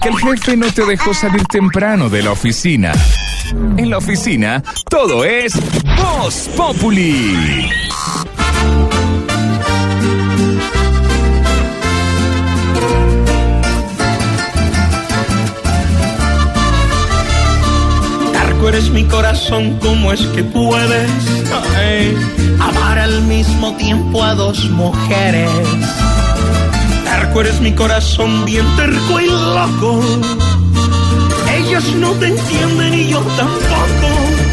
Que el jefe no te dejó salir temprano de la oficina. En la oficina, todo es Voz Populi. Tarco eres mi corazón, ¿cómo es que puedes ay, amar al mismo tiempo a dos mujeres? Tarco eres mi corazón, bien terco y loco. Ellos no te entienden y yo tampoco,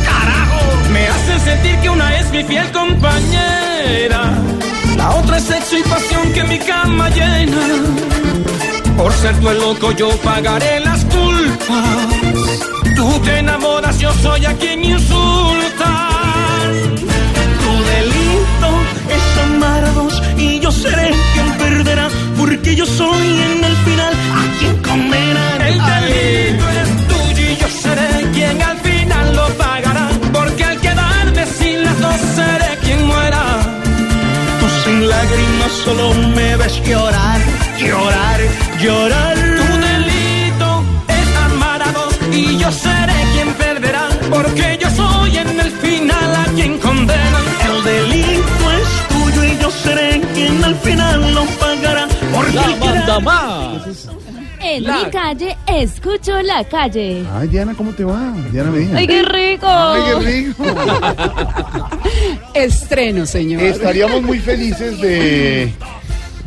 carajo. Me hace sentir que una es mi fiel compañera, la otra es sexo y pasión que mi cama llena. Por ser tú el loco yo pagaré las culpas. Tú te enamoras, yo soy a quien insultas. Yo seré quien perderá, porque yo soy en el final a quien condenará. El delito es tuyo y yo seré quien al final lo pagará. Porque al quedarme sin las dos seré quien muera. Tú sin lágrimas solo me ves llorar, llorar, llorar. Tu delito es amar a dos y yo seré quien perderá. Porque yo soy en el final a quien condenan. El delito yo seré quien al final lo pagará. Porque el que da- En mi calle, escucho la calle. Ay, Diana, ¿cómo te va? Diana Medina. ¡Ay, qué rico! Ay, qué rico. Estreno, señor. Estaríamos muy felices de,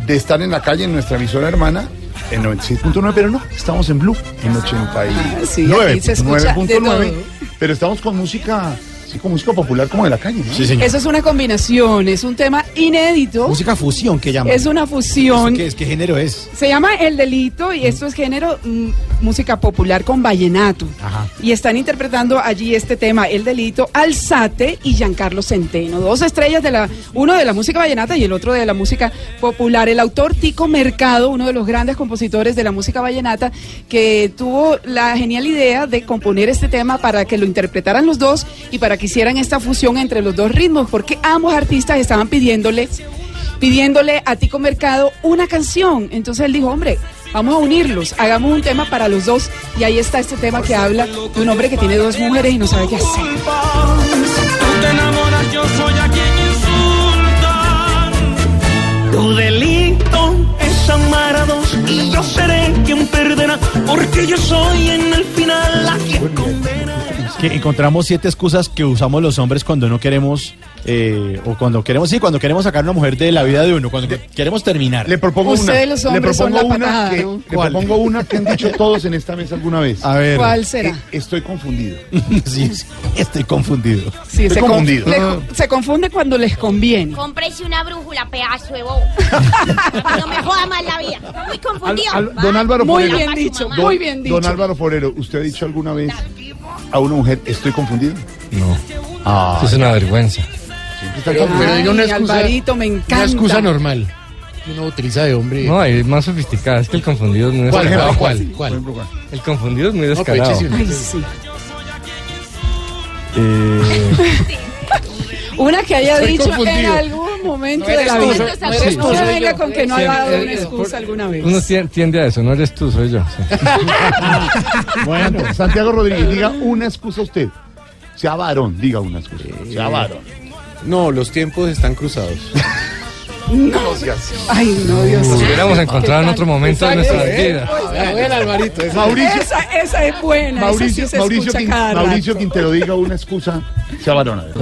de estar en la calle en nuestra emisora hermana en 96.9, pero no, estamos en Blue, en Ah, sí, aquí se escucha de 89.9, todo. pero estamos con música, sí, con música popular como de la calle, ¿no? Sí, señor. Eso es una combinación, es un tema inédito. Música fusión que llaman. Es una fusión. ¿Qué, es, ¿Qué género es? Se llama El Delito y esto es género mm, música popular con vallenato. Ajá. Y están interpretando allí este tema, El Delito, Alzate y Giancarlo Centeno. Dos estrellas de la, uno de la música vallenata y el otro de la música popular. El autor Tico Mercado, uno de los grandes compositores de la música vallenata, que tuvo la genial idea de componer este tema para que lo interpretaran los dos y para que hicieran esta fusión entre los dos ritmos, porque ambos artistas estaban pidiéndole pidiéndole a Tico Mercado una canción. Entonces él dijo, hombre, vamos a unirlos, hagamos un tema para los dos. Y ahí está este tema que habla de un hombre que tiene dos mujeres y no sabe qué hacer. Tú te enamoras, yo soy a quien. Tu delito es amar a dos y yo seré quien perderá, porque yo soy en el final a quien condenará. Que encontramos siete excusas que usamos los hombres cuando no queremos, eh, o cuando queremos, sí, cuando queremos sacar a una mujer de la vida de uno, cuando queremos terminar. Le propongo Ustedes una, los le propongo la una le propongo una que han dicho todos en esta mesa alguna vez. A ver. ¿Cuál será? Eh, estoy confundido. sí, sí, estoy confundido. Sí, estoy se, con- confundido. le- se confunde cuando les conviene. Cómprese una brújula, pedazo de bobo. No me joda más la vida. Muy confundido. al- don Álvaro Muy Forero, bien Para su dicho, muy bien dicho. Don Álvaro Forero, ¿usted ha dicho alguna vez a una mujer, estoy confundido? No, Ah, es una vergüenza. siempre está Ay, confundido. diga una excusa- Alvarito, me encanta. Una excusa normal que uno utiliza de hombre. No, hay más sofisticada. Es que el confundido es muy ¿Cuál, descarado. ¿Cuál? ¿Cuál? ejemplo, ¿cuál? El confundido es muy No, pero descarado. échese una. Ay, sí. Eh, Una que haya Estoy dicho en confundido. algún momento No de la vida. no No eres tú, me soy venga yo. con que no Sí, ha dado eh, una excusa por- alguna vez. Uno tien- tiende a eso. No eres tú, soy yo. sí. Bueno, Santiago Rodríguez, diga una excusa usted. Sea varón, diga una excusa. Sea varón. No, los tiempos están cruzados. No. Ay, no, Dios Nos hubiéramos encontrado en otro momento de nuestras vidas. Alvarito. Mauricio, Esa, esa es buena. Mauricio, esa sí se Mauricio, escucha Quin- cada Mauricio rato. Quintero, diga una excusa. Sea varón. a ver.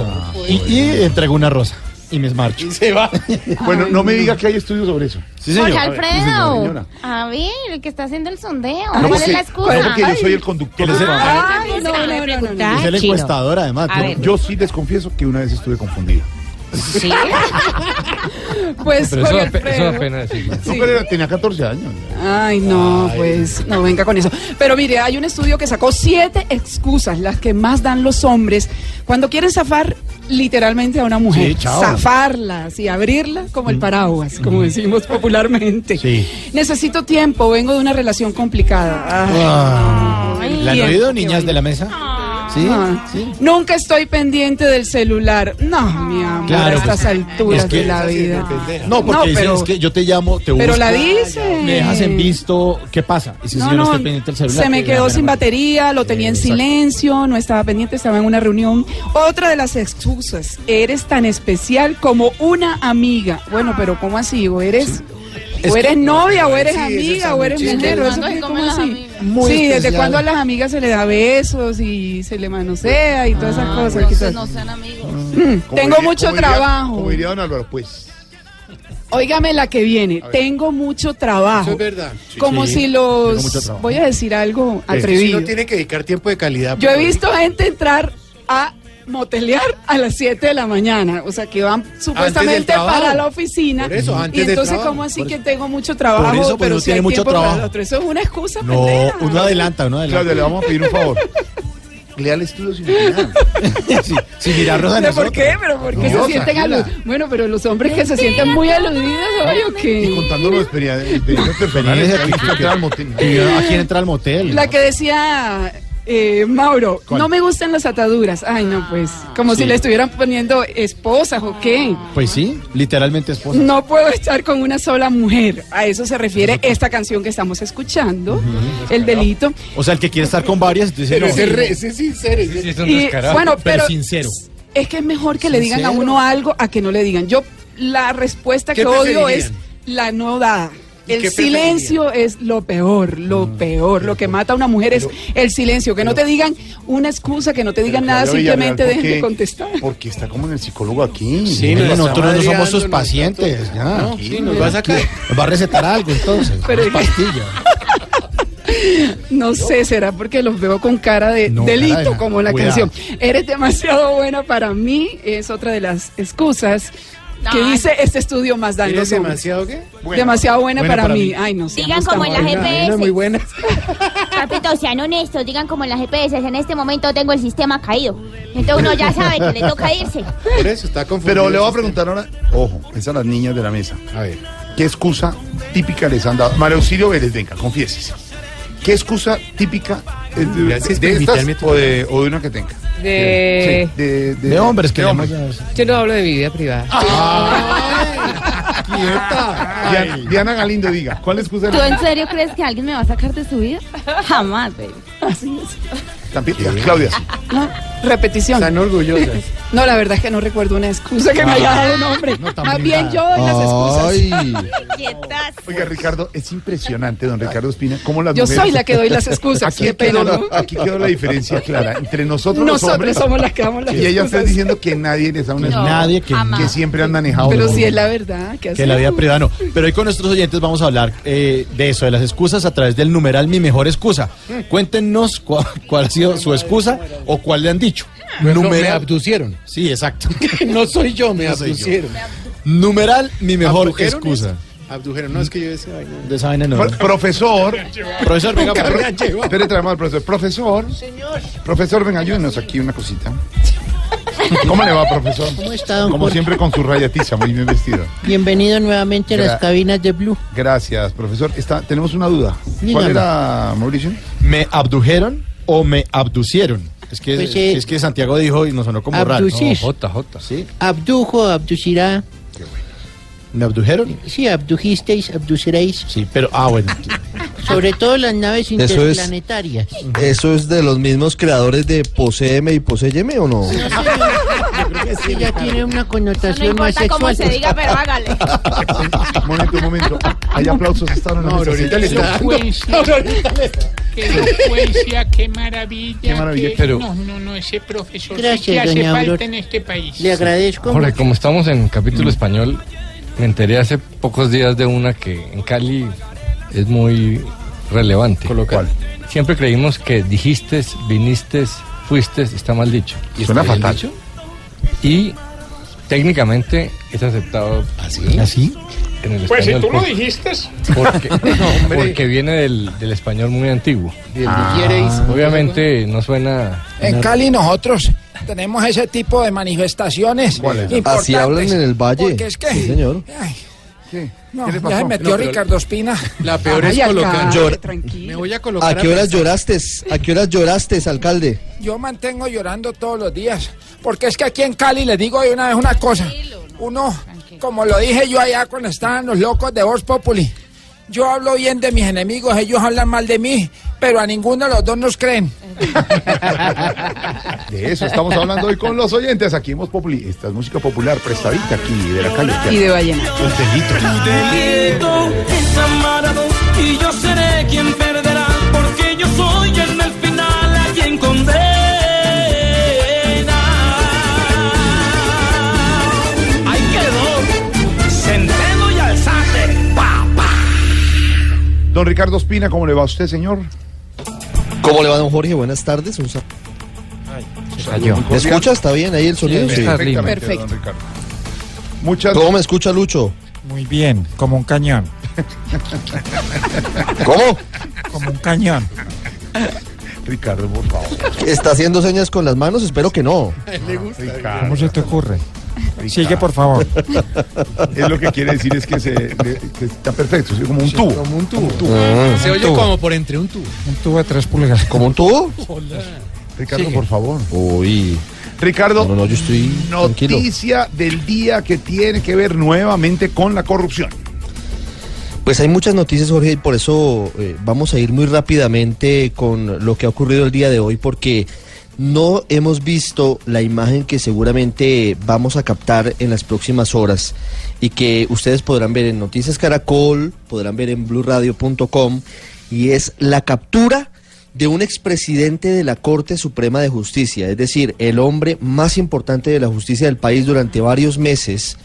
y, y entrego una rosa. Y me marcho. Se va. Bueno, no me diga que hay estudios sobre eso. Sí, Jorge señor. A ver, sí, Alfredo. A ver, el que está haciendo el sondeo. No, ¿Cuál porque, es la no, excusa? porque yo soy el conductor. Ay, no, no, no, no, no. Es el encuestador, además. Yo sí les confieso que una vez estuve confundido. ¿Sí? Pues Pero eso eso pena decirlo. No, pero tenía 14 años. Ay, no, pues no venga con eso. Pero mire, hay un estudio que sacó siete excusas, las que más dan los hombres cuando quieren zafar literalmente a una mujer. Sí, chao. Zafarla, y abrirla como el paraguas, como decimos popularmente. Sí. Necesito tiempo, vengo de una relación complicada. Ay, Ah. ¿La han oído, niñas de la mesa? Sí, Ah. sí. Nunca estoy pendiente del celular. No, mi amor, Claro, a estas pues, alturas es que- de la vida. No, porque No, dicen, pero- es que yo te llamo, te busco. Pero la dice. Me dejas en visto, ¿qué pasa? Y si No, yo no, no, estoy pendiente del celular. se me ¿qué? quedó Ah, sin batería, lo tenía en Exacto. silencio, no estaba pendiente, estaba en una reunión. Otra de las excusas, eres tan especial como una amiga. Bueno, pero ¿cómo así? ¿O eres, Es o que- eres novia, o eres Sí, amiga, o eres mujer? ¿o ¿Desde eso comen las así? amigas? Muy sí, desde cuando a las amigas se le da besos y se le manosea y todas esas cosas. Entonces quizás. no sean amigos. Mm, Como Tengo diría- mucho como diría- trabajo. Como diría don Álvaro, pues. Óigame la que viene. Tengo mucho trabajo. Eso es verdad. Como Sí, si los... trabajo. Voy a decir algo Sí, atrevido. Uno tiene que dedicar tiempo de calidad. Yo he visto gente entrar a motelear a las 7 de la mañana, o sea que van supuestamente para la oficina. Por eso, antes y entonces. ¿cómo así Por que tengo mucho trabajo? Por eso, pues, pero si tiene hay mucho trabajo. Eso es una excusa. No, pendeja. uno adelanta, uno adelanta. Claudia, le vamos a pedir un favor. Lea el estudio sin opinar. sí, sin mirarnos a ¿Pero ¿Por nosotros. qué? ¿Pero por qué No, se sienten aludidos? Bueno, pero los hombres que se sienten muy aludidos, ¿oye o Y qué? contando los personales. Y ¿A quién entra al motel? La que decía eh, Mauro, ¿Cuál? no me gustan las ataduras. Ay, no, pues, como Sí. si le estuvieran poniendo esposas o qué. Pues sí, literalmente esposa. No puedo estar con una sola mujer. A eso se refiere esta canción que estamos escuchando, El Delito. O sea, el que quiere estar con varias, entonces Pero no. ese, re- ese es sincero. ese- Sí, es Y, descarado. bueno, pero, pero sincero. es que es mejor que le digan a Sincero. uno algo a que no le digan. Yo, la respuesta ¿Qué que odio es la no dada. ¿Y El silencio es lo peor, lo Mm. peor. Lo que mata a una mujer es el silencio. Que no te digan una excusa, que no te digan nada, simplemente ¿por dejen de contestar. Porque está como en el psicólogo aquí. Sí, No, nosotros no somos sus pacientes. Ya. No, sí, nos va a sacar. Nos va a recetar algo entonces. Pero- unas pastillas. No sé, será porque los veo con cara de No, cara delito, de- como la cuidado. canción. Eres demasiado buena para mí, es otra de las excusas que dice este estudio más dan ¿Eres demasiado qué? demasiado buena, Buena para, para mí. mí. Ay, no sé. Digan como en la GPS. Una muy buena. Papito, sean honestos, digan como en las GPS, en este momento tengo el sistema caído. Entonces uno ya sabe que le toca irse. Por eso está confundido. Pero le voy a preguntar ahora, ojo, es a las niñas de la mesa. A ver. ¿Qué excusa típica les han dado? María Auxilio Vélez, venga, confiésese. ¿Qué excusa típica Gracias de por estas invitarme. o de, o de una que tenga? De... Sí, de, De hombres que de hombres. Yo no hablo de mi vida privada. Diana, Diana Galindo, diga, ¿cuál excusa ¿Tú en serio crees que alguien me va a sacar de su vida? Jamás, baby. También, Claudia, sí. No, repetición. Están orgullosas. No, la verdad es que no recuerdo una excusa que me haya dado un hombre. No, tan Más bien yo doy las excusas. Oiga, Ricardo, es impresionante, don Ricardo Espina, cómo las Yo mujeres... soy la que doy las excusas. Aquí Qué pena, quedó, ¿no? aquí quedó la diferencia clara entre nosotros, los Nosotros hombres somos las que damos las y ella está diciendo que nadie les da una No, Nadie que, que siempre han manejado. Pero los si es la verdad, ¿qué que la vida privada no. Pero hoy con nuestros oyentes vamos a hablar eh, de eso, de las excusas a través del numeral Mi Mejor Excusa. Cuéntenos cua- cuál ha sido su excusa o cuál le han dicho. Bueno, me Numeral. abducieron. Sí, exacto. No soy yo, me No soy yo. abducieron. Numeral Mi Mejor ¿Abdujeron Excusa. esto? Abdujeron. No, es que yo decía... ay, no. De esa vaina no. Pro- Profesor, Profesor, venga, espere, traemos al profesor. Profesor, profesor, venga, ayúdenos aquí una cosita. ¿Cómo le va, profesor? ¿Cómo está, don Como Jorge? siempre con su rayatiza, muy bien vestido. Bienvenido nuevamente a Gra- las cabinas de Blue. Gracias, profesor. Está, tenemos una duda. ¿Cuál era, Mauricio? ¿Me abdujeron o me abducieron? Es que, Pues, eh, es que Santiago dijo y nos sonó como raro. abducir. No, J, J. ¿Sí? Abdujo, abducirá. ¿Me abdujeron? Sí, abdujisteis, abduciréis. Sí, pero, ah, bueno. Sobre todo las naves Eso es- interplanetarias. ¿Eso es de los mismos creadores de Poseeme y Poseyeme o no? No, señor. Es que ya tiene una No connotación más importa cómo sexual. se diga, pero hágale. Un momento, un momento. Hay aplausos hora en No, ahorita sí. le está dando. Qué elocuencia, qué maravilla. Qué maravilla, qué- pero- No, no, no, ese profesor sí Gracias, que hace doña falta Aurora. en este país. Le agradezco. Jorge, mucho. como estamos en capítulo español, me enteré hace pocos días de una que en Cali es muy relevante. ¿Cuál? Siempre creímos que dijiste, viniste, fuiste, está mal dicho. Suena está bien fatal. dicho. Y técnicamente es aceptado ¿Así? en el Pues si tú lo dijiste. Porque, hombre. porque viene del, del español muy antiguo. ¿quieres? Obviamente no suena. En Cali nosotros tenemos ese tipo de manifestaciones importantes. Así hablan en el valle. Porque es que... Sí, señor. Ay, ¿Qué? No, ¿Qué le ya se metió No, Ricardo Espina. La peor es colocar. Llor-. Me voy a colocar. ¿A qué horas pensar. lloraste? ¿A qué horas lloraste, alcalde? Yo mantengo llorando todos los días. Porque es que aquí en Cali les digo de una vez una cosa. Uno, como lo dije yo allá cuando estaban los locos de Voz Populi. Yo hablo bien de mis enemigos, ellos hablan mal de mí, pero a ninguno de los dos nos creen. De eso estamos hablando hoy con los oyentes. Aquí hemos Populi. Esta es música popular prestadita aquí de la calle. Y de vallenato. Los delitos. Tu delito es amar a dos y yo seré quien perderá porque yo soy el del final a quien condena. Don Ricardo Espina, ¿cómo le va a usted, señor? ¿Cómo le va, don Jorge? Buenas tardes. Un sa- cayó. ¿Me escucha? ¿Está bien ahí el sonido? Sí, Sí. Perfectamente, Perfecto. don Ricardo. Muchas ¿Cómo me escucha Lucho? Muy bien, como un cañón, ¿Cómo? como un cañón. Ricardo, por favor. ¿Está haciendo señas con las manos? Espero que no. Ricardo. se te ocurre? Sigue, por favor. Es lo que quiere decir es que, se, de- que está perfecto, sí, como un tubo. Como un tubo. Ah, Se oye como por entre un tubo. Un tubo de tres pulgadas. ¿Como un tubo? Ricardo, por favor. Uy. Ricardo, No, no, no, yo estoy tranquilo. noticia del día que tiene que ver nuevamente con la corrupción. Pues hay muchas noticias, Jorge, y por eso eh, vamos a ir muy rápidamente con lo que ha ocurrido el día de hoy, porque no hemos visto la imagen que seguramente vamos a captar en las próximas horas y que ustedes podrán ver en Noticias Caracol, podrán ver en blurradio.com, y es la captura de un expresidente de la Corte Suprema de Justicia, es decir, el hombre más importante de la justicia del país durante varios meses,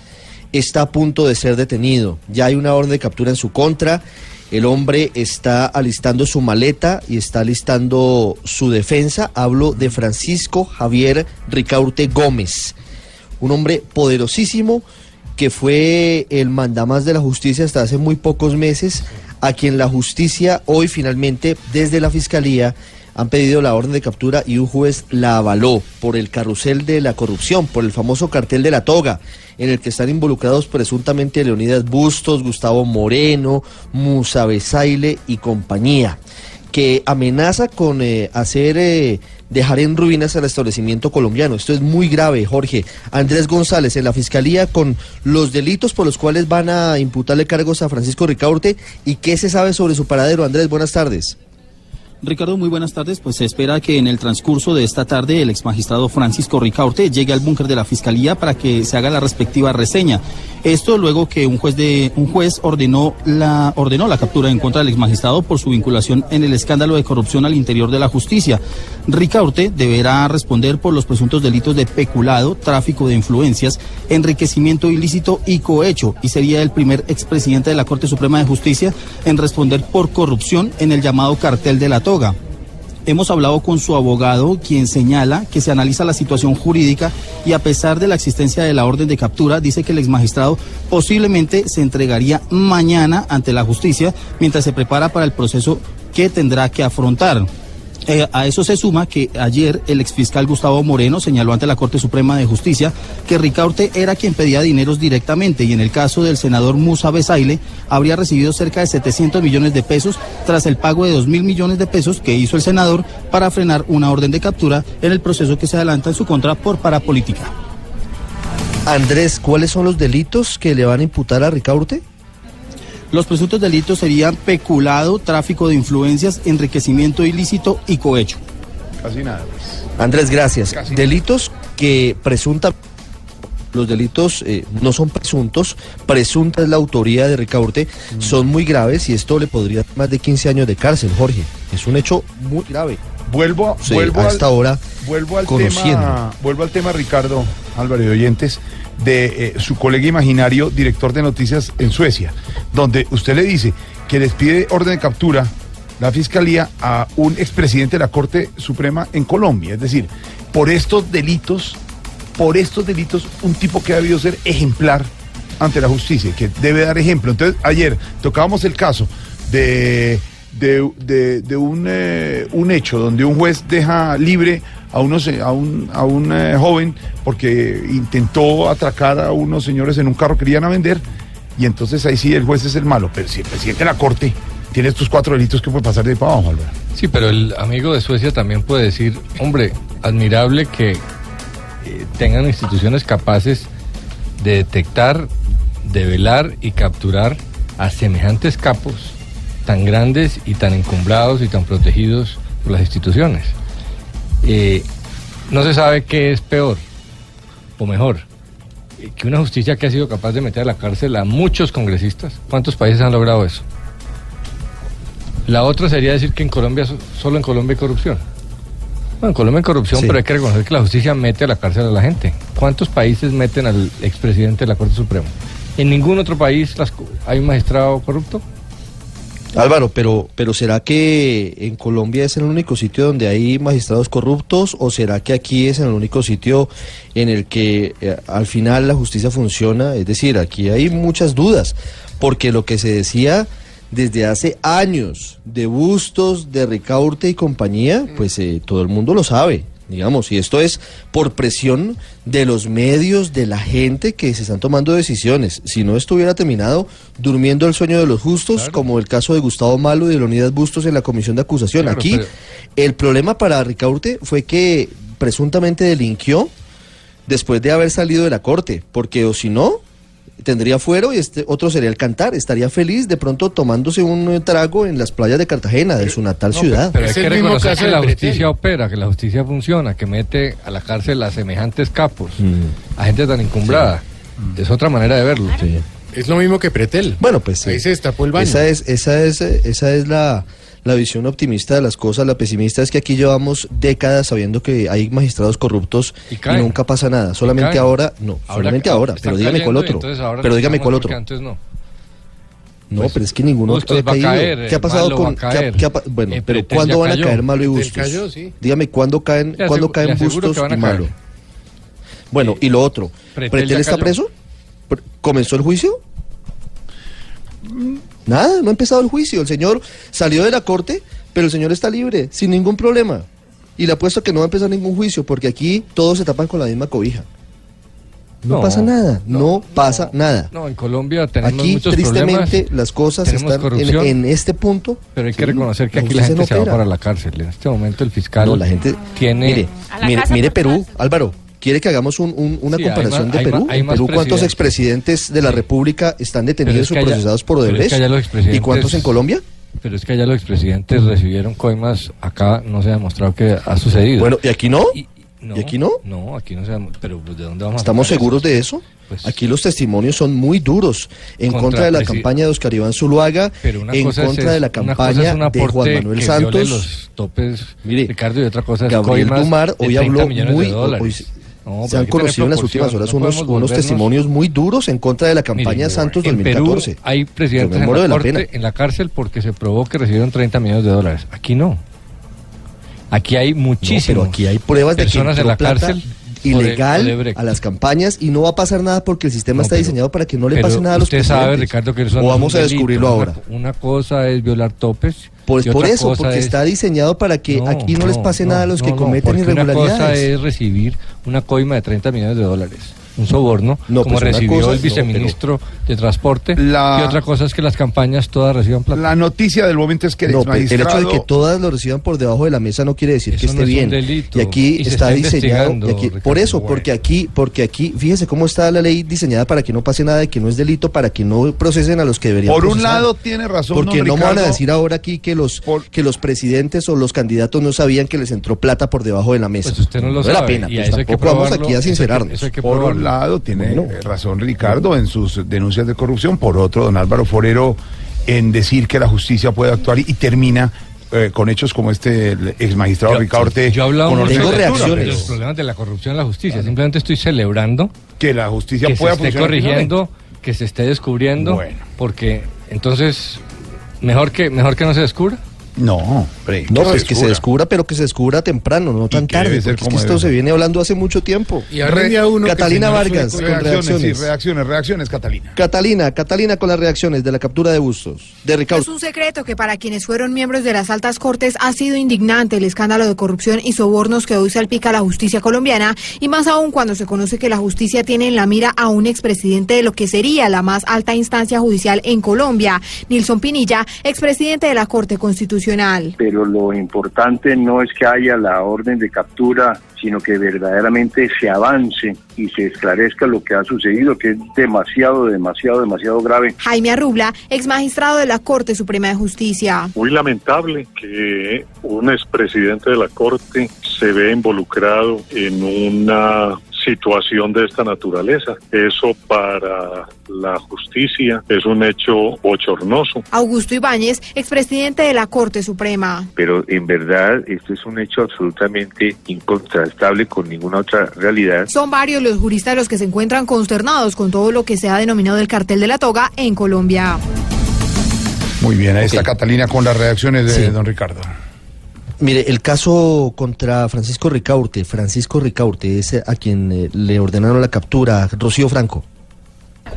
está a punto de ser detenido. Ya hay una orden de captura en su contra. El hombre está alistando su maleta y está alistando su defensa. Hablo de Francisco Javier Ricaurte Gómez, un hombre poderosísimo que fue el mandamás de la justicia hasta hace muy pocos meses, a quien la justicia hoy finalmente desde la fiscalía han pedido la orden de captura y un juez la avaló por el carrusel de la corrupción, por el famoso cartel de la toga, en el que están involucrados presuntamente Leonidas Bustos, Gustavo Moreno, Musa Besaile y compañía, que amenaza con eh, hacer eh, dejar en ruinas al establecimiento colombiano. Esto es muy grave, Jorge. Andrés González en la fiscalía con los delitos por los cuales van a imputarle cargos a Francisco Ricaurte y qué se sabe sobre su paradero. Andrés, buenas tardes. Ricardo, muy buenas tardes. Pues se espera que en el transcurso de esta tarde el exmagistrado Francisco Ricaurte llegue al búnker de la Fiscalía para que se haga la respectiva reseña. Esto luego que un juez de un juez ordenó la ordenó la captura en contra del exmagistrado por su vinculación en el escándalo de corrupción al interior de la justicia. Ricaurte deberá responder por los presuntos delitos de peculado, tráfico de influencias, enriquecimiento ilícito y cohecho y sería el primer expresidente de la Corte Suprema de Justicia en responder por corrupción en el llamado cartel de la Hemos hablado con su abogado, quien señala que se analiza la situación jurídica y a pesar de la existencia de la orden de captura, dice que el exmagistrado posiblemente se entregaría mañana ante la justicia mientras se prepara para el proceso que tendrá que afrontar. Eh, a eso se suma que ayer el exfiscal Gustavo Moreno señaló ante la Corte Suprema de Justicia que Ricaurte era quien pedía dineros directamente y en el caso del senador Musa Besaile habría recibido cerca de 700 millones de pesos tras el pago de 2 mil millones de pesos que hizo el senador para frenar una orden de captura en el proceso que se adelanta en su contra por parapolítica. Andrés, ¿cuáles son los delitos que le van a imputar a Ricaurte? Los presuntos delitos serían peculado, tráfico de influencias, enriquecimiento ilícito y cohecho. Casi nada. pues. Andrés, gracias. Delitos que presunta los delitos eh, no son presuntos, presunta es la autoría de Ricaurte, son muy graves y esto le podría dar más de 15 años de cárcel, Jorge. Es un hecho muy grave. Vuelvo, Sí, vuelvo a al- esta hora vuelvo al conociendo. tema, vuelvo al tema Ricardo Álvaro de oyentes de eh, su colega imaginario, director de noticias en Suecia, donde usted le dice que les pide orden de captura la fiscalía a un expresidente de la Corte Suprema en Colombia, es decir, por estos delitos, por estos delitos, un tipo que ha debido ser ejemplar ante la justicia, que debe dar ejemplo. Entonces, ayer tocábamos el caso de, de, de- un, eh, un hecho donde un juez deja libre a, unos, a un, a un eh, joven porque intentó atracar a unos señores en un carro que querían a vender y entonces ahí sí el juez es el malo, pero si el presidente de la corte tiene estos cuatro delitos, ¿qué puede pasar de ahí para abajo, Álvaro? Sí, pero el amigo de Suecia también puede decir, hombre, admirable que eh, tengan instituciones capaces de detectar, de velar y capturar a semejantes capos tan grandes y tan encumbrados y tan protegidos por las instituciones. Eh, no se sabe qué es peor o mejor eh, que una justicia que ha sido capaz de meter a la cárcel a muchos congresistas. ¿Cuántos países han logrado eso? La otra sería decir que en Colombia, so- solo en Colombia hay corrupción. Bueno, en Colombia hay corrupción, Sí. pero hay que reconocer que la justicia mete a la cárcel a la gente. ¿Cuántos países meten al expresidente de la Corte Suprema? ¿En ningún otro país las hay un magistrado corrupto? Álvaro, pero, pero ¿será que en Colombia es el único sitio donde hay magistrados corruptos o será que aquí es el único sitio en el que eh, al final la justicia funciona? Es decir, aquí hay muchas dudas, porque lo que se decía desde hace años de Bustos, de Ricaurte y compañía, pues eh, todo el mundo lo sabe. Digamos, y esto es por presión de los medios, de la gente que se están tomando decisiones. Si no estuviera terminado durmiendo el sueño de los justos, como el caso de Gustavo Malo y de Leonidas Bustos en la comisión de acusación. Claro, Aquí pero- el problema para Ricaurte fue que presuntamente delinquió después de haber salido de la corte, porque o si no, tendría fuero y este otro sería el cantar. Estaría feliz de pronto tomándose un eh, trago en las playas de Cartagena, de su natal No, ciudad. Pero hay que reconocer que la justicia opera, que la justicia funciona, que mete a la cárcel a semejantes capos, Mm. a gente tan encumbrada. Es otra manera de verlo. Es lo mismo que Pretel. Bueno, pues Ahí sí. se destapó el baño. Esa es, esa es, eh, esa es la, la visión optimista de las cosas. La pesimista es que aquí llevamos décadas sabiendo que hay magistrados corruptos Y nunca pasa nada. Solamente ahora, no, Ahora solamente ahora. Pero dígame cuál otro. Pero dígame cuál otro. antes no. No, Pues, pero es que ninguno ha caído. caer, ¿Qué ha pasado con caer, qué ha- qué ha pa- bueno, eh, pero ¿cuándo van a caer Malo y Bustos? cayó, sí. Dígame cuándo caen, cuándo caen Bustos y Malo. Bueno, y lo otro, Pretel ¿Pretel, ya está cayó. preso? Pr- ¿Comenzó el juicio? Nada, no ha empezado el juicio. El señor salió de la corte, pero el señor está libre, sin ningún problema. Y le apuesto que no va a empezar ningún juicio, porque aquí todos se tapan con la misma cobija. No, No, pasa nada, no, pasa nada. No, en Colombia tenemos Aquí, muchos tristemente, problemas, las cosas están en, este punto. Pero hay que Sí, reconocer que aquí la gente no se va para la cárcel. En este momento el fiscal No, la gente tiene... Mire, mire, mire Perú, Álvaro. ¿Quiere que hagamos un- un- una Sí, hay comparación más- de hay Perú? más- hay Perú, ¿cuántos presidentes. expresidentes de la República están detenidos o es que allá- procesados por pero es que ¿Y cuántos en Colombia? Pero es que allá los expresidentes recibieron coimas, acá no se ha demostrado que ha sucedido. Bueno, ¿y aquí no? Y, ¿Y aquí no? No, aquí no se ha... Pero pues, ¿de dónde vamos ¿Estamos seguros eso? de eso? Pues- Aquí los testimonios son muy duros en Contra contra de la campaña de Oscar Iván Zuluaga, Pero una en cosa contra de la una cosa campaña es de Juan Manuel que Santos. los topes, Mire, Ricardo, y otra cosa es Gabriel Dumar hoy 30 habló muy... hoy No, se han conocido en las últimas horas no unos, unos volvernos- testimonios muy duros en contra de la campaña Santos en 2014. Perú hay presidentes en la, en la cárcel porque se probó que recibieron 30 millones de dólares. Aquí no. Aquí hay. No, pero aquí hay pruebas de que personas en la plata cárcel ilegal Odebrecht. a las campañas y no va a pasar nada porque el sistema No, está diseñado para que no le pase nada a los usted sabe. Ricardo, que eso o vamos a descubrirlo ahora. Una, cosa es violar topes. Pues por eso, porque es- está diseñado para que aquí no, les pase nada a los que cometen Una cosa irregularidades. es recibir una coima de 30 millones de dólares, un soborno, No, como pues recibió cosa- el no, viceministro de Transporte, La- y otra cosa es que las campañas todas reciban plata. La noticia del momento es que el No, el hecho de que todas lo reciban por debajo de la mesa no quiere decir que esté no es un bien. delito. Y aquí Y está está diseñado. investigando, y aquí- Ricardo. por eso, Bueno. porque aquí, porque aquí, fíjese cómo está la ley diseñada para que no pase nada, de que no es delito, para que no procesen a los que deberían. Por un procesar. lado tiene razón, Porque no me van a decir ahora aquí que los que los presidentes o los candidatos no sabían que les entró plata por debajo de la mesa. Pues usted no lo vale sabe, la pena, y a pues eso hay que tampoco vamos aquí a eso hay que- sincerarnos. eso hay que Por un lado tiene Bueno. eh, razón Ricardo en sus denuncias de corrupción, por otro don Álvaro Forero en decir que la justicia puede actuar y, y termina eh, con hechos como este el ex magistrado Yo- Ricardo Orte Yo con Tengo lectura, reacciones. los problemas de la corrupción en la justicia. Simplemente estoy celebrando que la justicia que se pueda esté funcionar corrigiendo, que se esté descubriendo, Bueno. porque entonces mejor que mejor que no se descubra. No, No, pues se que se descubra, pero que se descubra temprano, no tan tarde, porque es que esto debe se viene hablando hace mucho tiempo. Y uno Catalina Vargas, con Reacciones, sí, reacciones. reacciones, Catalina. Catalina, Catalina con las reacciones de la captura de Bustos, de Ricardo. es un secreto que para quienes fueron miembros de las altas cortes ha sido indignante el escándalo de corrupción y sobornos que hoy salpica la justicia colombiana y más aún cuando se conoce que la justicia tiene en la mira a un expresidente de lo que sería la más alta instancia judicial en Colombia, Nilson Pinilla, expresidente de la Corte Constitucional. pero lo importante no es que haya la orden de captura, sino que verdaderamente se avance y se esclarezca lo que ha sucedido, que es demasiado, demasiado, demasiado grave. Jaime Arrubla, ex magistrado de la Corte Suprema de Justicia. Muy lamentable que un expresidente de la Corte se vea involucrado en una situación de esta naturaleza. Eso para la justicia es un hecho bochornoso. Augusto Ibáñez, expresidente de la Corte Suprema. pero en verdad esto es un hecho absolutamente incontrastable con ninguna otra realidad. Son varios los juristas los que se encuentran consternados con todo lo que se ha denominado el cartel de la toga en Colombia. Muy bien, ahí está Catalina con las reacciones de Sí. don Ricardo. Mire, el caso contra Francisco Ricaurte, Francisco Ricaurte es a quien eh, le ordenaron la captura, Rocío Franco.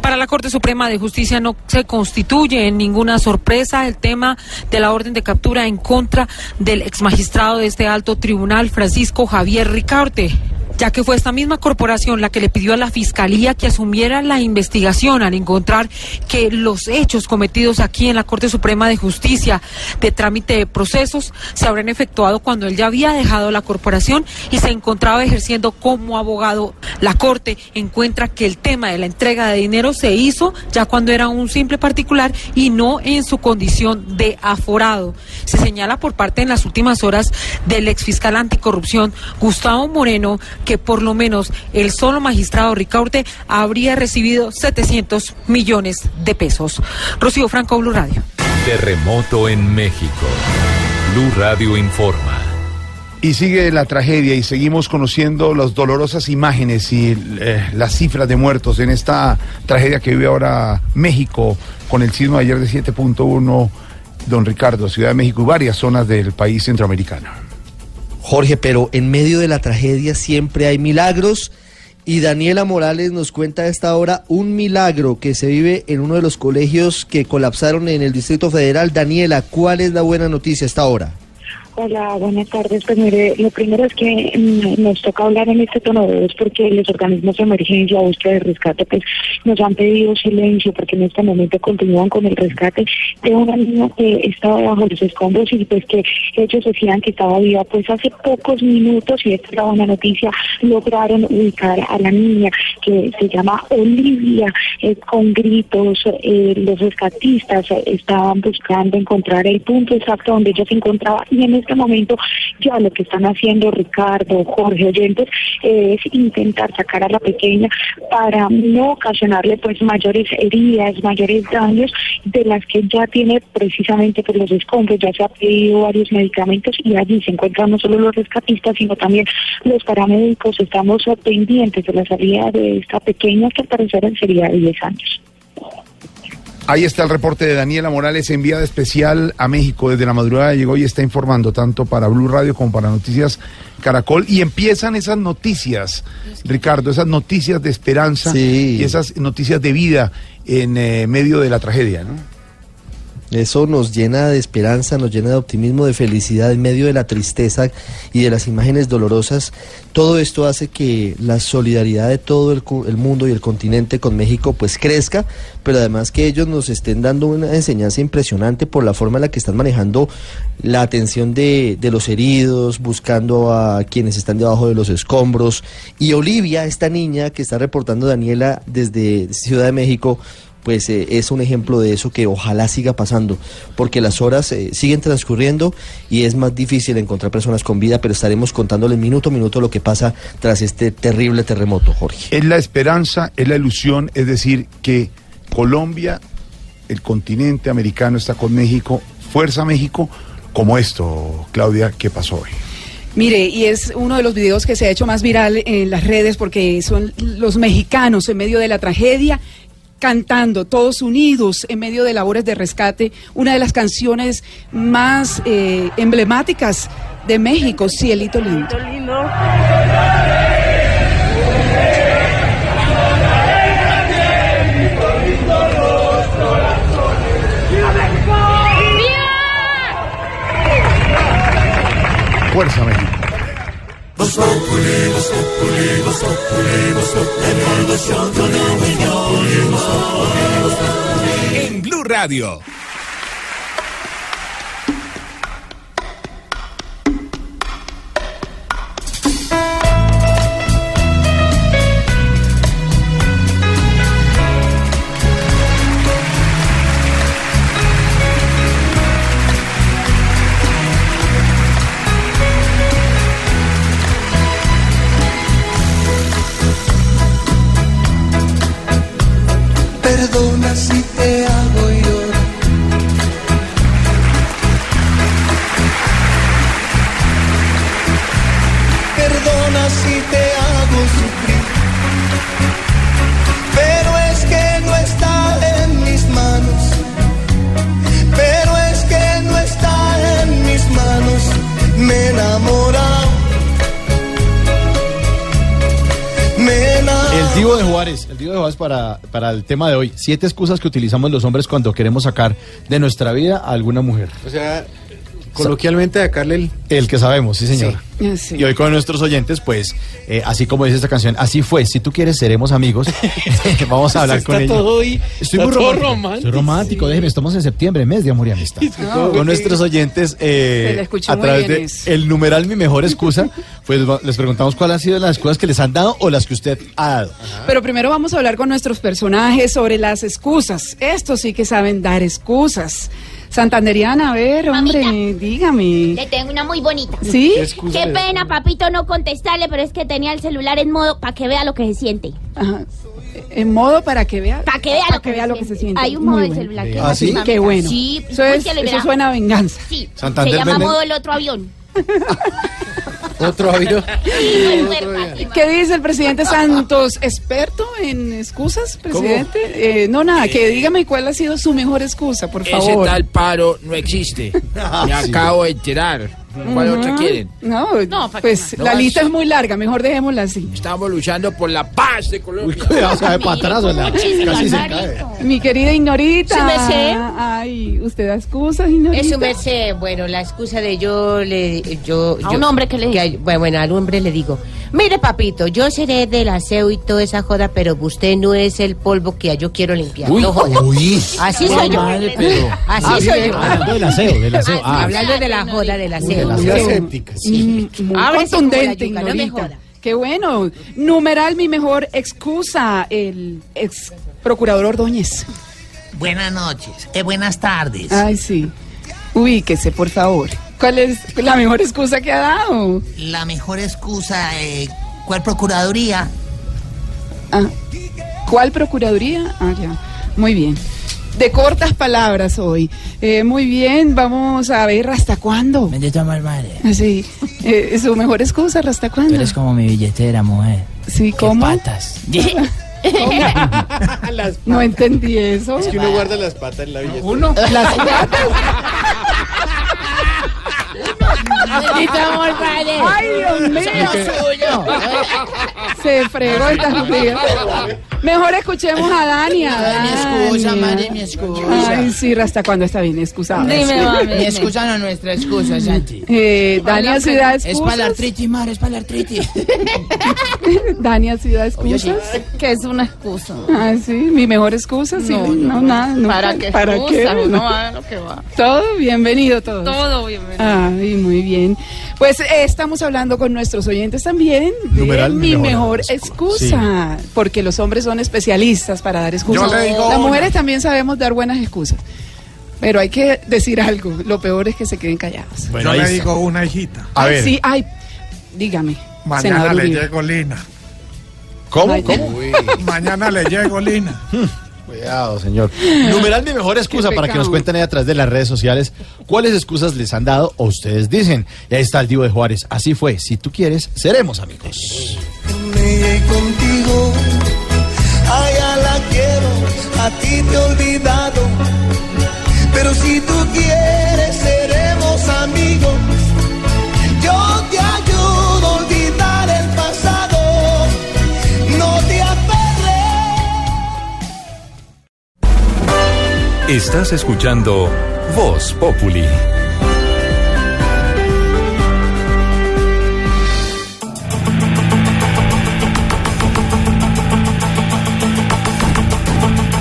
Para la Corte Suprema de Justicia no se constituye en ninguna sorpresa el tema de la orden de captura en contra del exmagistrado de este alto tribunal, Francisco Javier Ricaurte ya que fue esta misma corporación la que le pidió a la Fiscalía que asumiera la investigación al encontrar que los hechos cometidos aquí en la Corte Suprema de Justicia de trámite de procesos se habrían efectuado cuando él ya había dejado la corporación y se encontraba ejerciendo como abogado. La Corte encuentra que el tema de la entrega de dinero se hizo ya cuando era un simple particular y no en su condición de aforado. Se señala por parte en las últimas horas del exfiscal anticorrupción Gustavo Moreno que por lo menos el solo magistrado Ricaurte habría recibido 700 millones de pesos. Rocío Franco, Blue Radio. Terremoto en México. Blue Radio informa. Y sigue la tragedia y seguimos conociendo las dolorosas imágenes y eh, las cifras de muertos en esta tragedia que vive ahora México con el sismo de ayer de 7.1, don Ricardo, Ciudad de México y varias zonas del país centroamericano. Jorge, pero en medio de la tragedia siempre hay milagros y Daniela Morales nos cuenta a esta hora un milagro que se vive en uno de los colegios que colapsaron en el Distrito Federal. Daniela, ¿cuál es la buena noticia a esta hora? Hola, buenas tardes. Pues mire, lo primero es que mm, nos toca hablar en este tono de voz porque los organismos de emergencia, búsqueda de rescate, pues nos han pedido silencio porque en este momento continúan con el rescate de una niña que estaba bajo los escombros y pues que ellos decían que estaba viva. Pues hace pocos minutos, y esta es la buena noticia, lograron ubicar a la niña que se llama Olivia eh, con gritos. eh, los rescatistas estaban buscando encontrar el punto exacto donde ella se encontraba y en este momento ya lo que están haciendo Ricardo, Jorge Oyentes es intentar sacar a la pequeña para no ocasionarle pues mayores heridas, mayores daños de las que ya tiene precisamente por los escombros, ya se ha pedido varios medicamentos y allí se encuentran no solo los rescatistas sino también los paramédicos, estamos pendientes de la salida de esta pequeña que al parecer sería de 10 años. Ahí está el reporte de Daniela Morales, enviada especial a México. Desde la madrugada llegó y está informando tanto para Blue Radio como para Noticias Caracol. Y empiezan esas noticias, Ricardo, esas noticias de esperanza Sí. y esas noticias de vida en eh, medio de la tragedia, ¿no? Eso nos llena de esperanza, nos llena de optimismo, de felicidad en medio de la tristeza y de las imágenes dolorosas. Todo esto hace que la solidaridad de todo el, el mundo y el continente con México pues crezca, pero además que ellos nos estén dando una enseñanza impresionante por la forma en la que están manejando la atención de, de los heridos, buscando a quienes están debajo de los escombros. Y Olivia, esta niña que está reportando Daniela desde Ciudad de México, pues eh, es un ejemplo de eso que ojalá siga pasando, porque las horas eh, siguen transcurriendo y es más difícil encontrar personas con vida, pero estaremos contándole minuto a minuto lo que pasa tras este terrible terremoto, Jorge. Es la esperanza, es la ilusión, es decir, que Colombia, el continente americano está con México, fuerza México, como esto, Claudia, que pasó hoy. Mire, y es uno de los videos que se ha hecho más viral en las redes porque son los mexicanos en medio de la tragedia cantando, todos unidos en medio de labores de rescate, una de las canciones más eh, emblemáticas de México, Cielito Lindo. Fuerza México. En Blue Radio. El Divo de Juárez para, para el tema de hoy. Siete excusas que utilizamos los hombres cuando queremos sacar de nuestra vida a alguna mujer. O sea, coloquialmente sacarle el... El que sabemos, sí señor. Sí. Y hoy con nuestros oyentes, pues, eh, así como dice esta canción, así fue. Si tú quieres, seremos amigos. Vamos a hablar Está con ella. todo hoy- Estoy está muy todo romántico. romántico. Estoy romántico, déjeme, estamos en septiembre, mes de amor y amistad. No, con nuestros oyentes, eh, a través de eso. el numeral Mi Mejor Excusa, pues les preguntamos cuáles han sido las excusas que les han dado o las que usted ha dado. Pero primero vamos a hablar con nuestros personajes sobre las excusas. Estos sí que saben dar excusas. Santanderiana, a ver, hombre, dígame. Le tengo una muy bonita. ¿Sí? Qué pena, papito, no contestarle, pero es que tenía el celular en modo para que vea lo que se siente. Ajá. En modo para que vea, Para que vea, para lo, que que vea lo que se siente. Hay un modo del celular. que ¿Ah, es sí? así, Qué bueno. Sí, Eso, es, eso suena a venganza. Sí, Santander se llama vende- modo el otro avión. Otro avión. Sí, no es súper fácil. ¿Qué dice el presidente Santos? ¿Experto en excusas, presidente? Eh, no, nada, que dígame cuál ha sido su mejor excusa, por Ese favor. tal paro no existe. Me acabo de enterar. ¿Cuál Ujú. otra quieren? No, ¿para pues más? la No, lista es- muy larga, mejor dejémosla así. Estamos luchando por la paz de Colombia. cuidado, se para atrás, ¿verdad? Casi se Mi querida Ignorita. Su merced. Ay, ¿usted da excusas, Ignorita? Es su merced, bueno, la excusa de yo le yo A yo- un hombre que le hay- bueno, bueno, al hombre le digo, mire papito, yo seré del aseo y toda esa joda, pero usted no es el polvo que yo quiero limpiar. Uy, no joda. uy. Así Uy, soy yo. madre, pero- Así Ah, soy bien, yo. hablando del aseo, del aseo, ah. Hablando de la joda del aseo. De Sí. Mm, muy Ábrese como contundente, yuca, no me Ignorita. joda. Qué bueno. Numeral, mi mejor excusa, el ex procurador Ordóñez. Buenas noches, eh, buenas tardes. Ay, sí. Ubíquese, por favor. ¿Cuál es la mejor excusa que ha dado? La mejor excusa, eh, ¿cuál procuraduría? Ah, ¿Cuál procuraduría? Ah, ya. Muy bien. De cortas palabras hoy. Eh, muy bien, vamos a ver hasta cuándo. Bendito mal madre. Sí. Eh, su mejor excusa, ¿hasta Tú cuándo? eres como mi billetera, mujer. Sí, Qué ¿cómo? patas. No entendí eso. Es que uno guarda las patas en la billetera. Uno. Las patas. Ay, Dios mío. Se fregó esta estupidez. Mejor escuchemos a Dani. a Ay, mi excusa, Dani. madre, mi excusa. Ay, sí, ¿hasta cuándo está bien excusada? Mi excusa no es nuestra excusa, Santi. Eh, Dani Ciudad Es para la excusas. artritis, madre, es para la artritis. Dani Ciudad excusas. Que es una excusa. Ah, sí, mi mejor excusa, sí. No, No, nada. no, ¿Para qué ¿Para excusa? qué? Uno va a lo que va. Todo bienvenido, todos. Todo bienvenido. Ay, muy bien. Pues eh, estamos hablando con nuestros oyentes también de Numeral, mi mejor, mejor excusa, porque los hombres son especialistas para dar excusas. Yo le digo Las una. mujeres también sabemos dar buenas excusas. Pero hay que decir algo. Lo peor es que se queden callados. Bueno, Yo le digo una hijita. A Ay, ver. Sí, ay, dígame. Mañana le Uribe. llego Lina. ¿Cómo? ¿Cómo? Mañana le llego Lina. Cuidado, señor. Numeral mi mejor excusa para que nos cuenten ahí a través de las redes sociales cuáles excusas les han dado o ustedes dicen. Y ahí está el Divo de Juárez. Así fue. Si tú quieres, seremos amigos. Contigo, allá la quiero, a ti te he olvidado. Pero si tú quieres, Estás escuchando Voz Populi.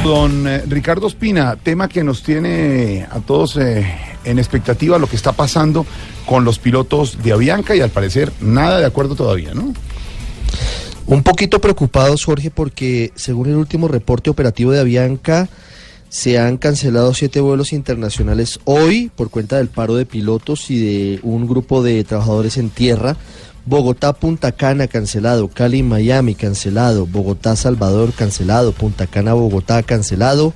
Don eh, Ricardo Espina, tema que nos tiene a todos eh, en expectativa lo que está pasando con los pilotos de Avianca y al parecer nada de acuerdo todavía, ¿no? Un poquito preocupados, Jorge, porque según el último reporte operativo de Avianca, se han cancelado siete vuelos internacionales hoy por cuenta del paro de pilotos y de un grupo de trabajadores en tierra. Bogotá, Punta Cana cancelado, Cali, Miami cancelado, Bogotá, Salvador cancelado, Punta Cana, Bogotá cancelado,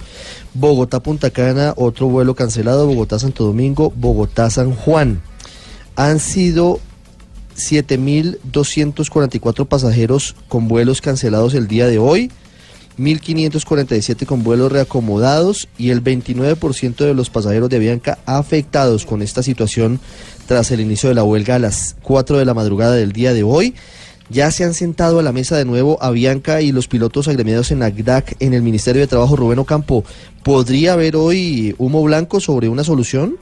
Bogotá, Punta Cana otro vuelo cancelado, Bogotá, Santo Domingo, Bogotá, San Juan. Han sido 7.244 pasajeros con vuelos cancelados el día de hoy, 1.547 con vuelos reacomodados y el 29% de los pasajeros de Avianca afectados con esta situación tras el inicio de la huelga a las 4 de la madrugada del día de hoy. Ya se han sentado a la mesa de nuevo Avianca y los pilotos agremiados en ACDAC en el Ministerio de Trabajo Rubén Ocampo. ¿Podría haber hoy humo blanco sobre una solución?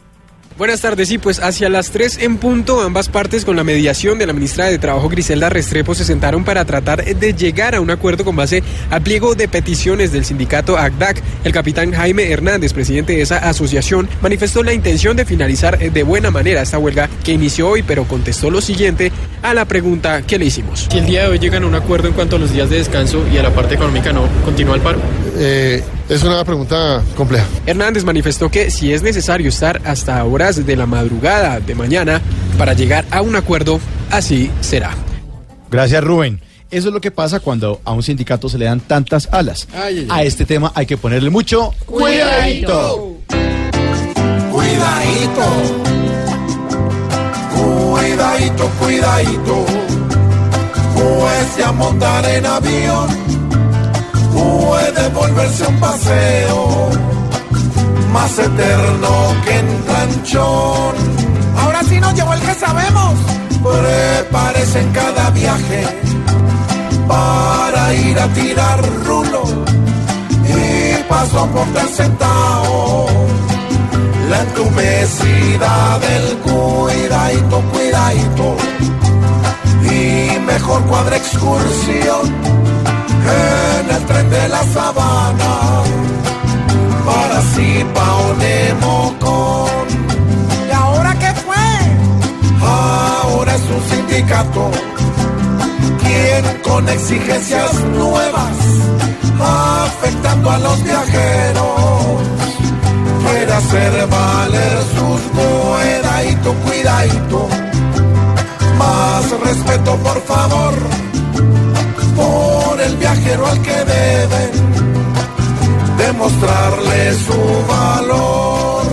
Buenas tardes, sí, pues hacia las 3 en punto, ambas partes con la mediación de la ministra de Trabajo Griselda Restrepo se sentaron para tratar de llegar a un acuerdo con base al pliego de peticiones del sindicato ACDAC. El capitán Jaime Hernández, presidente de esa asociación, manifestó la intención de finalizar de buena manera esta huelga que inició hoy, pero contestó lo siguiente a la pregunta que le hicimos. Si el día de hoy llegan a un acuerdo en cuanto a los días de descanso y a la parte económica no, ¿continúa el paro? Eh, es una pregunta compleja. Hernández manifestó que si es necesario estar hasta horas de la madrugada de mañana para llegar a un acuerdo, así será. Gracias, Rubén. Eso es lo que pasa cuando a un sindicato se le dan tantas alas. Ay, ay, A este tema hay que ponerle mucho Cuidadito. Cuidadito. Cuidadito, cuidadito. Pues ya montar en avión puede volverse un paseo más eterno que en planchón. Ahora sí nos llevó el que sabemos. Prepárese en cada viaje para ir a tirar rulo y paso a portar sentado. La entumecida del cuidadito, cuidadito y mejor cuadra excursión en el tren de la sabana. Para así con ¿Y ahora qué fue? Ahora es un sindicato. Quien con exigencias nuevas afectando a los viajeros. Quiere hacer valer sus cuidadito, cuidadito. Más respeto por favor el viajero al que deben demostrarle su valor.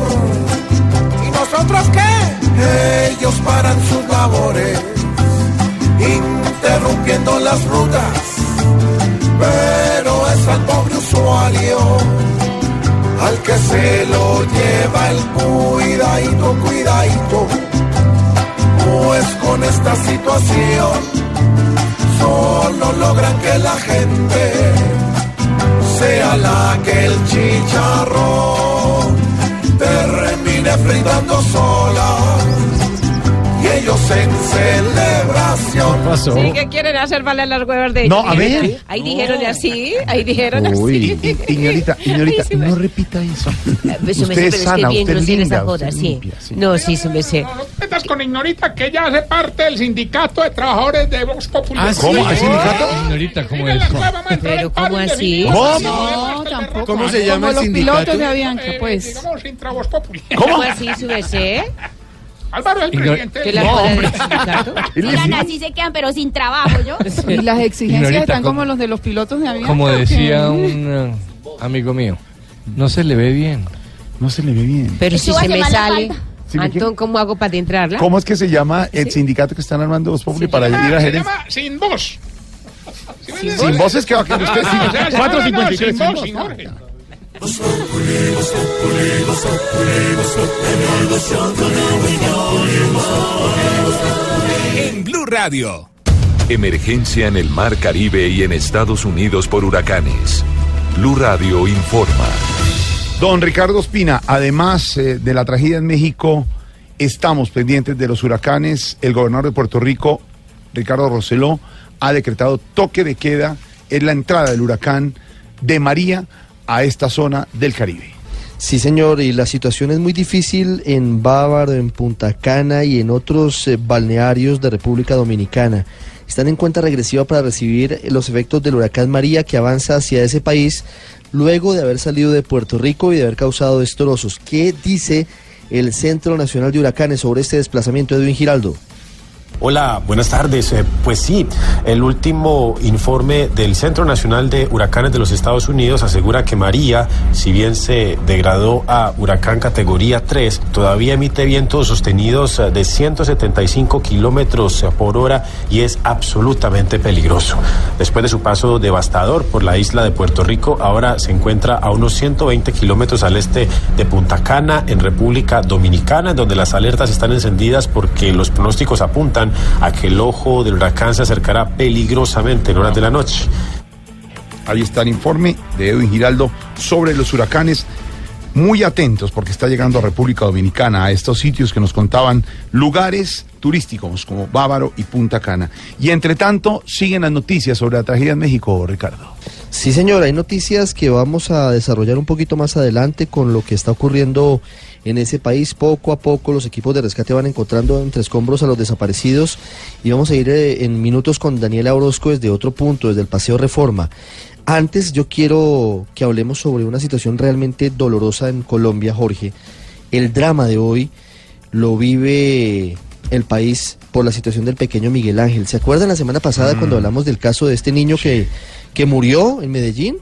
¿Y nosotros qué? Ellos paran sus labores, interrumpiendo las rutas, pero es al pobre usuario al que se lo lleva el cuidadito, cuidadito, pues con esta situación solo logran que la gente sea la que el chicharrón termine fritando sola ellos en celebración. Sí, que quieren hacer valer las huevas de No, ellos. a ver. Ahí dijeron así, ahí dijeron Uy, así. Ignorita, ignorita, no repita eso. Pues, me sé, Usted pero es es sana, que bien usted es grosera esa linda, joda, sí. limpia, sí. No, sí, se me sé. metas con Ignorita, que ella hace parte del sindicato de trabajadores de Vox Popular. Ah, ¿Cómo? ¿Hay sindicato? Ignorita, ¿cómo es? Pero ¿cómo así? No, tampoco. ¿Cómo se llama Como el los sindicato? pilotos de Avianca, pues. Digamos, intra Vox Populi. ¿Cómo así, su merced? Álvaro es el Ignor- presidente. ¿Qué la sindicato? Oigan, así se quedan, pero sin trabajo, ¿yo? Y las exigencias Ignorita, están como los de los pilotos de avión. Como decía un eh, amigo mío, no se le ve bien. No se le ve bien. Pero si se me sale. ¿Sí me Antón, ¿cómo hago para entrarla? ¿Cómo es que se llama el sindicato que están armando Voz Populi para ir a Se gerencia? llama Sin Voz. Sin voces que va a quedar usted. Ah, o sea, se llama, no, 453. Sin Voz, sin Jorge. En Blue Radio. Emergencia en el Mar Caribe y en Estados Unidos por huracanes. Blue Radio informa. Don Ricardo Espina, además eh, de la tragedia en México, estamos pendientes de los huracanes. El gobernador de Puerto Rico, Ricardo Roseló, ha decretado toque de queda en la entrada del huracán de María a esta zona del Caribe. Sí, señor, y la situación es muy difícil en Bávaro, en Punta Cana y en otros eh, balnearios de República Dominicana. Están en cuenta regresiva para recibir los efectos del huracán María que avanza hacia ese país luego de haber salido de Puerto Rico y de haber causado destrozos. ¿Qué dice el Centro Nacional de Huracanes sobre este desplazamiento, Edwin Giraldo? Hola, buenas tardes. Eh, pues sí, el último informe del Centro Nacional de Huracanes de los Estados Unidos asegura que María, si bien se degradó a huracán categoría 3, todavía emite vientos sostenidos eh, de 175 kilómetros por hora y es absolutamente peligroso. Después de su paso devastador por la isla de Puerto Rico, ahora se encuentra a unos 120 kilómetros al este de Punta Cana, en República Dominicana, donde las alertas están encendidas porque los pronósticos apuntan a que el ojo del huracán se acercará peligrosamente en horas de la noche. Ahí está el informe de Edwin Giraldo sobre los huracanes. Muy atentos porque está llegando a República Dominicana, a estos sitios que nos contaban lugares turísticos como Bávaro y Punta Cana. Y entre tanto, siguen las noticias sobre la tragedia en México, Ricardo. Sí, señor, hay noticias que vamos a desarrollar un poquito más adelante con lo que está ocurriendo en ese país. Poco a poco los equipos de rescate van encontrando entre escombros a los desaparecidos y vamos a ir eh, en minutos con Daniela Orozco desde otro punto, desde el Paseo Reforma. Antes yo quiero que hablemos sobre una situación realmente dolorosa en Colombia, Jorge. El drama de hoy lo vive el país por la situación del pequeño Miguel Ángel. ¿Se acuerdan la semana pasada cuando hablamos del caso de este niño que, que murió en Medellín?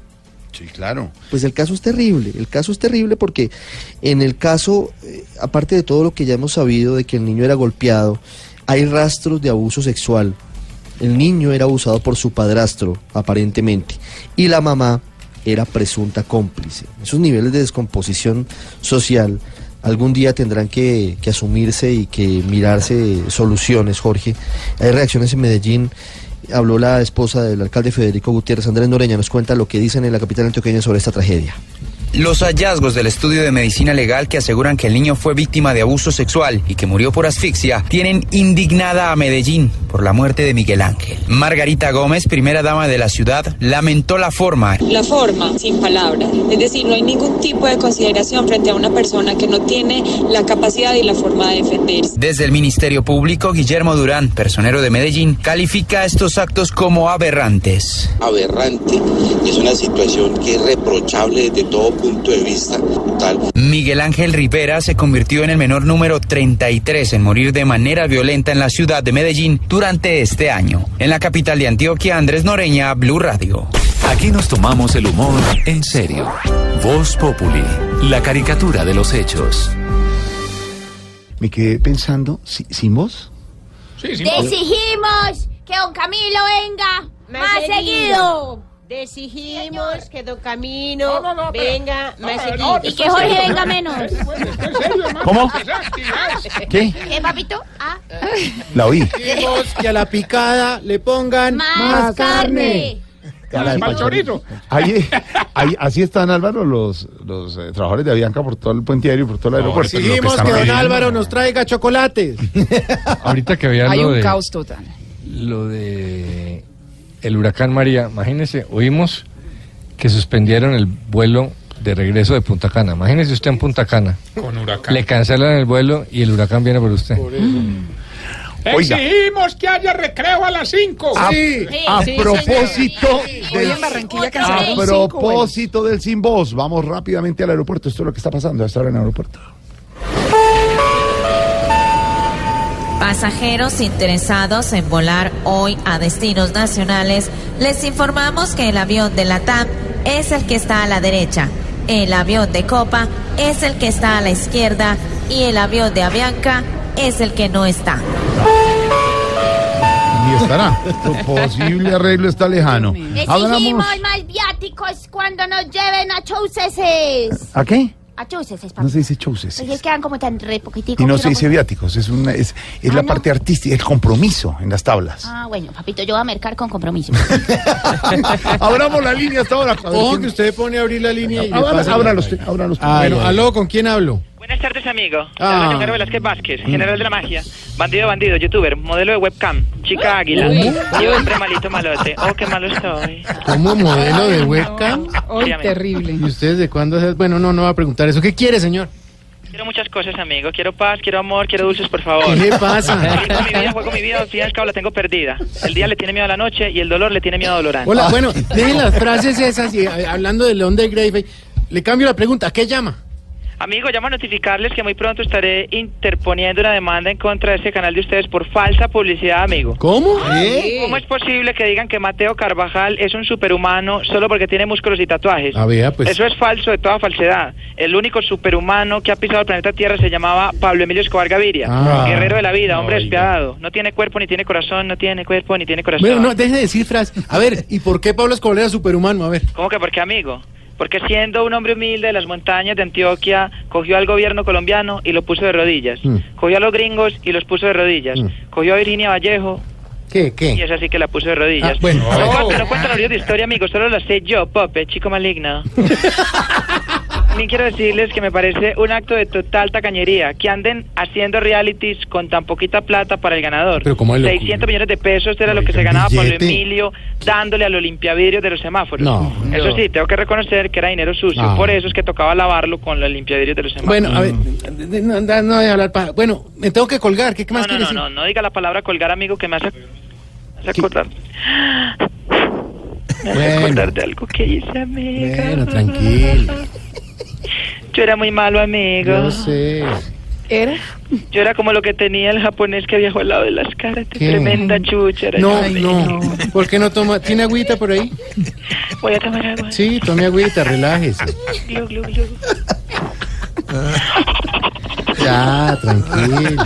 Sí, claro. Pues el caso es terrible, el caso es terrible porque en el caso, eh, aparte de todo lo que ya hemos sabido de que el niño era golpeado, hay rastros de abuso sexual. El niño era abusado por su padrastro, aparentemente, y la mamá era presunta cómplice. Esos niveles de descomposición social algún día tendrán que, que asumirse y que mirarse soluciones, Jorge. Hay reacciones en Medellín habló la esposa del alcalde Federico Gutiérrez, Andrés Noreña, nos cuenta lo que dicen en la capital antioqueña sobre esta tragedia. Los hallazgos del estudio de medicina legal que aseguran que el niño fue víctima de abuso sexual y que murió por asfixia tienen indignada a Medellín por la muerte de Miguel Ángel. Margarita Gómez, primera dama de la ciudad, lamentó la forma. La forma, sin palabras. Es decir, no hay ningún tipo de consideración frente a una persona que no tiene la capacidad y la forma de defenderse. Desde el Ministerio Público, Guillermo Durán, personero de Medellín, califica estos actos como aberrantes. Aberrante es una situación que es reprochable desde todo punto de vista. Miguel Ángel Rivera se convirtió en el menor número 33 en morir de manera violenta en la ciudad de Medellín durante este año. En la capital de Antioquia, Andrés Noreña, Blue Radio. Aquí nos tomamos el humor en serio. Voz Populi, la caricatura de los hechos. Me quedé pensando, ¿si- ¿sin voz? Sí, sí. Exigimos que don Camilo venga más, seguido. Exigimos que Don Camino venga más no, seguido. Y que Jorge venga menos. ¿Cómo? ¿Qué? ¿Qué, papito? Ah. La oí. Queremos que a la picada le pongan Más carne. Pa'l chorizo. Ahí, ahí- así están, Álvaro, los, los eh, trabajadores de Avianca por todo el puente aéreo y por todo el aeropuerto. Exigimos que don Álvaro nos traiga chocolates. Ahorita que había Hay lo un de, caos total. lo de el huracán María, imagínese, oímos que suspendieron el vuelo de regreso de Punta Cana. Imagínese usted en Punta Cana. Con huracán. Le cancelan el vuelo y el huracán viene por usted. Oiga. Exigimos que haya recreo a las 5. A, a propósito del, en Barranquilla a propósito del sin voz, vamos rápidamente al aeropuerto. Esto es lo que está pasando a esta hora en el aeropuerto. Pasajeros interesados en volar hoy a destinos nacionales, les informamos que el avión de la TAM es el que está a la derecha, el avión de Copa es el que está a la izquierda y el avión de Avianca es el que no está. Ni estará. Su posible arreglo está lejano. Exigimos Hablamos. más viáticos Pues cuando nos lleven a Chouseses. ¿A qué? A Chouseses, No papi. se dice chouses. Pues es que quedan como tan re poquiticos. Y no se dice viáticos, es, una, es, es Ah, la no. parte artística, el compromiso en las tablas. Ah, bueno, papito, yo voy a mercar con compromiso. Abramos la línea hasta ahora. Ojo ¿quién- que usted pone a abrir la línea y pasa- ábrala usted, ábrala usted. Bueno, aló, ¿con quién hablo? Buenas tardes, amigo. Ah. John Velázquez Vázquez, general de la magia. Bandido, bandido, youtuber, modelo de webcam, chica águila. Uy. Y hombre malito, malote. Oh, qué malo estoy. ¿Como modelo de webcam? Hoy, terrible. ¿Y ustedes de cuándo? se- Bueno, no, no va a preguntar eso. ¿Qué quiere, señor? Quiero muchas cosas, amigo. Quiero paz, quiero amor, quiero dulces, por favor. ¿Qué le pasa? Juego mi vida, juego mi vida, al fin y al cabo la tengo perdida. El día le tiene miedo a la noche y el dolor le tiene miedo a Dolorán. Hola, bueno, dejen las frases esas y eh, hablando de León de Greyface, le cambio la pregunta. ¿A qué llama? Amigo, llamo a notificarles que muy pronto estaré interponiendo una demanda en contra de este canal de ustedes por falsa publicidad, amigo. ¿Cómo? ¿Cómo es posible que digan que Mateo Carvajal es un superhumano solo porque tiene músculos y tatuajes? A ver, pues. Eso es falso de toda falsedad. El único superhumano que ha pisado el planeta Tierra se llamaba Pablo Emilio Escobar Gaviria. Ah. Guerrero de la vida, hombre despiadado. No tiene cuerpo, ni tiene corazón, no tiene cuerpo, ni tiene corazón. Bueno, no, deje de decir frases. A ver, ¿y por qué Pablo Escobar era superhumano? A ver. ¿Cómo que por qué, amigo? Porque siendo un hombre humilde de las montañas de Antioquia, cogió al gobierno colombiano y lo puso de rodillas. Mm. Cogió a los gringos y los puso de rodillas. Cogió a Virginia Vallejo ¿Qué, y qué? es así que la puso de rodillas. Ah, bueno. no, Oh. cuento, no cuento los de historia, amigo, solo las sé yo, Pope, chico maligno. También quiero decirles que me parece un acto de total tacañería que anden haciendo realities con tan poquita plata para el ganador. Pero ¿cómo es lo- 600 millones de pesos era lo que se ganaba Pablo. Emilio dándole al limpiavidrios de los semáforos. No. Eso No. sí, tengo que reconocer que era dinero sucio. Ah. Por eso es que tocaba lavarlo con los limpiavidrios de los semáforos. Bueno, a ver, no, no, no de hablar paja. Bueno, me tengo que colgar. ¿Qué, qué más no, no, quiere no, decir? no, no diga la palabra colgar, amigo, que me hace, me hace acordar. Me hace Bueno. acordar de algo que hice, amigo. Bueno, tranquilo. Yo era muy malo, amigo. Yo sé. ¿Era? Yo era como lo que tenía el japonés que viajó al lado de las caras. ¿Qué? Tremenda chucha. era No, no. ¿Por qué no toma? ¿Tiene agüita por ahí? Voy a tomar agua. Sí, tome agüita, relájese. Glu, glu, glu. Ya, tranquilo.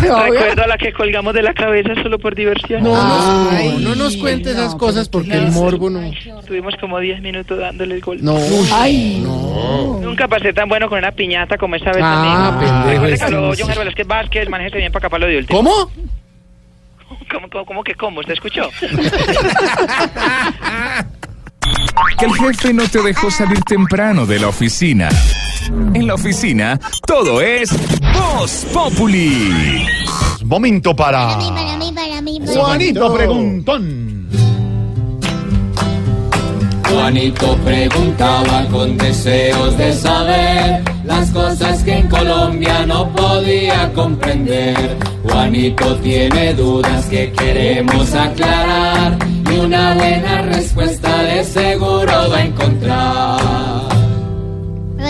Recuerdo a la que colgamos de la cabeza solo por diversión. No, no, no nos cuente esas cosas porque el morbo no. Tuvimos como 10 minutos dándole el golpe. No. Ay. No. Nunca pasé tan bueno con una piñata como esta vez, Ah, pendejo este, no John Velázquez Vázquez, manéjese bien para acá para lo de último. ¿Cómo? ¿Cómo, cómo, cómo que cómo? ¿Usted escuchó? Que el jefe no te dejó salir temprano de la oficina. En la oficina, todo es Voz Populi. Momento para Para mí, para mí, Juanito Preguntón. Juanito preguntaba con deseos de saber las cosas que en Colombia no podía comprender. Juanito tiene dudas que queremos aclarar y una buena respuesta de seguro va a encontrar.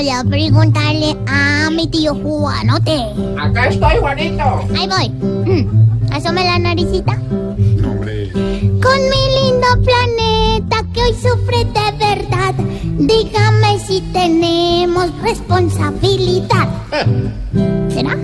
Voy a preguntarle a mi tío Juanote. Acá estoy, Juanito. Ahí voy. Mm, Asome la naricita. Con mi lindo planeta que hoy sufre de verdad, dígame si tenemos responsabilidad. ¿Será?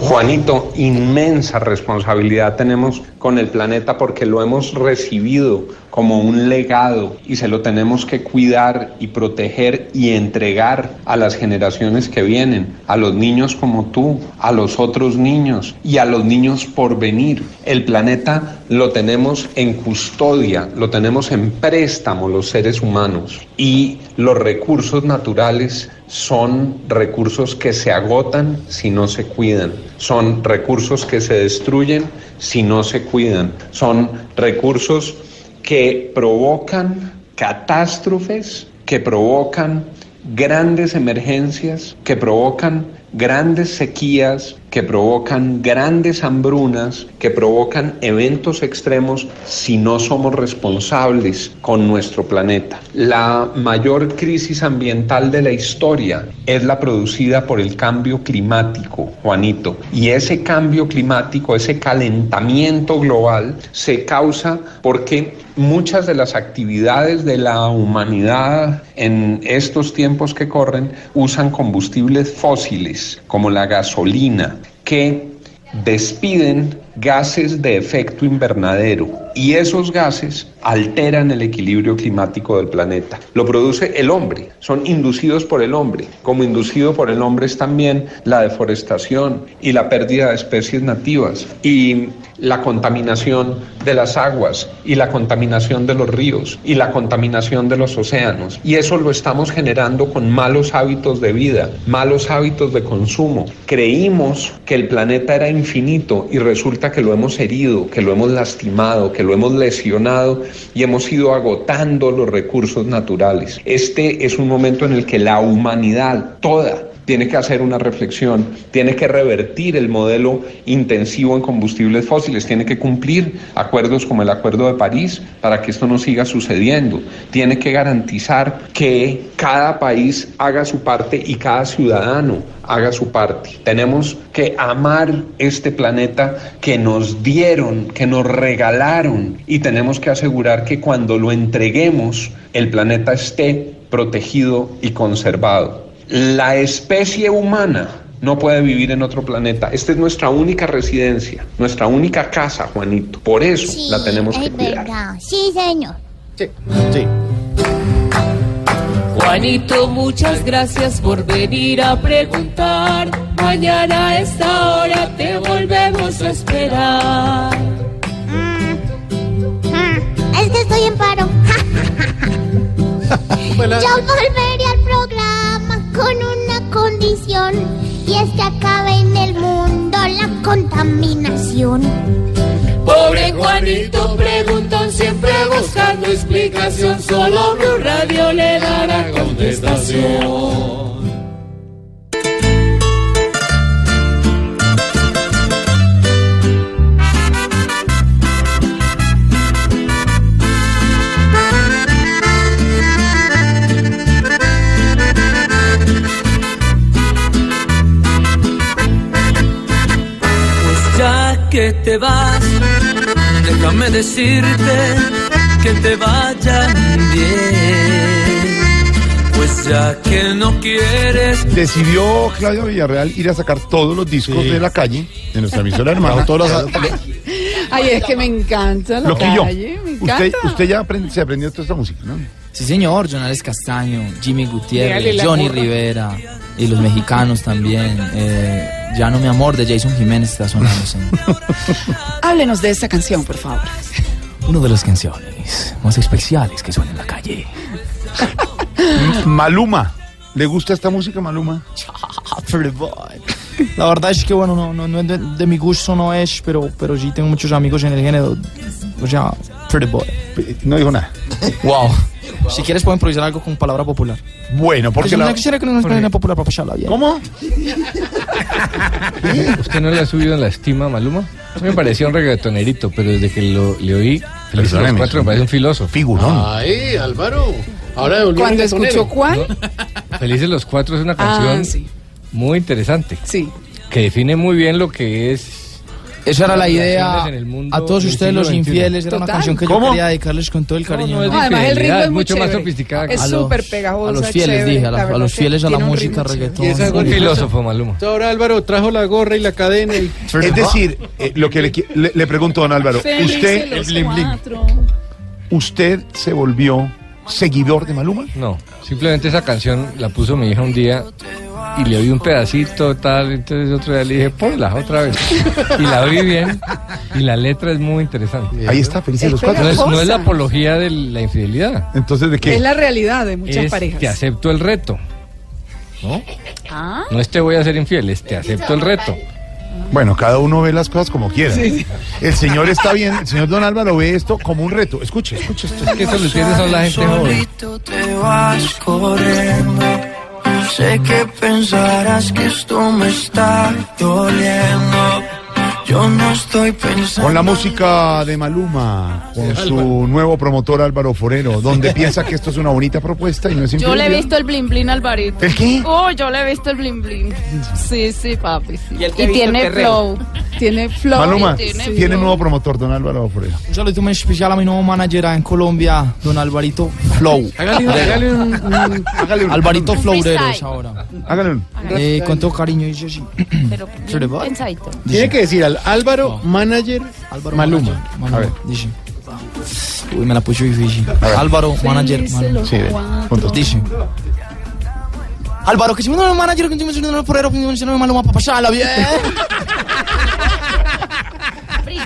Juanito, inmensa responsabilidad tenemos con el planeta porque lo hemos recibido como un legado y se lo tenemos que cuidar y proteger y entregar a las generaciones que vienen, a los niños como tú, a los otros niños y a los niños por venir. El planeta lo tenemos en custodia, lo tenemos en préstamo los seres humanos y los recursos naturales son recursos que se agotan si no se cuidan, son recursos que se destruyen si no se cuidan, son recursos que provocan catástrofes, que provocan grandes emergencias, que provocan grandes sequías, que provocan grandes hambrunas, que provocan eventos extremos si no somos responsables con nuestro planeta. La mayor crisis ambiental de la historia es la producida por el cambio climático, Juanito. Y ese cambio climático, ese calentamiento global, se causa porque muchas de las actividades de la humanidad en estos tiempos que corren usan combustibles fósiles como la gasolina que despiden gases de efecto invernadero y esos gases alteran el equilibrio climático del planeta. Lo produce el hombre, son inducidos por el hombre. Como inducido por el hombre es también la deforestación y la pérdida de especies nativas y la contaminación de las aguas y la contaminación de los ríos y la contaminación de los océanos. Y eso lo estamos generando con malos hábitos de vida, malos hábitos de consumo. Creímos que el planeta era infinito y resulta que lo hemos herido, que lo hemos lastimado, que lo hemos lesionado y hemos ido agotando los recursos naturales. Este es un momento en el que la humanidad toda tiene que hacer una reflexión, tiene que revertir el modelo intensivo en combustibles fósiles, tiene que cumplir acuerdos como el Acuerdo de París para que esto no siga sucediendo, tiene que garantizar que cada país haga su parte y cada ciudadano haga su parte. Tenemos que amar este planeta que nos dieron, que nos regalaron y tenemos que asegurar que cuando lo entreguemos el planeta esté protegido y conservado. La especie humana no puede vivir en otro planeta. Esta es nuestra única residencia, nuestra única casa, Juanito. Por eso la tenemos que cuidar. verdad. Sí, señor. Sí. Sí. Juanito, muchas gracias por venir a preguntar. Mañana a esta hora te volvemos a esperar. Es que estoy en paro. Yo volveré con una condición y es que acabe en el mundo la contaminación. Pobre Juanito preguntón siempre buscando explicación. Solo Blue Radio le dará contestación. Que te vas, déjame decirte que te vaya bien. Pues ya que no quieres. Decidió Claudia Villarreal ir a sacar todos los discos de la calle, de nuestra emisora hermana. Todos los, Ay, es que me encanta la Loquillo, calle, me encanta. usted, usted ya aprend- se aprendió toda esta música, ¿no? Sí, señor, Jonales Castaño, Jimmy Gutiérrez, Johnny. Rivera y los mexicanos también. Eh, ya no mi amor de Jason Jiménez está sonando. Háblenos de esta canción, por favor. Una de las canciones más especiales que suena en la calle. Maluma. ¿Le gusta esta música, Maluma? La verdad es que bueno, no, no, no es de, de mi gusto no es, pero, pero sí tengo muchos amigos en el género. O sea, pretty boy. No dijo nada. Wow. Si quieres puedo improvisar algo con palabra popular. Bueno, porque la- no quisiera que no nos palabra popular para pasarla bien. ¿Cómo? ¿Usted no le ha subido en la estima a Maluma? A mí me parecía un reggaetonerito, pero desde que lo, le oí, Felices los cuatro me parece un filósofo. Figurón. Ay, Álvaro. Ahora reggaetonero. escuchó cuál, Felices los cuatro es una Ah, canción sí. muy interesante. Sí. Que define muy bien lo que es. Esa era la idea relaciones en el mundo a todos ustedes los infieles. Era una canción que ¿Cómo? yo quería dedicarles con todo el cariño. no, es ¿no? Además, el ritmo infidelidad, es mucho más chévere. que- Es A los- súper pegajoso. a los es fieles, chévere, dije, a, la- a los fieles a la música reggaetón. Y esa Un filósofo, Maluma. Ahora Álvaro trajo la gorra y la cadena y... Es decir, eh, lo que le, qui- le- le pregunto, don Álvaro, ¿usted, los blim, blim, cuatro. ¿usted se volvió seguidor de Maluma? No, simplemente esa canción la puso mi hija un día y le oí un pedacito tal, entonces otro día le dije, ponla otra vez. Y la oí bien y la letra es muy interesante. Ahí está, Felices los No cuatro. es, no es la apología de la infidelidad. Entonces, ¿de qué? Es la realidad de muchas es parejas. te acepto el reto. ¿No? Ah, No es te voy a ser infiel, es te acepto el reto. Bueno, cada uno ve las cosas como quiera. Sí, sí. El señor está bien, el señor Don Álvaro ve esto como un reto. Escuche, escuche esto. Es que eso lo entiende solo la gente joven. Sé que pensarás que esto me está doliendo. Yo no estoy pensando. Con la música de Maluma, con su nuevo promotor Álvaro Forero, donde piensa que esto es una bonita propuesta y no es Yo le he visto el blin blin al Alvarito. ¿El qué? Oh, yo le he visto el blin blin. Sí, sí, papi. sí. Y visto tiene el flow. Tiene flow. Maluma, y tiene tiene flow. nuevo promotor, don Álvaro Forero. Un saludo muy especial a mi nuevo manager en Colombia, don Alvarito Flow. Hágale un- hágale un- un- hágale un- Alvarito Un Flowreros freestyle. ahora. Hágale un. Eh, con todo cariño dice así. Pero ¿Se le va? pensadito. Tiene que decir al Álvaro Manager Maluma. Manager, Maluma, dice. Uy, me la puso difícil. Álvaro, manager, Maluma. Sí, ve, juntos. Dice. Álvaro, que si uno es manager, que si uno es porrero, que si uno es Maluma, para pasarla bien.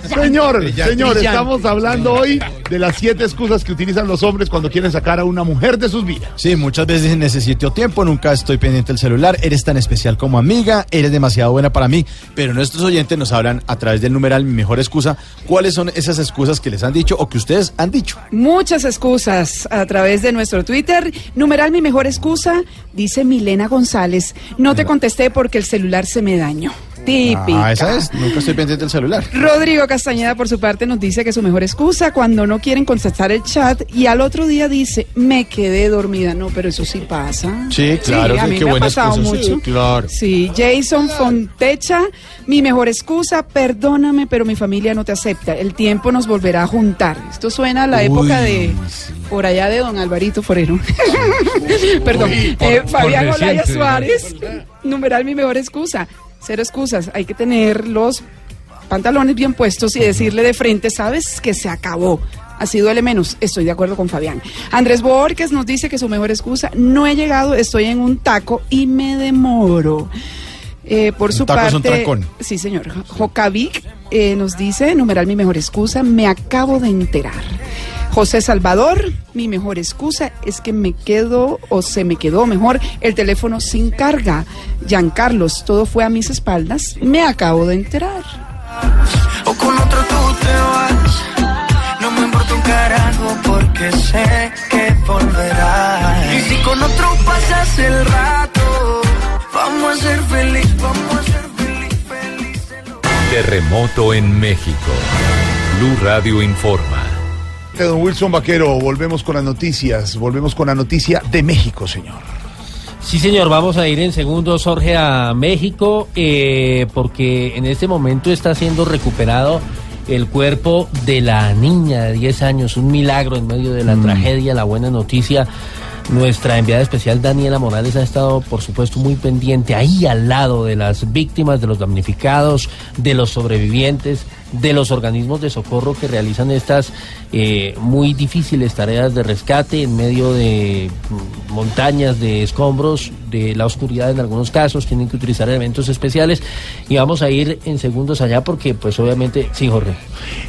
Señor, señor, estamos hablando hoy de las siete excusas que utilizan los hombres cuando quieren sacar a una mujer de sus vidas. Sí, muchas veces necesito tiempo, nunca estoy pendiente del celular, eres tan especial como amiga, eres demasiado buena para mí, pero nuestros oyentes nos hablan a través del numeral Mi Mejor Excusa, cuáles son esas excusas que les han dicho o que ustedes han dicho. Muchas excusas a través de nuestro Twitter. Numeral mi mejor excusa, dice Milena González. No te contesté porque el celular se me dañó. Típica. Ah, esa es, nunca estoy pendiente del celular. Rodrigo Castañeda, por su parte, nos dice que su mejor excusa cuando no quieren contestar el chat y al otro día dice, me quedé dormida. No, pero eso sí pasa. Sí, claro, a sí, mí qué me ha pasado excusa, sí, mucho. claro. Sí, Jason Fontecha, mi mejor excusa, perdóname, pero mi familia no te acepta. El tiempo nos volverá a juntar. Esto suena a la Uy, época de por allá de don Alvarito Forero. Perdón, Uy, por- Eh, Fabián Olaya Suárez, numeral mi mejor excusa. Cero excusas, hay que tener los pantalones bien puestos y decirle de frente, sabes que se acabó. Así duele menos, estoy de acuerdo con Fabián. Andrés Borges nos dice que su mejor excusa, no he llegado, estoy en un taco y me demoro. Eh, por su taco es un parte, trancón. sí señor, Jocavic eh, nos dice, numeral mi mejor excusa, me acabo de enterar. José Salvador, mi mejor excusa es que me quedo o se me quedó mejor el teléfono sin carga. Carlos, todo fue a mis espaldas, me acabo de enterar. O con otro tú te vas. No me importa un carajo porque sé que volverás. Y si con otro pasas el rato, vamos a ser feliz, vamos a ser Terremoto en México. Blue Radio informa. Don Wilson Vaquero, volvemos con las noticias, volvemos con la noticia de México, señor. Sí, señor, vamos a ir en segundos, Jorge, a México, eh, porque en este momento está siendo recuperado el cuerpo de la niña de 10 años, un milagro en medio de la tragedia, la buena noticia. Nuestra enviada especial Daniela Morales ha estado, por supuesto, muy pendiente ahí al lado de las víctimas, de los damnificados, de los sobrevivientes, de los organismos de socorro que realizan estas eh, muy difíciles tareas de rescate en medio de mm, montañas, de escombros, de la oscuridad en algunos casos, tienen que utilizar elementos especiales y vamos a ir en segundos allá porque pues obviamente, sí, Jorge.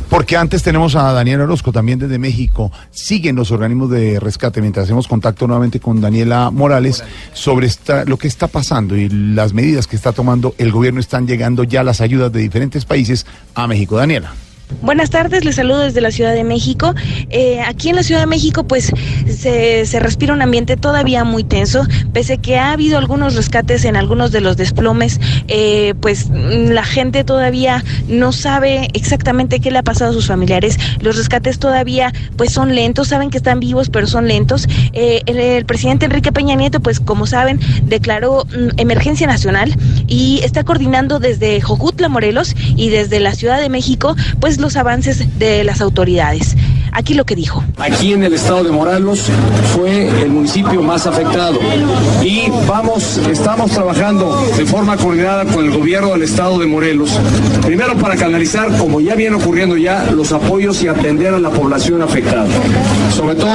Porque antes tenemos a Daniel Orozco también desde México. Siguen los organismos de rescate mientras hacemos contacto nuevamente con Daniela Morales sobre esta- lo que está pasando y las medidas que está tomando el gobierno. Están llegando ya las ayudas de diferentes países a México. Daniela. Buenas tardes, les saludo desde la Ciudad de México. Eh, aquí en la Ciudad de México, pues se, respira un ambiente todavía muy tenso, pese que ha habido algunos rescates en algunos de los desplomes, eh, pues la gente todavía no sabe exactamente qué le ha pasado a sus familiares. Los rescates todavía, pues son lentos, saben que están vivos, pero son lentos. Eh, el, el presidente Enrique Peña Nieto, pues como saben, declaró mm, emergencia nacional y está coordinando desde Jojutla, Morelos, y desde la Ciudad de México, pues los avances de las autoridades. Aquí lo que dijo. Aquí en el estado de Morelos fue el municipio más afectado y vamos, estamos trabajando de forma coordinada con el gobierno del estado de Morelos, primero para canalizar, como ya viene ocurriendo ya, los apoyos y atender a la población afectada, sobre todo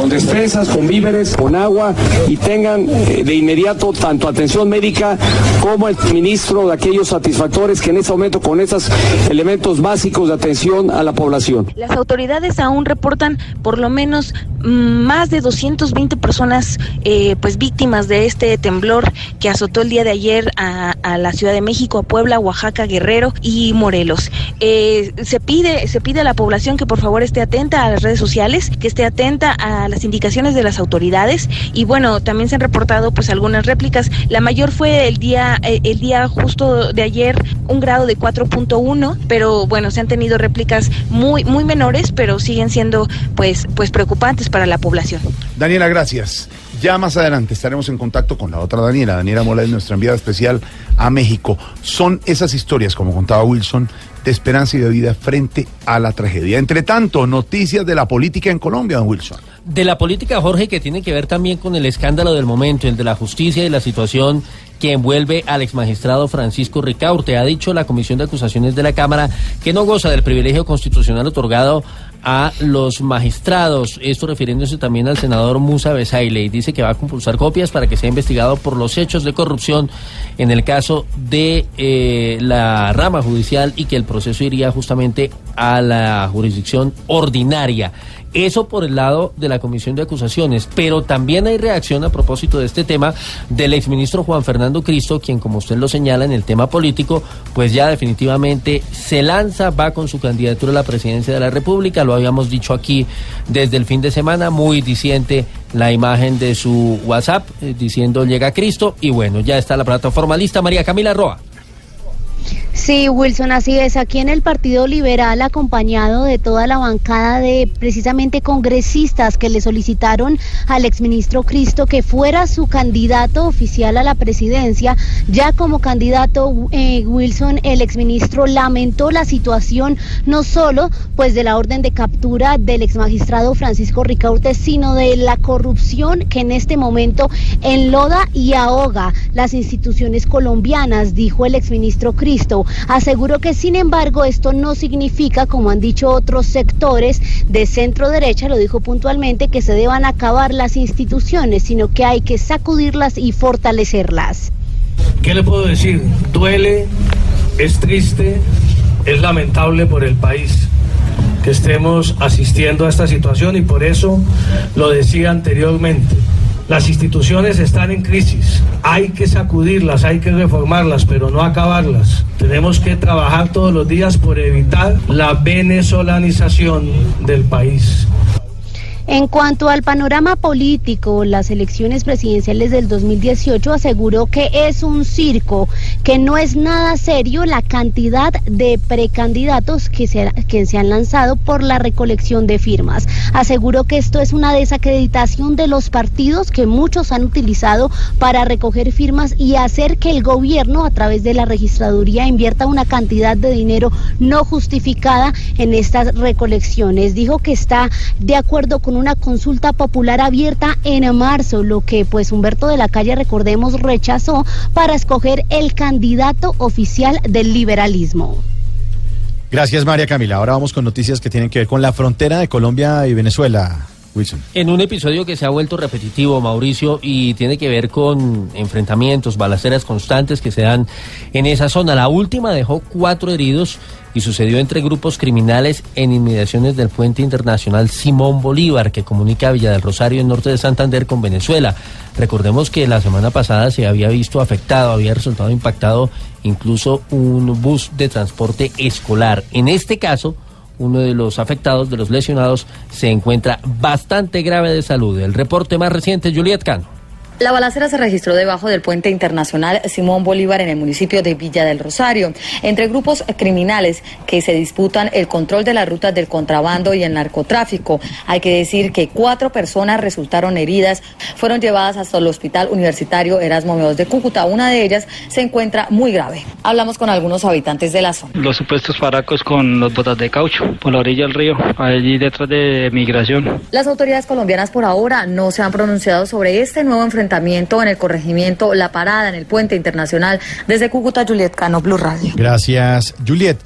con despensas, con víveres, con agua y tengan eh, de inmediato tanto atención médica como el ministro de aquellos satisfactores que en este momento con estos elementos básicos de atención a la población. Las autoridades aún aún reportan por lo menos mm, más de 220 personas eh, pues víctimas de este temblor que azotó el día de ayer a, la Ciudad de México, a Puebla, Oaxaca, Guerrero y Morelos. Eh, se pide se pide a la población que por favor esté atenta a las redes sociales, que esté atenta a las indicaciones de las autoridades y bueno también se han reportado pues algunas réplicas. La mayor fue el día eh, el día justo de ayer un grado de 4.1, pero bueno se han tenido réplicas muy muy menores, pero siguen siendo pues pues preocupantes para la población. Daniela, gracias. Ya más adelante estaremos en contacto con la otra Daniela. Daniela Mola es nuestra enviada especial a México. Son esas historias, como contaba Wilson, de esperanza y de vida frente a la tragedia. Entre tanto, noticias de la política en Colombia, don Wilson. De la política, Jorge, que tiene que ver también con el escándalo del momento, el de la justicia y la situación que envuelve al exmagistrado Francisco Ricaurte. Ha dicho la Comisión de Acusaciones de la Cámara que no goza del privilegio constitucional otorgado a los magistrados. Esto refiriéndose también al senador Musa Besaile y dice que va a compulsar copias para que sea investigado por los hechos de corrupción en el caso de eh, la rama judicial y que el proceso iría justamente a la jurisdicción ordinaria. Eso por el lado de la Comisión de Acusaciones, pero también hay reacción a propósito de este tema del exministro Juan Fernando Cristo, quien como usted lo señala en el tema político, pues ya definitivamente se lanza, va con su candidatura a la presidencia de la República, lo habíamos dicho aquí desde el fin de semana, muy diciente la imagen de su WhatsApp eh, diciendo llega Cristo y bueno, ya está la plataforma lista, María Camila Roa. Sí, Wilson, así es. Aquí en el Partido Liberal, acompañado de toda la bancada de precisamente congresistas que le solicitaron al exministro Cristo que fuera su candidato oficial a la presidencia, ya como candidato eh, Wilson, el exministro lamentó la situación no solo pues de la orden de captura del exmagistrado Francisco Ricaurte, sino de la corrupción que en este momento enloda y ahoga las instituciones colombianas, dijo el exministro Cristo. Aseguró que, sin embargo, esto no significa, como han dicho otros sectores de centro derecha, lo dijo puntualmente, que se deban acabar las instituciones, sino que hay que sacudirlas y fortalecerlas. ¿Qué le puedo decir? Duele, es triste, es lamentable por el país que estemos asistiendo a esta situación y por eso lo decía anteriormente. Las instituciones están en crisis, hay que sacudirlas, hay que reformarlas, pero no acabarlas. Tenemos que trabajar todos los días por evitar la venezolanización del país. En cuanto al panorama político, las elecciones presidenciales del 2018 aseguró que es un circo, que no es nada serio la cantidad de precandidatos que se, que se han lanzado por la recolección de firmas. Aseguró que esto es una desacreditación de los partidos que muchos han utilizado para recoger firmas y hacer que el gobierno a través de la registraduría invierta una cantidad de dinero no justificada en estas recolecciones. Dijo que está de acuerdo con una consulta popular abierta en marzo, lo que pues Humberto de la Calle, recordemos, rechazó para escoger el candidato oficial del liberalismo. Gracias, María Camila. Ahora vamos con noticias que tienen que ver con la frontera de Colombia y Venezuela. En un episodio que se ha vuelto repetitivo, Mauricio, y tiene que ver con enfrentamientos, balaceras constantes que se dan en esa zona. La última dejó cuatro heridos y sucedió entre grupos criminales en inmediaciones del puente internacional Simón Bolívar, que comunica Villa del Rosario, en norte de Santander, con Venezuela. Recordemos que la semana pasada se había visto afectado, había resultado impactado incluso un bus de transporte escolar. En este caso, uno de los afectados, de los lesionados, se encuentra bastante grave de salud. El reporte más reciente, Juliet Cano. La balacera se registró debajo del puente internacional Simón Bolívar en el municipio de Villa del Rosario, entre grupos criminales que se disputan el control de las rutas del contrabando y el narcotráfico. Hay que decir que cuatro personas resultaron heridas, fueron llevadas hasta el Hospital Universitario Erasmo Meos de Cúcuta. Una de ellas se encuentra muy grave. Hablamos con algunos habitantes de la zona. Los supuestos paracos con los botas de caucho por la orilla del río, allí detrás de migración. Las autoridades colombianas por ahora no se han pronunciado sobre este nuevo enfrentamiento en el corregimiento La Parada, en el puente internacional. Desde Cúcuta, Juliet Cano, Blue Radio. Gracias, Juliet.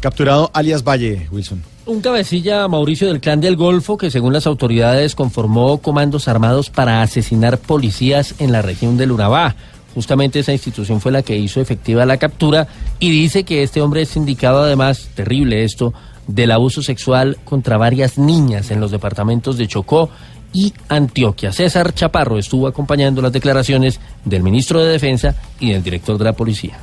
Capturado alias Valle, Wilson. Un cabecilla, Mauricio, del clan del Golfo, que según las autoridades conformó comandos armados para asesinar policías en la región del Urabá. Justamente esa institución fue la que hizo efectiva la captura y dice que este hombre es indicado además, terrible esto, del abuso sexual contra varias niñas en los departamentos de Chocó y Antioquia. César Chaparro estuvo acompañando las declaraciones del ministro de Defensa y del director de la policía.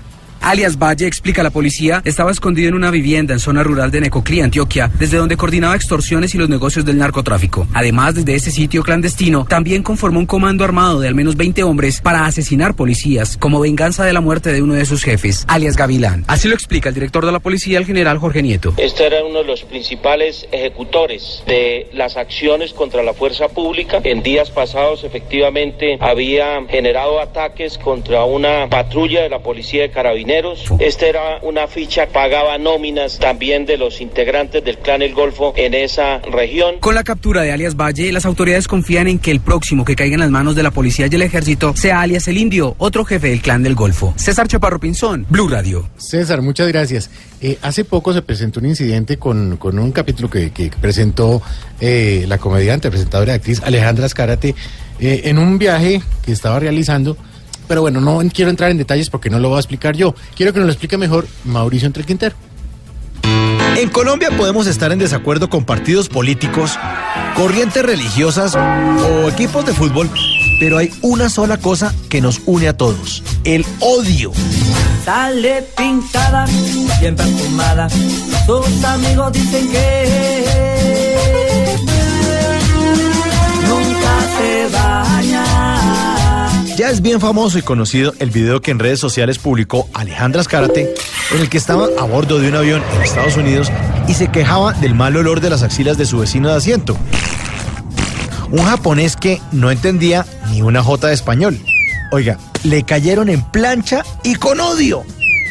Alias Valle, explica la policía, estaba escondido en una vivienda en zona rural de Necoclí, Antioquia, desde donde coordinaba extorsiones y los negocios del narcotráfico. Además, desde ese sitio clandestino, también conformó un comando armado de al menos 20 hombres para asesinar policías, como venganza de la muerte de uno de sus jefes, alias Gavilán. Así lo explica el director de la policía, el general Jorge Nieto. Este era uno de los principales ejecutores de las acciones contra la fuerza pública. En días pasados, efectivamente, había generado ataques contra una patrulla de la policía de Carabineros. Esta era una ficha, pagaba nóminas también de los integrantes del clan El Golfo en esa región. Con la captura de alias Valle, las autoridades confían en que el próximo que caiga en las manos de la policía y el ejército sea alias El Indio, otro jefe del clan del Golfo. César Chaparro Pinzón, Blue Radio. César, muchas gracias. Eh, hace poco se presentó un incidente con, con un capítulo que, que presentó eh, la comediante, presentadora y actriz Alejandra Escárate eh, en un viaje que estaba realizando. Pero bueno, no quiero entrar en detalles porque no lo voy a explicar yo. Quiero que nos lo explique mejor Mauricio Entre Quintero. En Colombia podemos estar en desacuerdo con partidos políticos, corrientes religiosas o equipos de fútbol, pero hay una sola cosa que nos une a todos, el odio. Sale pintada, bien perfumada. Sus amigos dicen que nunca se baña. Ya es bien famoso y conocido el video que en redes sociales publicó Alejandra Escárate, en el que estaba a bordo de un avión en Estados Unidos y se quejaba del mal olor de las axilas de su vecino de asiento. Un japonés que no entendía ni una jota de español. Oiga, le cayeron en plancha y con odio.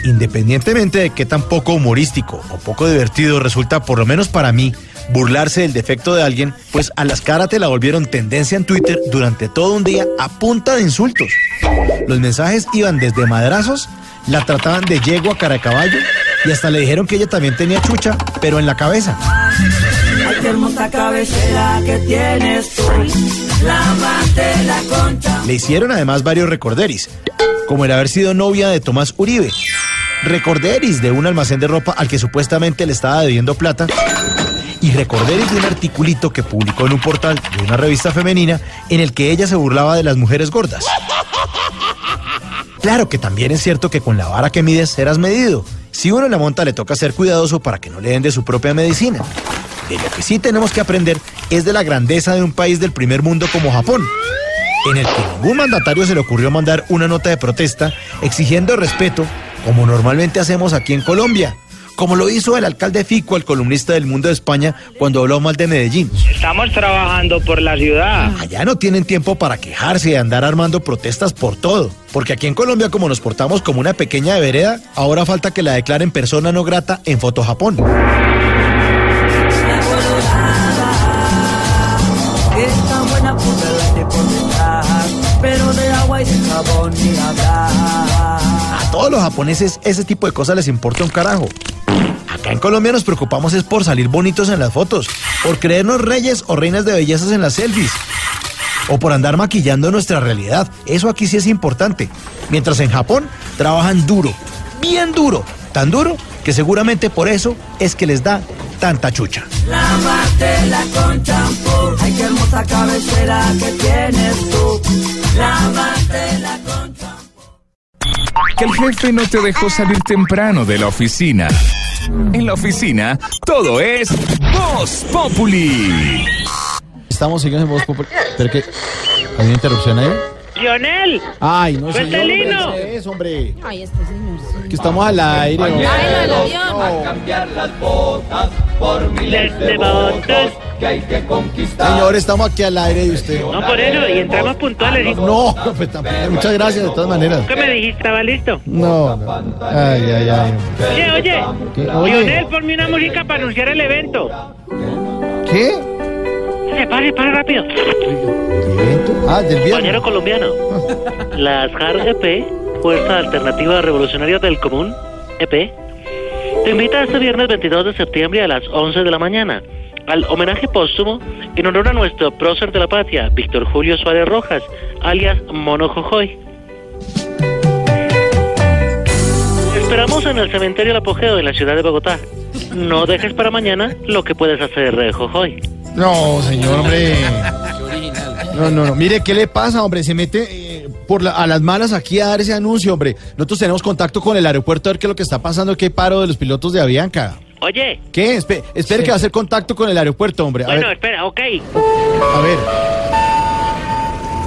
Independientemente de qué tan poco humorístico o poco divertido resulta, por lo menos para mí, burlarse del defecto de alguien, pues a las te la volvieron tendencia en Twitter durante todo un día a punta de insultos. Los mensajes iban desde madrazos, la trataban de yegua cara de caballo y hasta le dijeron que ella también tenía chucha, pero en la cabeza. Ay, qué hermosa cabecera que tienes tú. Lávate la concha. Le hicieron además varios recorderis, como el haber sido novia de Tomás Uribe, recorderis de un almacén de ropa al que supuestamente le estaba debiendo plata y recorderis de un articulito que publicó en un portal de una revista femenina en el que ella se burlaba de las mujeres gordas. Claro que también es cierto que con la vara que mides serás medido. Si uno la monta le toca ser cuidadoso para que no le den de su propia medicina. De lo que sí tenemos que aprender es de la grandeza de un país del primer mundo como Japón, en el que ningún mandatario se le ocurrió mandar una nota de protesta exigiendo respeto, como normalmente hacemos aquí en Colombia, como lo hizo el alcalde Fico, el columnista del Mundo de España, cuando habló mal de Medellín. Estamos trabajando por la ciudad. Allá no tienen tiempo para quejarse y andar armando protestas por todo. Porque aquí en Colombia, como nos portamos como una pequeña de vereda, ahora falta que la declaren persona no grata en Foto Japón. Es tan buena ponerla de por detrás, pero de agua y de jabón ni hablar. Los japoneses ese tipo de cosas les importa un carajo. Acá en Colombia nos preocupamos es por salir bonitos en las fotos, por creernos reyes o reinas de bellezas en las selfies, o por andar maquillando nuestra realidad. Eso aquí sí es importante. Mientras en Japón trabajan duro, bien duro, tan duro que seguramente por eso es que les da tanta chucha. Lávate con champú. Ay, qué hermosa cabecera que tienes tú. Lávate con Que el jefe no te dejó salir temprano de la oficina. En la oficina, todo es Voz Populi. Estamos siguiendo en Voz Populi. ¿Pero qué? ¿Hay una interrupción ahí? Lionel. Ay, no, señor. Bertelino. hombre, Es, hombre. Ay, este señor. sí. Que estamos al aire. hombre. Bájelo del avión. A cambiar las botas por miles de votos que hay que conquistar. Señor, estamos aquí al aire y usted. No, por eso, y entramos puntuales. ¿y No, pues tampoco. Muchas gracias de todas maneras. ¿Qué me dijiste? ¿Estaba listo? No, no. Ay, ay, ay. Oye, oye. ¿Qué? Oye. Lionel, ponme una música para anunciar el evento. ¿Qué? Se pare, pare rápido. Ah, del viernes. Compañero colombiano. Las JAR EP, Fuerza Alternativa Revolucionaria del Común, EP, te invita este viernes 22 de septiembre a las 11 de la mañana al homenaje póstumo en honor a nuestro prócer de la patria, Víctor Julio Suárez Rojas, alias Mono Jojoy. esperamos en el cementerio El Apogeo en la ciudad de Bogotá. No dejes para mañana lo que puedes hacer Jojoy. No, señor, hombre. No, no, no. Mire, ¿qué le pasa, hombre? Se mete eh, por la- a las malas aquí a dar ese anuncio, hombre. Nosotros tenemos contacto con el aeropuerto a ver qué es lo que está pasando, qué paro de los pilotos de Avianca. Oye, ¿Qué? Espe- espere que va a hacer contacto con el aeropuerto, hombre. A bueno, ver, espera, ok. a ver.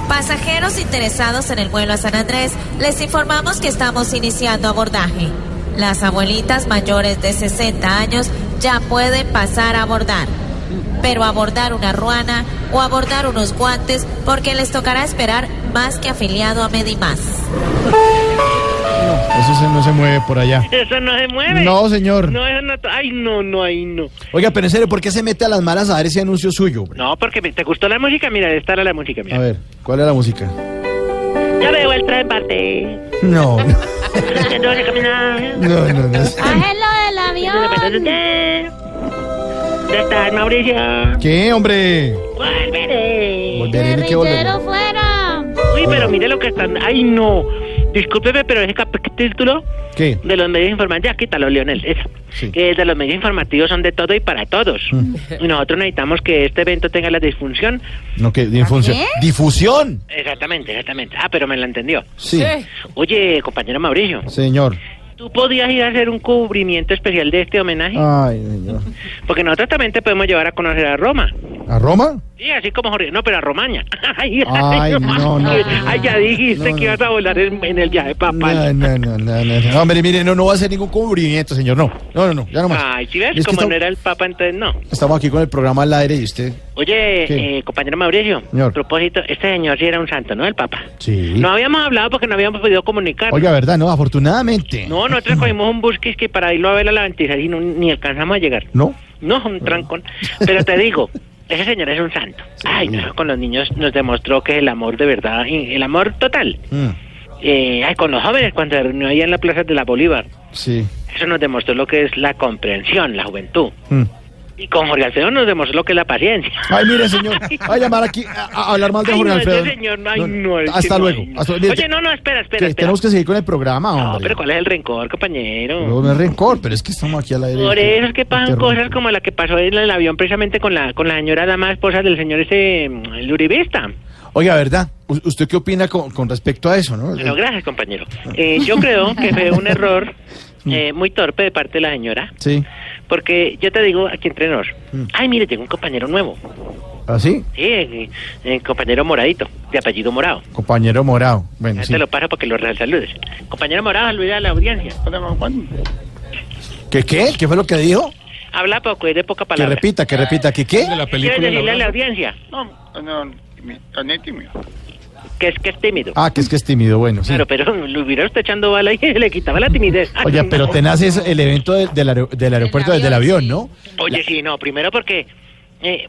Pasajeros interesados en el vuelo a San Andrés, les informamos que estamos iniciando abordaje. Las abuelitas mayores de 60 años ya pueden pasar a abordar. Pero abordar una ruana o abordar unos guantes porque les tocará esperar más que afiliado a Medimás. Eso se- no se mueve por allá. Eso no se mueve. No, señor. No, eso no. Ay, no, no, ahí no. Oiga, pero en serio, ¿por qué se mete a las malas a dar ese anuncio suyo, hombre? No, porque me- te gustó la música. Mira, esta era la música. Mira. A ver, ¿cuál es la música? Ya veo el tren parte. No, no, no, no. no. ¡Bájelo del avión! ¿Dónde estás, Mauricio? ¿Qué, hombre? Volveré. Volveré, ni que volveré. ¡Guerrillero fuera! Uy, pero mire lo que están. Ay, no. Discúlpeme, pero ese capítulo ¿Qué? de los medios informativos. Ya, quítalo, Leonel. Esa. Sí. Que de los medios informativos son de todo y para todos. Mm. Y nosotros necesitamos que este evento tenga la disfunción. No, que difusión. ¿Difusión? Exactamente, exactamente. Ah, pero me la entendió. Sí. Oye, compañero Mauricio, Señor. ¿Tú podías ir a hacer un cubrimiento especial de este homenaje? Ay, señor. Porque nosotros también te podemos llevar a conocer a Roma. ¿A Roma? Sí, así como Jorge. No, pero a Romaña. Ay, Ay, no, no. Ay, ya dijiste No, que ibas a volar en, en el viaje papal. No, no, no, no, no, no. Hombre, mire, no, no va a hacer ningún cubrimiento, señor. No, no, no, no ya no más. Ay, si ves, Es que como estamos- no era el papa, entonces no. Estamos aquí con el programa al aire y usted. Oye, eh, compañero Mauricio, Señor. a propósito, este señor sí era un santo, ¿no? El papa. Sí. No habíamos hablado porque no habíamos podido comunicar. Oiga, ¿verdad? No, afortunadamente. No, nosotros cogimos un bus que es que para irlo a ver a la ventisa y no, ni alcanzamos a llegar. ¿No? No, un trancón. Pero te digo, ese señor es un santo. Ay, no, con los niños nos demostró que el amor de verdad, el amor total. Mm, Eh, ay, con los jóvenes cuando se reunió ahí en la Plaza de la Bolívar. sí. Eso nos demostró lo que es la comprensión, la juventud. Mm. Y con Jorge Alfredo nos demostró lo que es la paciencia. Ay, mire, señor. Va a llamar aquí a, a hablar mal de Ay, Jorge no, Alfredo. señor, No, no, hasta no, luego. ay, no. hasta- mire, Oye, no, no, espera, espera, que espera. tenemos que seguir con el programa, No, hombre. pero ¿cuál es el rencor, compañero? No, no es rencor, pero es que estamos aquí al aire. Por eso es que pasan cosas como la que pasó en el avión precisamente con la con la señora dama esposa del señor ese mm, el uribista. Oiga, ¿verdad? ¿Usted qué opina con, con respecto a eso, no? Bueno, gracias, compañero. Eh, yo creo que fue un error eh, muy torpe de parte de la señora, Sí. Porque yo te digo aquí entre nos, Mm. ay, mire, tengo un compañero nuevo. ¿Así? Sí, eh, eh, compañero moradito, de apellido morado. Compañero morado. Bueno, Ya sí. te lo paso para que lo real saludes. Compañero morado, saluda a la audiencia. ¿Qué qué? ¿Qué fue lo que dijo? Habla poco, es de poca Que palabra. repita, que repita. ¿Qué qué? ¿Quieres decirle a la audiencia No, no, tan tímido. Que es que es tímido? Ah, que es que es tímido, bueno, sí. Claro, pero lo hubiera usted echando bala y le quitaba la timidez. Oye, pero tenaz es el evento del, del aer- del aeropuerto desde el avión, ¿no? Oye, sí, no, primero porque... eh,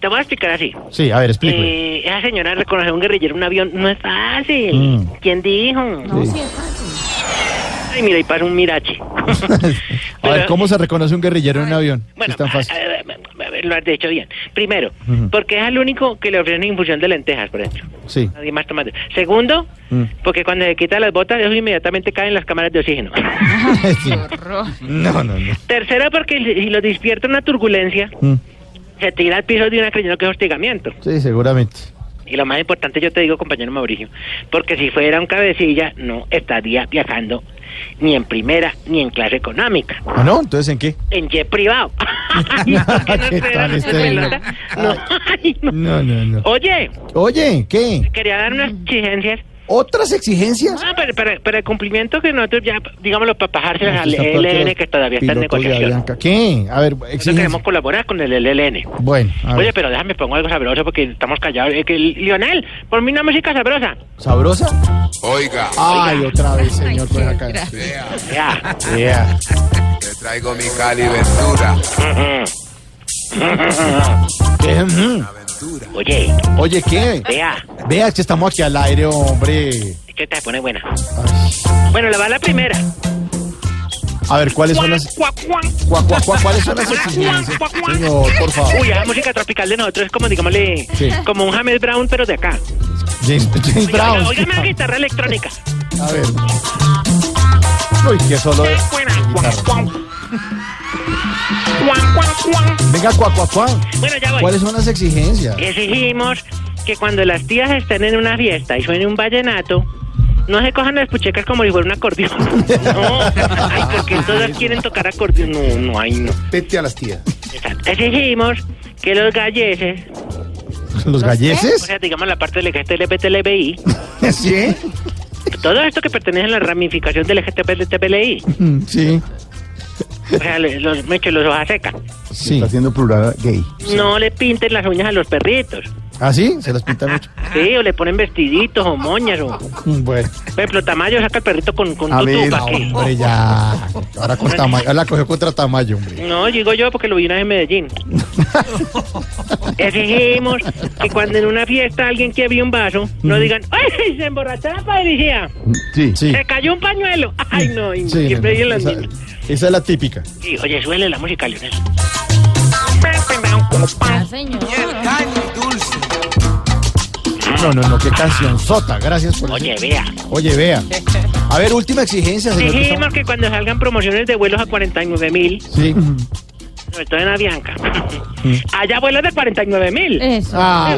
te voy a explicar así. Sí, a ver, explíqueme. Eh, esa señora reconocer un guerrillero en un avión no es fácil. Mm. ¿Quién dijo? No, sí es fácil. Ay, mira, y pasa un mirache. a ver, ¿cómo se reconoce un guerrillero en un avión? Si Bueno, es tan fácil. eh, eh, lo has dicho bien. Primero, Ujú. porque es el único que le ofrecen infusión de lentejas, por ejemplo. Sí. Nadie más toma. Segundo, Mm. porque cuando se quita las botas, eso inmediatamente caen las cámaras de oxígeno. Sí. No, no, no. Tercero, porque si lo despierta una turbulencia, Mm. se tira al piso de una creyendo que es hostigamiento. Sí, seguramente. Y lo más importante, yo te digo, compañero Mauricio, porque si fuera un cabecilla, no estaría viajando ni en primera ni en clase económica. ¿Ah, no? ¿Entonces en qué? En jet privado. Ay, ¿por qué no ¿Qué espera tal su este? No, no. No, no, no. Oye, Oye, ¿qué? quería dar unas exigencias. ¿Otras exigencias? Ah, pero para, para el cumplimiento que nosotros ya, digámoslo, para bajarse al Está peor que ELN que todavía está en negociación. ¿Qué? A ver, Nosotros exigencias. queremos colaborar con el ELN. Bueno, a Oye, ver. pero déjame pongo algo sabroso porque estamos callados. Eh, que, Lionel, por mí una música sabrosa. ¿Sabrosa? Oiga. Ay, otra vez, señor, con la cara. Ya. Yeah. Te traigo mi Cali Ventura. ¿Qué? Oye, Oye, ¿qué? vea, Vea que estamos aquí al aire, hombre. que te pone buena. Bueno, le va la primera. A ver, ¿cuáles son las... ¿Cuáles son las exigencias? Señor, por favor. Uy, la música tropical de nosotros es como, digámosle, Sí. como un James Brown, pero de acá. James, James Oiga, Brown. oiga, oiga, más guitarra electrónica. A ver. Uy, que solo es. Venga, cuá, cuá, cuá. Bueno, ya voy. ¿Cuáles son las exigencias? Exigimos que cuando las tías estén en una fiesta y suene un vallenato, no se cojan las puchecas como si fuera un acordeón. No, ay, porque todas quieren tocar acordeón. No, no, ay, no. Vete a las tías. Exacto. Exigimos que los galleses, ¿Los o galleses? sea, digamos la parte del LGTBI, ¿Sí? todo esto que pertenece a la ramificación del LGTBI, Sí. O sea, los mechos, los hojas secas, Sí. Está haciendo plural gay. no le pinten las uñas a los perritos. ¿Ah, sí? Se las pinta mucho. Sí, o le ponen vestiditos o moñas o... Bueno. Por ejemplo, Tamayo saca al perrito con, con A tutú, ver, ¿pa' qué? hombre, ya. Ahora con Tamayo. Ahora la cogió contra Tamayo, hombre. No, digo yo porque lo vi una vez en Medellín. Exigimos que cuando en una fiesta alguien quiebre un vaso, no digan, ¡ay, se emborrachó la policía! Sí. Sí. ¡Se cayó un pañuelo! ¡Ay, no! Y Sí, siempre dicen las esa, mismas. Esa es la típica. Sí, oye, suele la música, Lionel. No, no, no, qué canción sota. Gracias por Oye, eso. vea. Oye, vea. A ver, última exigencia, señor. Exigimos que cuando salgan promociones de vuelos a 49 mil, Sí. Sobre todo en Avianca, haya vuelos de 49 mil. Ah,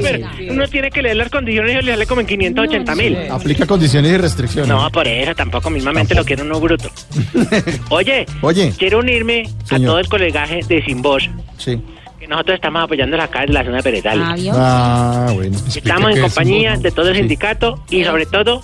Uno tiene que leer las condiciones y le sale como en 580 mil. Aplica condiciones y restricciones. No, por eso tampoco mismamente lo quiero uno bruto. Oye, Oye. quiero unirme a todo el colegaje de Sin Voz, Sí. que nosotros estamos apoyando acá de la zona de Perezal. Ah, bueno. Estamos en compañía de todo el sindicato y sobre todo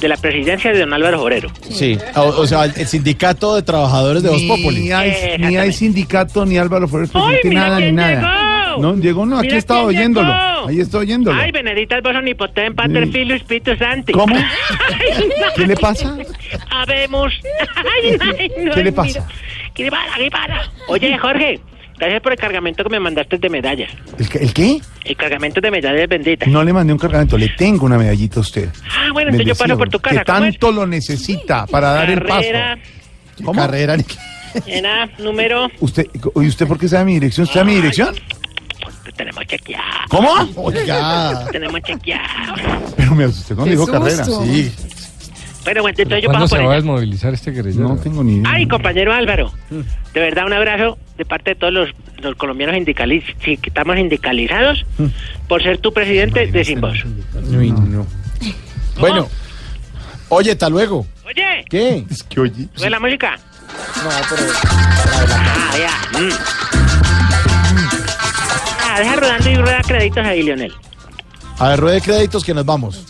de la presidencia de don Álvaro Jorero. Sí. O, o sea, el sindicato de trabajadores de Voz Populi. Ni hay, ni hay sindicato, ni Álvaro Flores ¡Ay, presidente, nada, ni nada. llegó! No, llegó no, aquí estaba oyéndolo. llegó. Ahí está oyéndolo. Ay, Benedita vos omnipotent, Pater Sí. Filio Espíritu Santi. ¿Cómo? ¿Qué le pasa? Habemos. Ay, ay, no, ¿Qué le mira. pasa? ¿Qué le pasa? ¿Qué le pasa? Oye, Jorge, gracias por el cargamento que me mandaste de medallas. ¿El, qué- el qué? El cargamento de medallas benditas. No le mandé un cargamento, le tengo una medallita a usted. Ah, bueno, entonces yo paso por tu casa. Que ¿Cómo es? tanto lo necesita para dar el paso. Carrera, ¿Cómo? Carrera. llena, número. ¿Usted, ¿Y usted por qué sabe mi dirección? ¿Usted sabe mi dirección? Lo tenemos chequeado. ¿Cómo? Oiga. Tenemos chequeado. Pero me asusté cuando dijo carrera. Sí. Bueno, bueno, entonces yo ¿Cuándo paso se por va a desmovilizar este guerrillero? No tengo ni idea. Ay, compañero Álvaro, de verdad un abrazo de parte de todos los, los colombianos sindicaliz sí, que estamos sindicalizados por ser tu presidente de Sin Voz. Uy, no. Bueno. Oye, hasta luego. Oye, ¿Qué? Es que oye. ¿sube la música? No, pero. Ah, ya. mm. Ah, deja rodando y rueda créditos ahí, Lionel. A ver, rueda de créditos que nos vamos.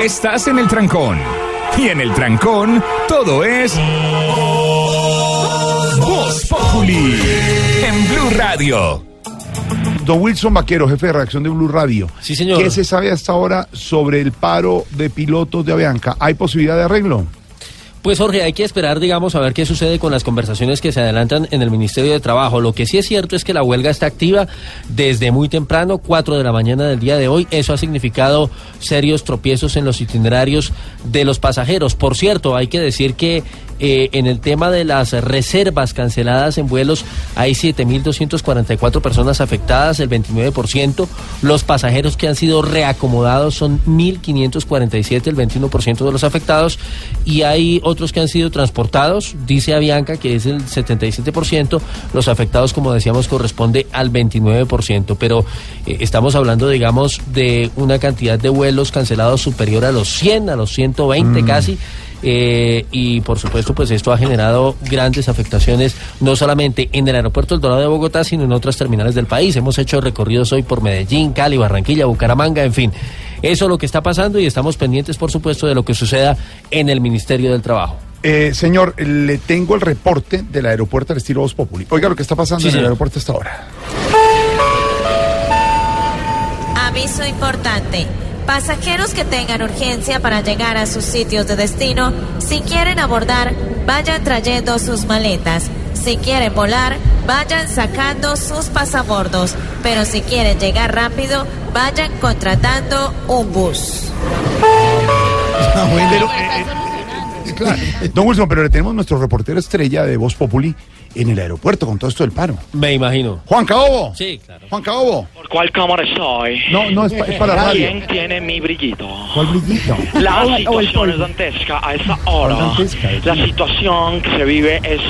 Estás en el trancón. Y en el trancón, todo es. Voz Populi. En Blue Radio. Don Wilson Vaquero, jefe de redacción de Blue Radio. Sí, señor. ¿Qué se sabe hasta ahora sobre el paro de pilotos de Avianca? ¿Hay posibilidad de arreglo? Pues Jorge, hay que esperar, digamos, a ver qué sucede con las conversaciones que se adelantan en el Ministerio de Trabajo. Lo que sí es cierto es que la huelga está activa desde muy temprano, 4 de la mañana del día de hoy. Eso ha significado serios tropiezos en los itinerarios de los pasajeros. Por cierto, hay que decir que eh, en el tema de las reservas canceladas en vuelos hay 7.244 personas afectadas, el 29%. Los pasajeros que han sido reacomodados son 1.547, el 21% de los afectados. Y hay otros que han sido transportados, dice Avianca, que es el 77%. Los afectados, como decíamos, corresponde al 29%. Pero eh, estamos hablando, digamos, de una cantidad de vuelos cancelados superior a los 100, a los 120 casi. Eh, y por supuesto, pues esto ha generado grandes afectaciones, no solamente en el aeropuerto El Dorado de Bogotá, sino en otras terminales del país. Hemos hecho recorridos hoy por Medellín, Cali, Barranquilla, Bucaramanga, en fin. Eso es lo que está pasando y estamos pendientes, por supuesto, de lo que suceda en el Ministerio del Trabajo. Eh, señor, le tengo el reporte del aeropuerto al estilo Voz Populi. Oiga lo que está pasando Sí, en el aeropuerto hasta ahora. Aviso importante. Pasajeros que tengan urgencia para llegar a sus sitios de destino, si quieren abordar, vayan trayendo sus maletas. Si quieren volar, vayan sacando sus pasabordos. Pero si quieren llegar rápido, vayan contratando un bus. Pero, eh, eh, claro. Don Wilson, pero le tenemos nuestro reportero estrella de Voz Populi en el aeropuerto con todo esto del paro. Me imagino. Juan Caobo. Sí, claro. Juan Caobo. ¿Por cuál cámara estoy? No, no, es, pa- es para la radio. ¿Quién tiene mi brillito? ¿Cuál brillito? La el situación es dantesca a esa hora. dantesca, La situación que se vive es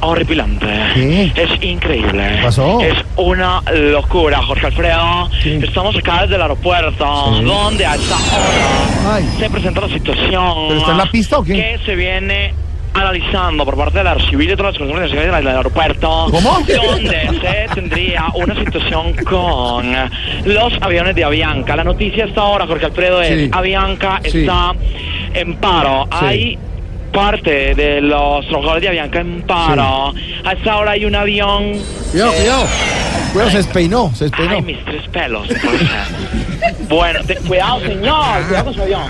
horripilante. ¿Qué? Es increíble. ¿Qué pasó? Es una locura, Jorge Alfredo. Estamos acá desde el aeropuerto, Sí. donde a esa hora Ay. se presenta la situación. ¿Pero está en la pista o qué? Que se viene analizando por parte de la civil y todas las consecuencias del aeropuerto. ¿Cómo? Donde se tendría una situación con los aviones de Avianca. La noticia hasta ahora, Jorge Alfredo, es Sí. Avianca Sí. está en paro. Sí. Hay parte de los trabajadores de Avianca en paro. A esta hora hay un avión. Cuidado, eh, cuidado. Cuidado, se despeinó, se despeinó. Ay, mis tres pelos. bueno, te- cuidado, señor, cuidado con su avión.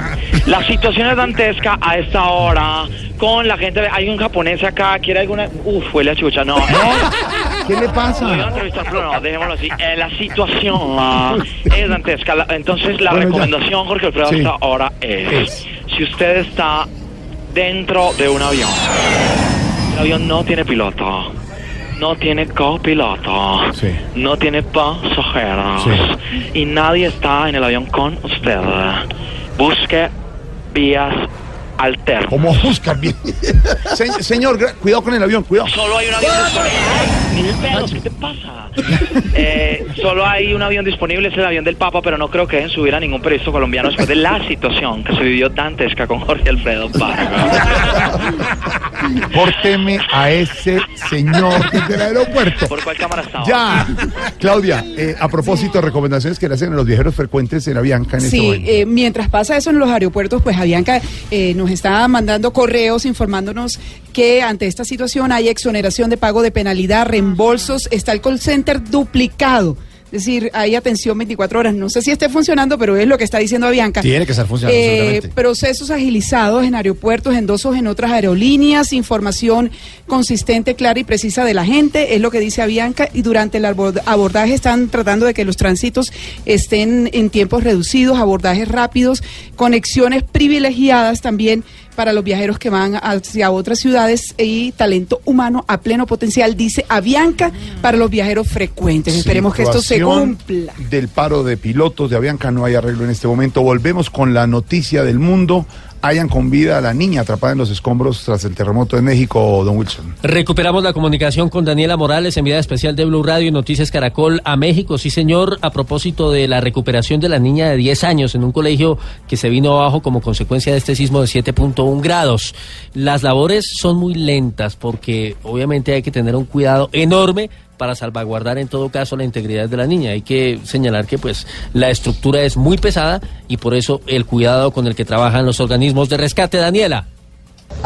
La situación es dantesca a esta hora. Con la gente, hay un japonés acá, ¿quiere alguna? Uf, huele a chucha, no. ¿Qué le a pasa? entrevistar, pero no, dejémoslo así. Eh, la situación ah, es dantesca. La- entonces, la Bueno, ya. recomendación, Jorge Alfredo, Sí. hasta ahora es: si usted está dentro de un avión, el avión no tiene piloto, no tiene copiloto, Sí. no tiene pasajeros Sí. y nadie está en el avión con usted, busque vías alternas. ¿Cómo buscan bien? Se- señor, cuidado con el avión, cuidado. Solo hay un avión disponible. ¿qué te pasa? Eh, solo hay un avión disponible, es el avión del Papa, pero no creo que dejen subir a ningún periodista colombiano después de la situación que se vivió dantesca con Jorge Alfredo Vargas. Córteme a ese señor desde el aeropuerto. ¿Por cuál cámara estaba? Ya. Claudia, eh, a propósito, recomendaciones que le hacen a los viajeros frecuentes en Avianca en este Sí, momento. eh, mientras pasa eso en los aeropuertos, pues Avianca eh, nos está mandando correos informándonos que ante esta situación hay exoneración de pago de penalidad, reembolsos, está el call center duplicado. Es decir, hay atención 24 horas. No sé si esté funcionando, pero es lo que está diciendo Avianca. Tiene que estar funcionando, Eh, procesos agilizados en aeropuertos, endosos en otras aerolíneas, información consistente, clara y precisa de la gente, es lo que dice Avianca, y durante el abord- abordaje están tratando de que los tránsitos estén en tiempos reducidos, abordajes rápidos, conexiones privilegiadas también para los viajeros que van hacia otras ciudades y talento humano a pleno potencial, dice Avianca, para los viajeros frecuentes. Esperemos que esto se cumpla. Del paro de pilotos de Avianca no hay arreglo en este momento. Volvemos con la noticia del mundo. Hayan con vida a la niña atrapada en los escombros tras el terremoto de México, don Wilson. Recuperamos la comunicación con Daniela Morales, enviada especial de Blue Radio y Noticias Caracol a México. Sí, señor, a propósito de la recuperación de la niña de 10 años en un colegio que se vino abajo como consecuencia de este sismo de 7.1 grados. Las labores son muy lentas porque obviamente hay que tener un cuidado enorme para salvaguardar en todo caso la integridad de la niña. Hay que señalar que pues la estructura es muy pesada y por eso el cuidado con el que trabajan los organismos de rescate. Daniela.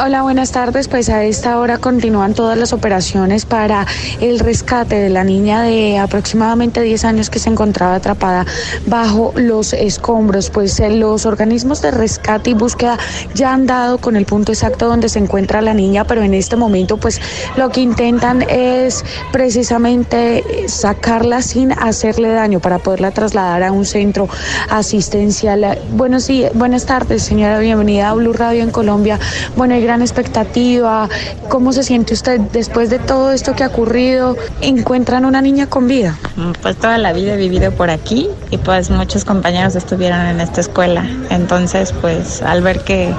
Hola, buenas tardes. Pues a esta hora continúan todas las operaciones para el rescate de la niña de aproximadamente 10 años que se encontraba atrapada bajo los escombros. Pues eh, los organismos de rescate y búsqueda ya han dado con el punto exacto donde se encuentra la niña, pero en este momento pues lo que intentan es precisamente sacarla sin hacerle daño para poderla trasladar a un centro asistencial. Buenos días, buenas tardes, señora. Bienvenida a Blue Radio en Colombia. Bueno, hay gran expectativa. ¿Cómo se siente usted después de todo esto que ha ocurrido? ¿Encuentran una niña con vida? Pues toda la vida he vivido por aquí y pues muchos compañeros estuvieron en esta escuela. Entonces, pues al ver que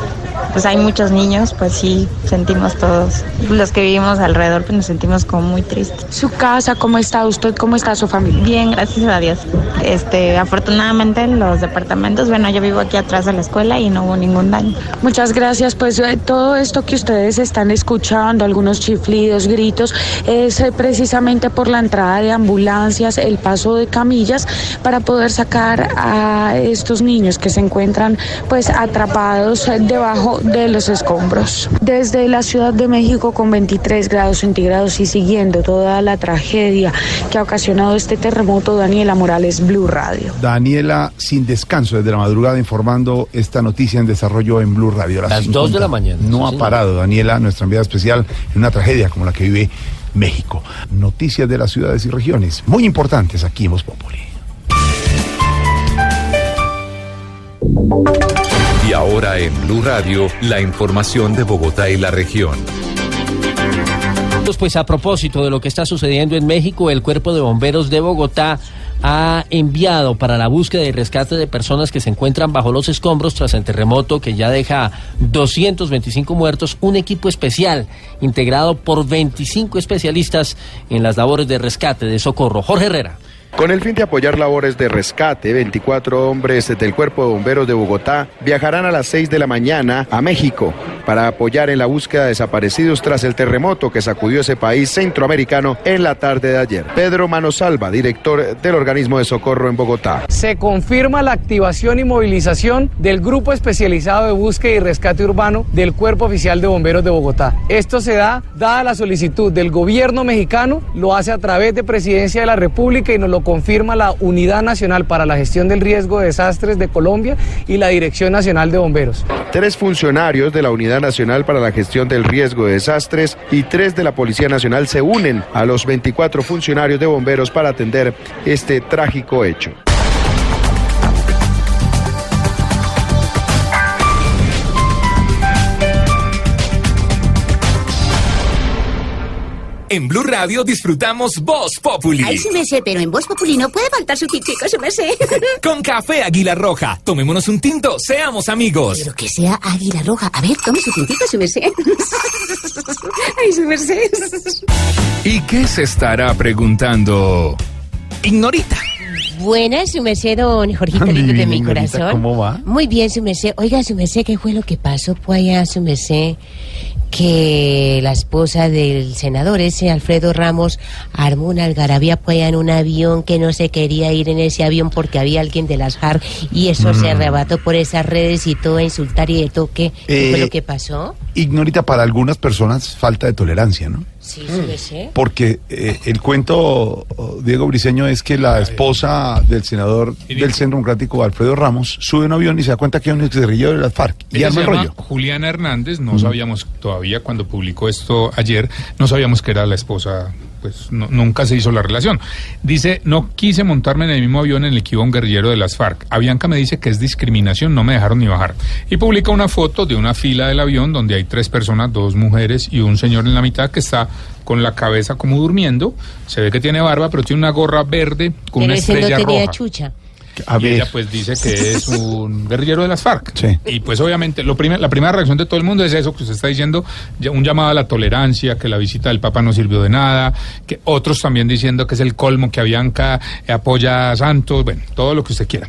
pues hay muchos niños, pues sí sentimos todos. Los que vivimos alrededor pues nos sentimos como muy tristes. ¿Su casa cómo está? ¿Usted cómo está su familia? Bien, gracias a Dios. Este, afortunadamente los departamentos, bueno, yo vivo aquí atrás de la escuela y no hubo ningún daño. Muchas gracias. Pues eh, todo esto que ustedes están escuchando, algunos chiflidos, gritos, es eh, precisamente por la entrada de ambulancias, el paso de camillas para poder sacar a estos niños que se encuentran pues atrapados eh, debajo de los escombros. Desde la Ciudad de México con 23 grados centígrados y siguiendo toda la tragedia que ha ocasionado este terremoto, Daniela Morales, Blue Radio. Daniela, sin descanso desde la madrugada, informando esta noticia en desarrollo en Blue Radio. a Las dos de 50. la mañana, No sí, ha parado, Daniela, nuestra enviada especial, en una tragedia como la que vive México. Noticias de las ciudades y regiones, muy importantes aquí en Voz Populi. Ahora en Blue Radio, la información de Bogotá y la región. Pues a propósito de lo que está sucediendo en México, el Cuerpo de Bomberos de Bogotá ha enviado para la búsqueda y rescate de personas que se encuentran bajo los escombros tras el terremoto que ya deja 225 muertos, un equipo especial integrado por 25 especialistas en las labores de rescate, de socorro. Jorge Herrera. Con el fin de apoyar labores de rescate, 24 hombres del Cuerpo de Bomberos de Bogotá viajarán a las 6 de la mañana a México para apoyar en la búsqueda de desaparecidos tras el terremoto que sacudió ese país centroamericano en la tarde de ayer. Pedro Manosalva, director del organismo de socorro en Bogotá. Se confirma la activación y movilización del Grupo Especializado de Búsqueda y Rescate Urbano del Cuerpo Oficial de Bomberos de Bogotá. Esto se da dada la solicitud del gobierno mexicano, lo hace a través de Presidencia de la República y nos lo confirma la Unidad Nacional para la Gestión del Riesgo de Desastres de Colombia y la Dirección Nacional de Bomberos. Tres funcionarios de la Unidad Nacional para la Gestión del Riesgo de Desastres y tres de la Policía Nacional se unen a los 24 funcionarios de bomberos para atender este trágico hecho. En Blue Radio disfrutamos Voz Populi. Ay, su merced, pero en Voz Populi no puede faltar su tintico, su merced. Con café Águila Roja. Tomémonos un tinto, seamos amigos. Pero que sea Águila Roja. A ver, tome su tintico, su merced. Ay, su merced. ¿Y qué se estará preguntando? Ignorita. Buenas, su merced, don Jorgito lindo de mi corazón. ¿cómo va? Muy bien, su merced. Oiga, su merced, ¿qué fue lo que pasó por allá, su merced? Que la esposa del senador ese, Alfredo Ramos, armó una algarabía allá en un avión que no se quería ir en ese avión porque había alguien de las FARC y eso se Mm. arrebató por esas redes y todo a insultar y de toque. ¿Qué fue Eh, lo que pasó? Ignorita para algunas personas falta de tolerancia, ¿no? Sí, merced. Porque eh, el cuento, oh, Diego Briseño, es que la esposa del senador del Centro Democrático, Alfredo Ramos, sube un avión y se da cuenta que hay un exguerrillero de las FARC y Ella arma se el llama rollo. Juliana Hernández, no sabíamos todavía cuando publicó esto ayer, no sabíamos que era la esposa, pues no- nunca se hizo la relación. Dice, no quise montarme en el mismo avión en el que iba un guerrillero de las FARC. Avianca me dice que es discriminación, no me dejaron ni bajar. Y publica una foto de una fila del avión donde hay tres personas, dos mujeres y un señor en la mitad que está con la cabeza como durmiendo. Se ve que tiene barba, pero tiene una gorra verde con Pero una ese no estrella tenía roja. chucha. A y ella pues dice que es un guerrillero de las FARC. Sí. Y pues obviamente lo primer- la primera reacción de todo el mundo es eso que usted está diciendo, un llamado a la tolerancia, que la visita del Papa no sirvió de nada, que otros también diciendo que es el colmo, que Avianca apoya a Santos, bueno, todo lo que usted quiera.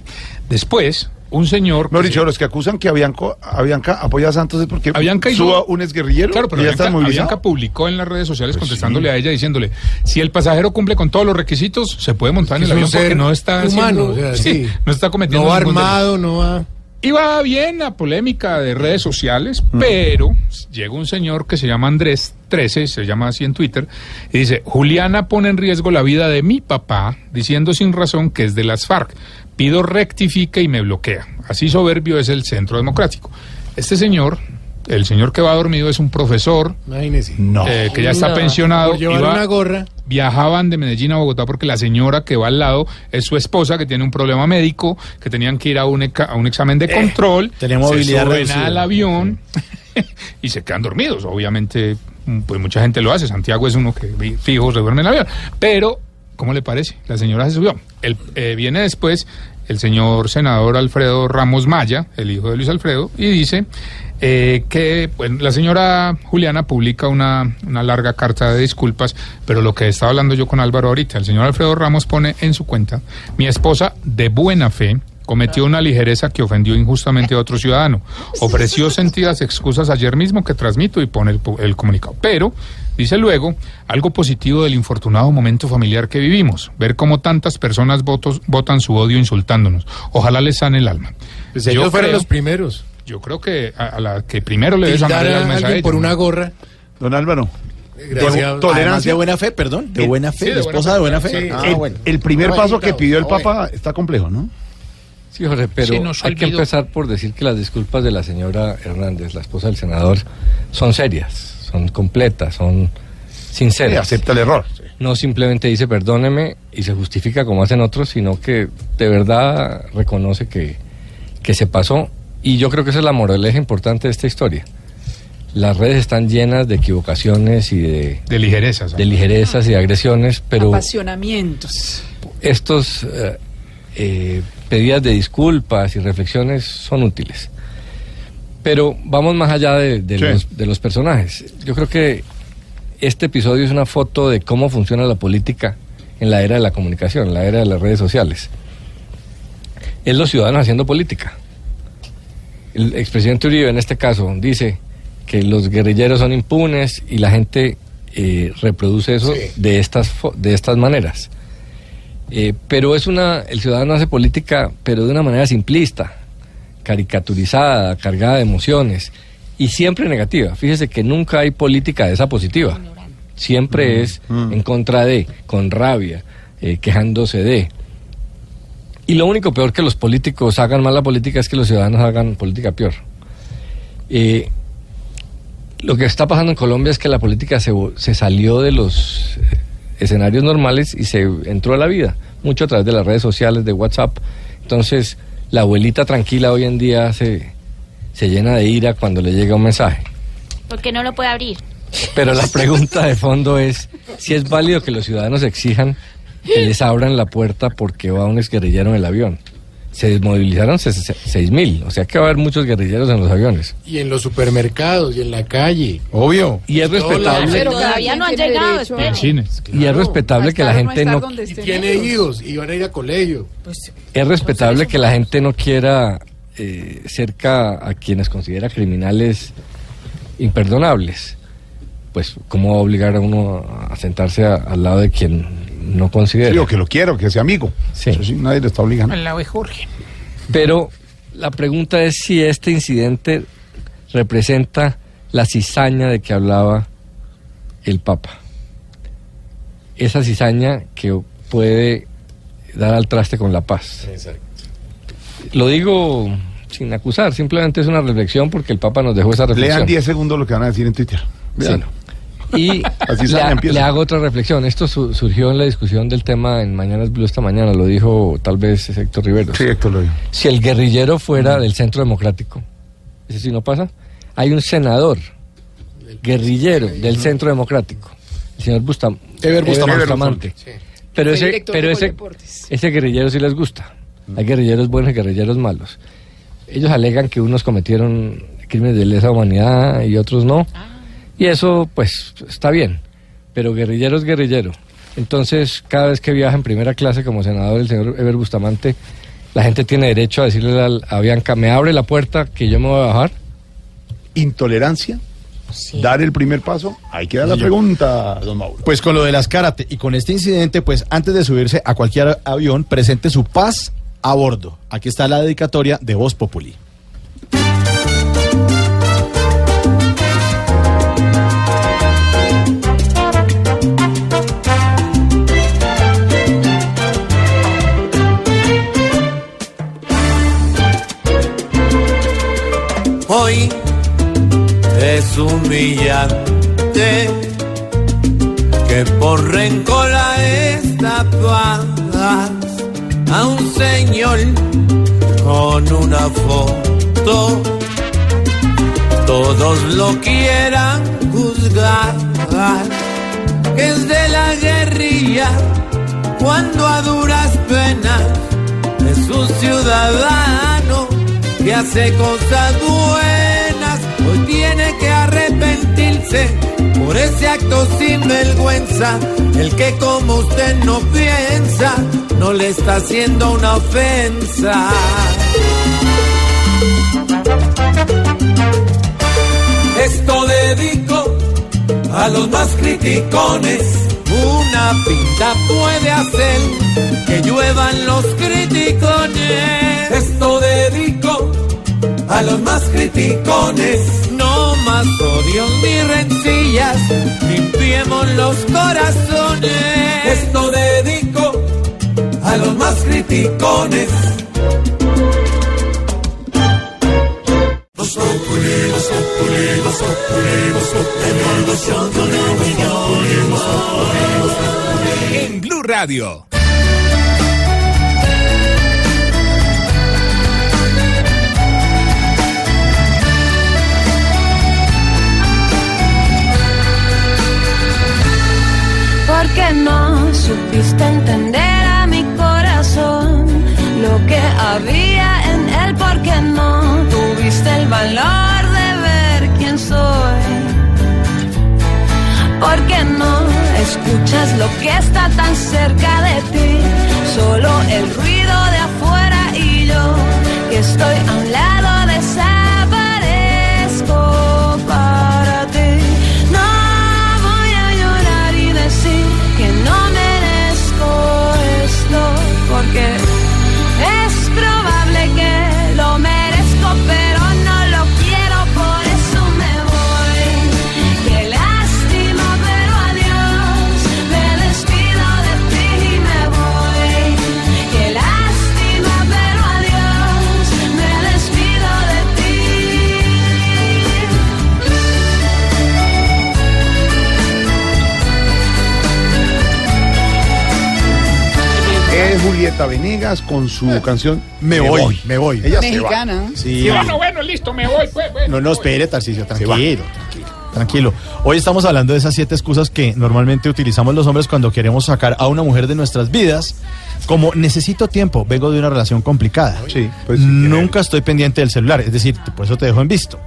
Después, un señor... No, dicho, los que acusan que Avianca, Avianca apoya a Santos es porque Avianca hizo- suba un exguerrillero Claro, pero y ya Avianca. Avianca publicó en las redes sociales Pues contestándole sí. a ella diciéndole, si el pasajero cumple con todos los requisitos, se puede montar en el avión porque no está humano, haciendo- o sea, sí. no está cometiendo No va ningún delito. armado, no va. Iba bien la polémica de redes sociales, pero llega un señor que se llama Andrés 13, se llama así en Twitter, y dice, Juliana pone en riesgo la vida de mi papá, diciendo sin razón que es de las FARC. Pido rectifique y me bloquea. Así soberbio es el Centro Democrático. Este señor, el señor que va dormido, es un profesor Imagínese. No. eh, que ya está No, pensionado. por llevar iba- una gorra. Viajaban de Medellín a Bogotá porque la señora que va al lado es su esposa que tiene un problema médico, que tenían que ir a un, eca- a un examen de control. tenía movilidad se suben reducida. al avión y se quedan dormidos. Obviamente, mm, pues mucha gente lo hace. Santiago es uno que fijo se duerme en el avión. Pero, ¿cómo le parece? La señora se subió. El, eh, viene después el señor senador Alfredo Ramos Maya, el hijo de Luis Alfredo, y dice eh, que bueno, la señora Juliana publica una, larga carta de disculpas, pero lo que estaba hablando yo con Álvaro ahorita, el señor Alfredo Ramos pone en su cuenta, mi esposa de buena fe cometió una ligereza que ofendió injustamente a otro ciudadano. Ofreció sentidas excusas ayer mismo que transmito y pone el, el comunicado. Pero, dice luego, algo positivo del infortunado momento familiar que vivimos, ver cómo tantas personas votos, votan su odio insultándonos. Ojalá les sane el alma. Pues ellos fueron los primeros. Yo creo que a, a la que primero le debe sanar el a alma a alguien por una gorra. Don Álvaro. Gracias. tolerancia. de buena fe, perdón, de buena fe, sí, de de buena esposa fe, de buena fe. sí. Ah, el, bueno. el primer No, paso que pidió el. Papa está complejo, ¿no? Sí, Jorge, pero hay que empezar por decir que las disculpas de la señora Hernández, la esposa del senador, son serias, son completas, son sinceras. acepta el error. No simplemente dice perdóneme y se justifica como hacen otros, sino que de verdad reconoce que, que se pasó Y yo creo que esa es la moraleja importante de esta historia. Las redes están llenas de equivocaciones y de, De ligerezas. de ligerezas y de agresiones, pero Apasionamientos. estos eh, eh, pedidas de disculpas y reflexiones son útiles. Pero vamos más allá de, de Sí. los, de los personajes. Yo creo que este episodio es una foto de cómo funciona la política en la era de la comunicación, en la era de las redes sociales. Es los ciudadanos haciendo política. El expresidente Uribe, en este caso, dice que los guerrilleros son impunes y la gente eh, reproduce eso de, estas, fo- de estas maneras. Eh, pero es una, el ciudadano hace política, pero de una manera simplista, caricaturizada, cargada de emociones y siempre negativa. Fíjese que nunca hay política de esa positiva. Siempre es en contra de, con rabia, eh, quejándose de. Y lo único peor que los políticos hagan mal la política es que los ciudadanos hagan política peor. Eh, lo que está pasando en Colombia es que la política se, se salió de los eh, escenarios normales y se entró a la vida, mucho a través de las redes sociales, de WhatsApp. Entonces, la abuelita tranquila hoy en día se, se llena de ira cuando le llega un mensaje. Porque no lo puede abrir. Pero la pregunta de fondo es si es válido que los ciudadanos exijan que les abran la puerta porque va un exguerrillero en el avión. Se desmovilizaron ses- seis mil, o sea que va a haber muchos guerrilleros en los aviones. Y en los supermercados y en la calle. Obvio. Y es respetable. Pero todavía no han tiene llegado, a- espere. Y es respetable que la gente no Y tiene hijos y van a ir a colegio. es respetable que la gente no quiera eh, cerca a quienes considera criminales imperdonables. Pues cómo va a obligar a uno a sentarse a- al lado de quien no considera. Sí, o que lo quiera, o que sea amigo. Sí. Eso sí, nadie le está obligando. Al lado de Jorge. Pero la pregunta es si este incidente representa la cizaña de que hablaba el Papa. Esa cizaña que puede dar al traste con la paz. Lo digo sin acusar, simplemente es una reflexión porque el Papa nos dejó esa reflexión. Lean 10 segundos lo que van a decir en Twitter. Véanlo. Y Así le, sale, empieza. le hago otra reflexión. Esto su- surgió en la discusión del tema en Mañanas Blue esta mañana, lo dijo tal vez Héctor Rivero. Sí, Héctor lo dijo. Si el guerrillero fuera del Centro Democrático, ¿eso sí no pasa? Hay un senador guerrillero del Centro Democrático, el señor Bustam Ever Bustamante. Bustamante. Sí. Pero ese, pero ese, ese guerrillero sí les gusta. Hay guerrilleros buenos y guerrilleros malos. Ellos alegan que unos cometieron crímenes de lesa humanidad y otros no. Y eso, pues, está bien. Pero guerrillero es guerrillero. Entonces, cada vez que viaja en primera clase como senador el señor Ever Bustamante, la gente tiene derecho a decirle al- a Bianca, me abre la puerta que yo me voy a bajar. Intolerancia, dar el primer paso. Ahí queda la pregunta, don Mauro. Pues con lo de las karate y con este incidente, pues antes de subirse a cualquier avión, presente su paz a bordo. Aquí está la dedicatoria de Voz Populi. Hoy es humillante que por rencor a estafas a un señor con una foto todos lo quieran juzgar. Es de la guerrilla cuando a duras penas es un ciudadano que hace cosas buenas, hoy tiene que arrepentirse por ese acto sin vergüenza. El que como usted no piensa, no le está haciendo una ofensa. Esto dedico a los más criticones. Una pinta puede hacer que lluevan los criticones. Esto dedico a los más criticones. No más odios ni rencillas, limpiemos los corazones. Esto dedico a los más criticones. En Blue Radio. Porque no supiste entender a mi corazón lo que había en él, porque no tuviste el valor de ver quién soy. Porque no escuchas lo que está tan cerca de ti, solo el ruido de afuera y yo que estoy a un lado con su canción Me voy, me voy. Ella se va. Mexicana. Sí. Sí, bueno, bueno, listo, me voy, pues, bueno. No, no, espere, Tarcisio, tranquilo, tranquilo. Hoy estamos hablando de esas siete excusas que normalmente utilizamos los hombres cuando queremos sacar a una mujer de nuestras vidas. Como necesito tiempo, vengo de una relación complicada. Sí, pues, Nunca estoy pendiente del celular, es decir, por eso te dejo en visto.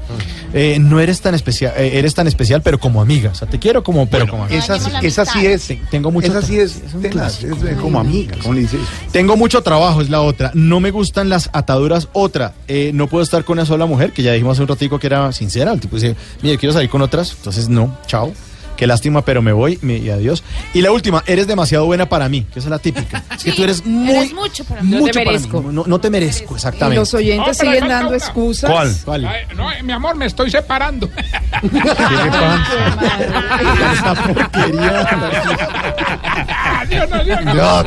Eh, no eres tan especial, eh, eres tan especial, pero como amiga. O sea, te quiero como, pero como amiga. Esa, sí- esa sí es. Tengo mucho Esa sí es. clásico. es como amiga. ¿Cómo le dices? Tengo mucho trabajo, es la otra. No me gustan las ataduras, otra. Eh, no puedo estar con una sola mujer, que ya dijimos hace un ratico que era sincera. El tipo dice, mire, quiero salir con Entonces, no, chao. Qué lástima, pero me voy me- y adiós. Y la última, eres demasiado buena para mí, que esa es la típica. Es que tú eres muy... Eres mucho para mí. mucho para mí. No, no te merezco, Y exactamente. los oyentes No, siguen dando una. excusas. ¿Cuál? ¿Cuál? Ay, no, mi amor, me estoy separando. Esa porquería. Dios, no, Dios, no. Dios,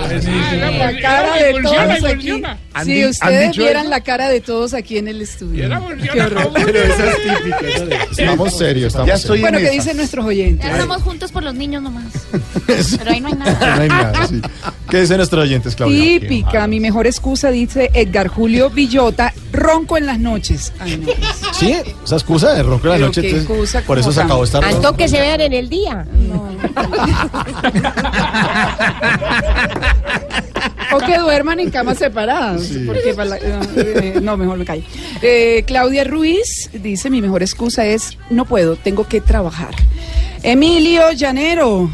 La cara de todos aquí. evoluciona. ¿Han Si ustedes vieran eso? la cara de todos aquí en el estudio. Era Qué horror. Pero esa es de- Estamos serios, estamos Ya estoy Bueno, en ¿qué esa. dicen nuestros oyentes? Estamos juntos por los niños nomás. Pero ahí no hay nada. No hay nada, sí. ¿Qué dicen nuestros oyentes, Claudia? Típica, mi mejor excusa, dice Edgar Julio Villota, ronco en las noches. Ay, no, pues. Sí, esa excusa de ronco en la Pero noche. qué entonces, excusa por eso se acabó esta Anto que se vean en el día. O que duerman en camas separadas. Porque para la- eh, no, mejor me callo. Eh, Claudia Ruiz dice, mi mejor excusa es, no puedo, tengo que trabajar. Emilio Llanero.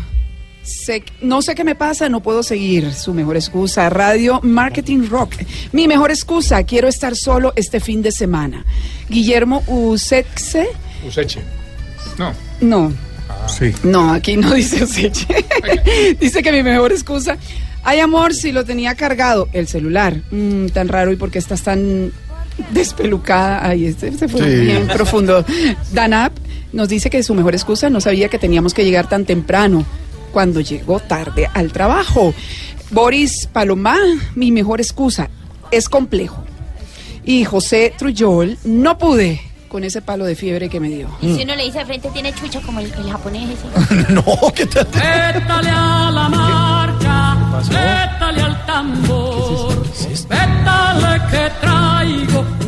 no sé qué me pasa, no puedo seguir. Su mejor excusa, Radio Marketing Rock. Mi mejor excusa, quiero estar solo este fin de semana. Guillermo Usexe. Useche. No. No, Sí. no, aquí no dice Useche. dice que mi mejor excusa. Ay, amor, si lo tenía cargado. El celular. Mm, tan raro. ¿Y por qué estás tan despelucada? Ay, este, este fue Sí. bien profundo. Danap nos dice que su mejor excusa no sabía que teníamos que llegar tan temprano cuando llegó tarde al trabajo. Boris Palomá, mi mejor excusa. Es complejo. Y José Trujol, no pude con ese palo de fiebre que me dio. Y si uno le dice de frente tiene chucho como el, el japonés ese. no, ¿qué tal? Vétale a la vétale al tambor, vétale que traigo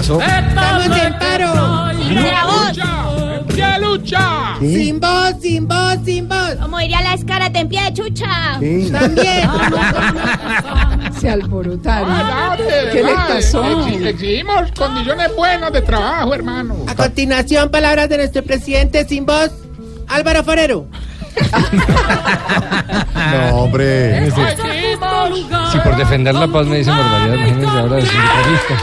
pasó? traigo ¡La voz! ¡En pie de lucha! Sin voz, sin voz, sin voz. Como diría la escara, te en pie de chucha. También. Se alborotaron. Ah, dale, ¿Qué le dale. pasó? Exi- Exigimos condiciones buenas de trabajo, hermano. A continuación, palabras de nuestro presidente sin voz, Álvaro Forero. No, hombre. Si por defender la paz me dicen barbaridad, imagínense ahora de sindicalista.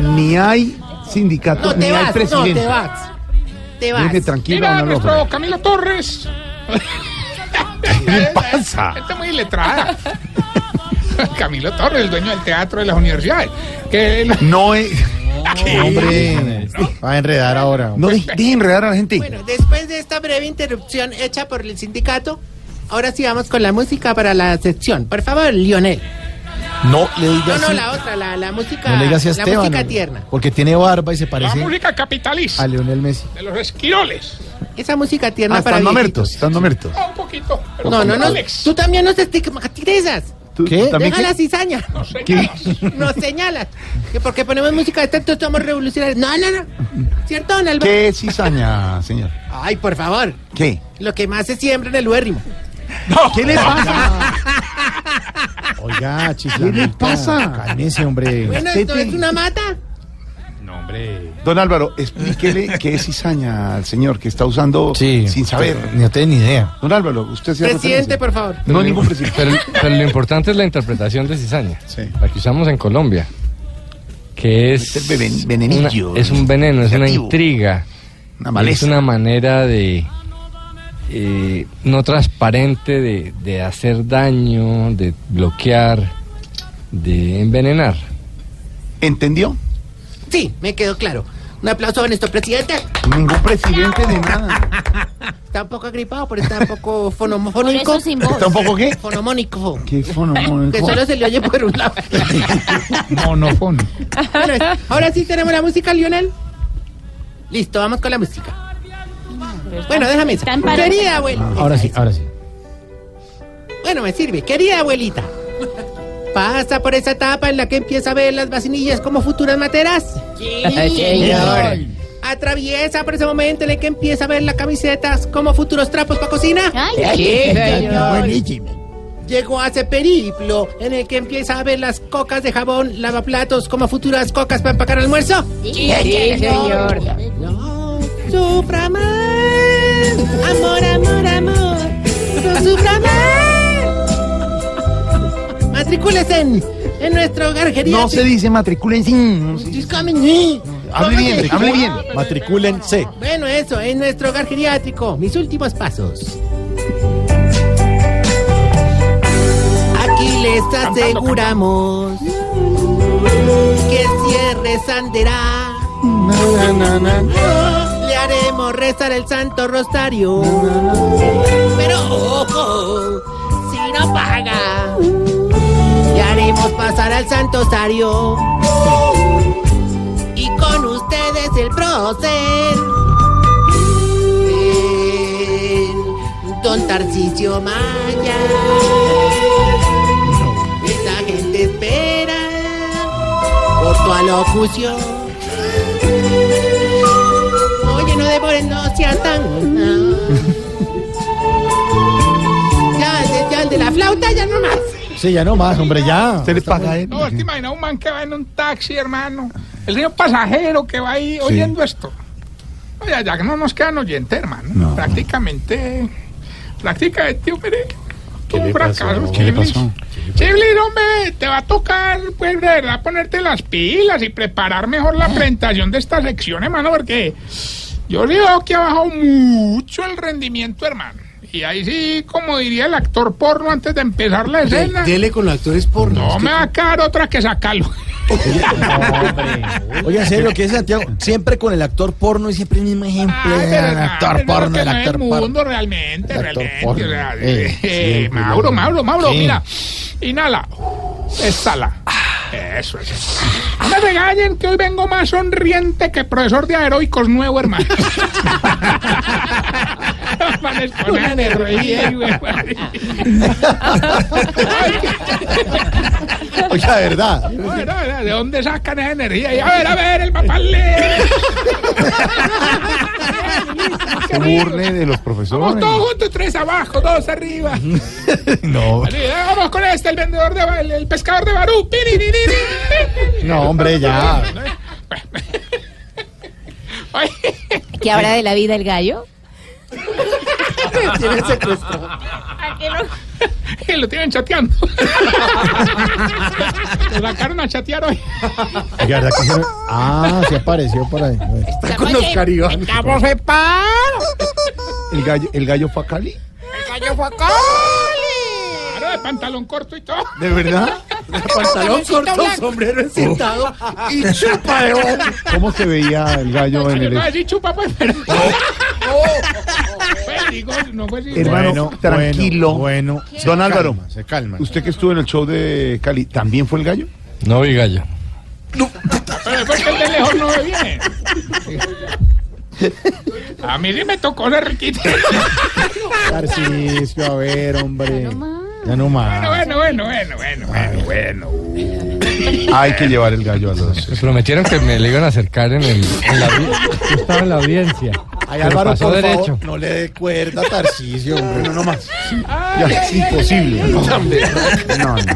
Ni hay sindicato, No, ni hay vas, no, presidente. te vas. Te vas. Deje Mira, nuestro Camilo Torres. ¿Qué le pasa? Gente muy letrada. Camilo Torres, el dueño del teatro de las universidades. Que él- No es. ¿Qué, hombre? Va a enredar ahora. No de, de enredar a la gente. Bueno, después de esta breve interrupción hecha por el sindicato, ahora sí vamos con la música para la sección. Por favor, Lionel. No le No, digas no, así. la otra, la, la música. No le digas a la Esteban. música hombre, tierna. Porque tiene barba y se la parece música capitalista a Leonel Messi. de los esquiroles. Esa música tierna Ah, para están mamertos. Ah, un poquito. pero No, no, no. Alex. Tú también no te estigmatizas. ¿Qué? ¿También Deja qué? la cizaña. ¿Qué? Nos señalas. Que porque ponemos música de tanto somos revolucionarios. No, no, no. ¿Cierto, don Álvaro? ¿Qué cizaña, señor? Ay, por favor. ¿Qué? Lo que más se siembra en el huérrimo. ¿Qué le pasa? Oiga, ¿Qué le pasa? Cálmese, hombre. Bueno, esto es una mata. No, hombre. Don Álvaro, explíquele qué es cizaña al señor que está usando sin saber. No tengo ni idea. Don Álvaro, usted se Presidente, por favor. No, ningún presidente. Pero, pero lo importante es la interpretación de cizaña, la que usamos en Colombia, que es, Es el venen- venenillo. una- es un veneno, es una intriga, Una maleza. es una manera de eh, no transparente de, de hacer daño, de bloquear, de envenenar. ¿Entendió? Sí, me quedó claro. Un aplauso a nuestro presidente. Ningún presidente de nada. Está un poco agripado, pero está un poco fonomónico. ¿Está un poco qué? Fonomónico. ¿Qué fono? Que solo se le oye por un lado. Monofón. Bueno, ahora sí tenemos la música, Lionel. Listo, vamos con la música. Bueno, déjame esa. Querida abuela. Ahora sí, ahora sí. Bueno, me sirve. Querida abuelita. Pasa por esa etapa en la que empieza a ver las vacinillas como futuras materas. señor. Atraviesa por ese momento en el que empieza a ver las camisetas como futuros trapos para cocina. Ay, sí, señor. Llegó a ese periplo en el que empieza a ver las cocas de jabón, lavaplatos como futuras cocas para empacar almuerzo. Sí, señor. No sufra más. Amor, amor, amor. No sufra más. Matricúlese en, en nuestro hogar geriátrico. No se dice matriculen sin. Dígame, Hable bien, hable bien. Matricúlense. Bueno, eso, en nuestro hogar geriátrico. Mis últimos pasos. Aquí les aseguramos que el cierre sanderá. Le haremos rezar el santo rosario. Pero ojo, si no paga, le haremos pasar al santo osario. Y con ustedes el prócer. Ven, Don Tarcisio Maya. Esa gente espera por tu alocución. No no sean tan. Ya, ya, ya, el de la flauta, ya no más. Sí, ya no más, hombre, ya. ¿Se le paga a él? No, te imaginas un man que va en un taxi, hermano. El señor pasajero que va ahí oyendo esto. Oye, ya que no nos quedan oyentes, hermano. Prácticamente. Prácticamente, hombre. ¿Qué le fracaso, ¿Qué le Chiblis. pasó? Chiblis, hombre, te va a tocar, pues, de verdad, ponerte las pilas y preparar mejor la presentación de esta sección, hermano, porque yo le veo que ha bajado mucho el rendimiento, hermano. Y ahí sí, como diría el actor porno antes de empezar la escena. Dele con los actores porno. No me va a quedar otra que sacarlo. Oye, en serio, que es Santiago? Siempre con el actor porno y siempre el mismo ejemplo. Ay, el pero actor porno, el no es actor el porno. mundo realmente, El actor realmente. porno. o sea, Eh, eh, Mauro, Mauro, Mauro, Sí. mira. Inhala. Exhala. Eso es. No me regañen que hoy vengo más sonriente que profesor de aeróicos nuevo, hermano. Oiga, de verdad. Bueno, ¿De dónde sacan esa energía? Y a ver, a ver, el papá le. Se burle de los Vamos profesores. todos juntos, tres abajo, dos arriba. No. Vale, vamos con este, el vendedor de el, el pescador de Barú. No, hombre, ya. ¿Qué habrá de la vida el gallo? Tiene secuestro. Y lo tienen chateando. Lo sacaron a chatear hoy. Oiga, ¿verdad que se- Ah, se apareció por ahí. Está con los caribanos. Estamos en paro. ¿El gallo, el gallo fue a Cali? El gallo fue a Cali. De pantalón corto y todo. ¿De verdad? Pantalón corto, sombrero encintado y chupa de ojo. ¿Cómo se veía el gallo en el... no decir chupa, pues, pero. Digo, no fue así. Hermano, Bueno, tranquilo. Bueno, Don Álvaro, calma, se calma. usted que estuvo en el show de Cali, ¿también fue el gallo? No vi gallo. Pero es porque el de lejos no ve bien. A mí sí me tocó ser riquito. Tarcisio, a ver, hombre. Ya no más. Bueno, bueno, bueno, bueno, bueno, bueno, bueno. Hay que llevar el gallo a los. Me prometieron que me le iban a acercar en el. En la, yo estaba en la audiencia. Ay, Álvaro, pasó por derecho. favor, no le dé cuerda a Tarcisio, hombre. No, no más. Ya, es imposible. No, no. no.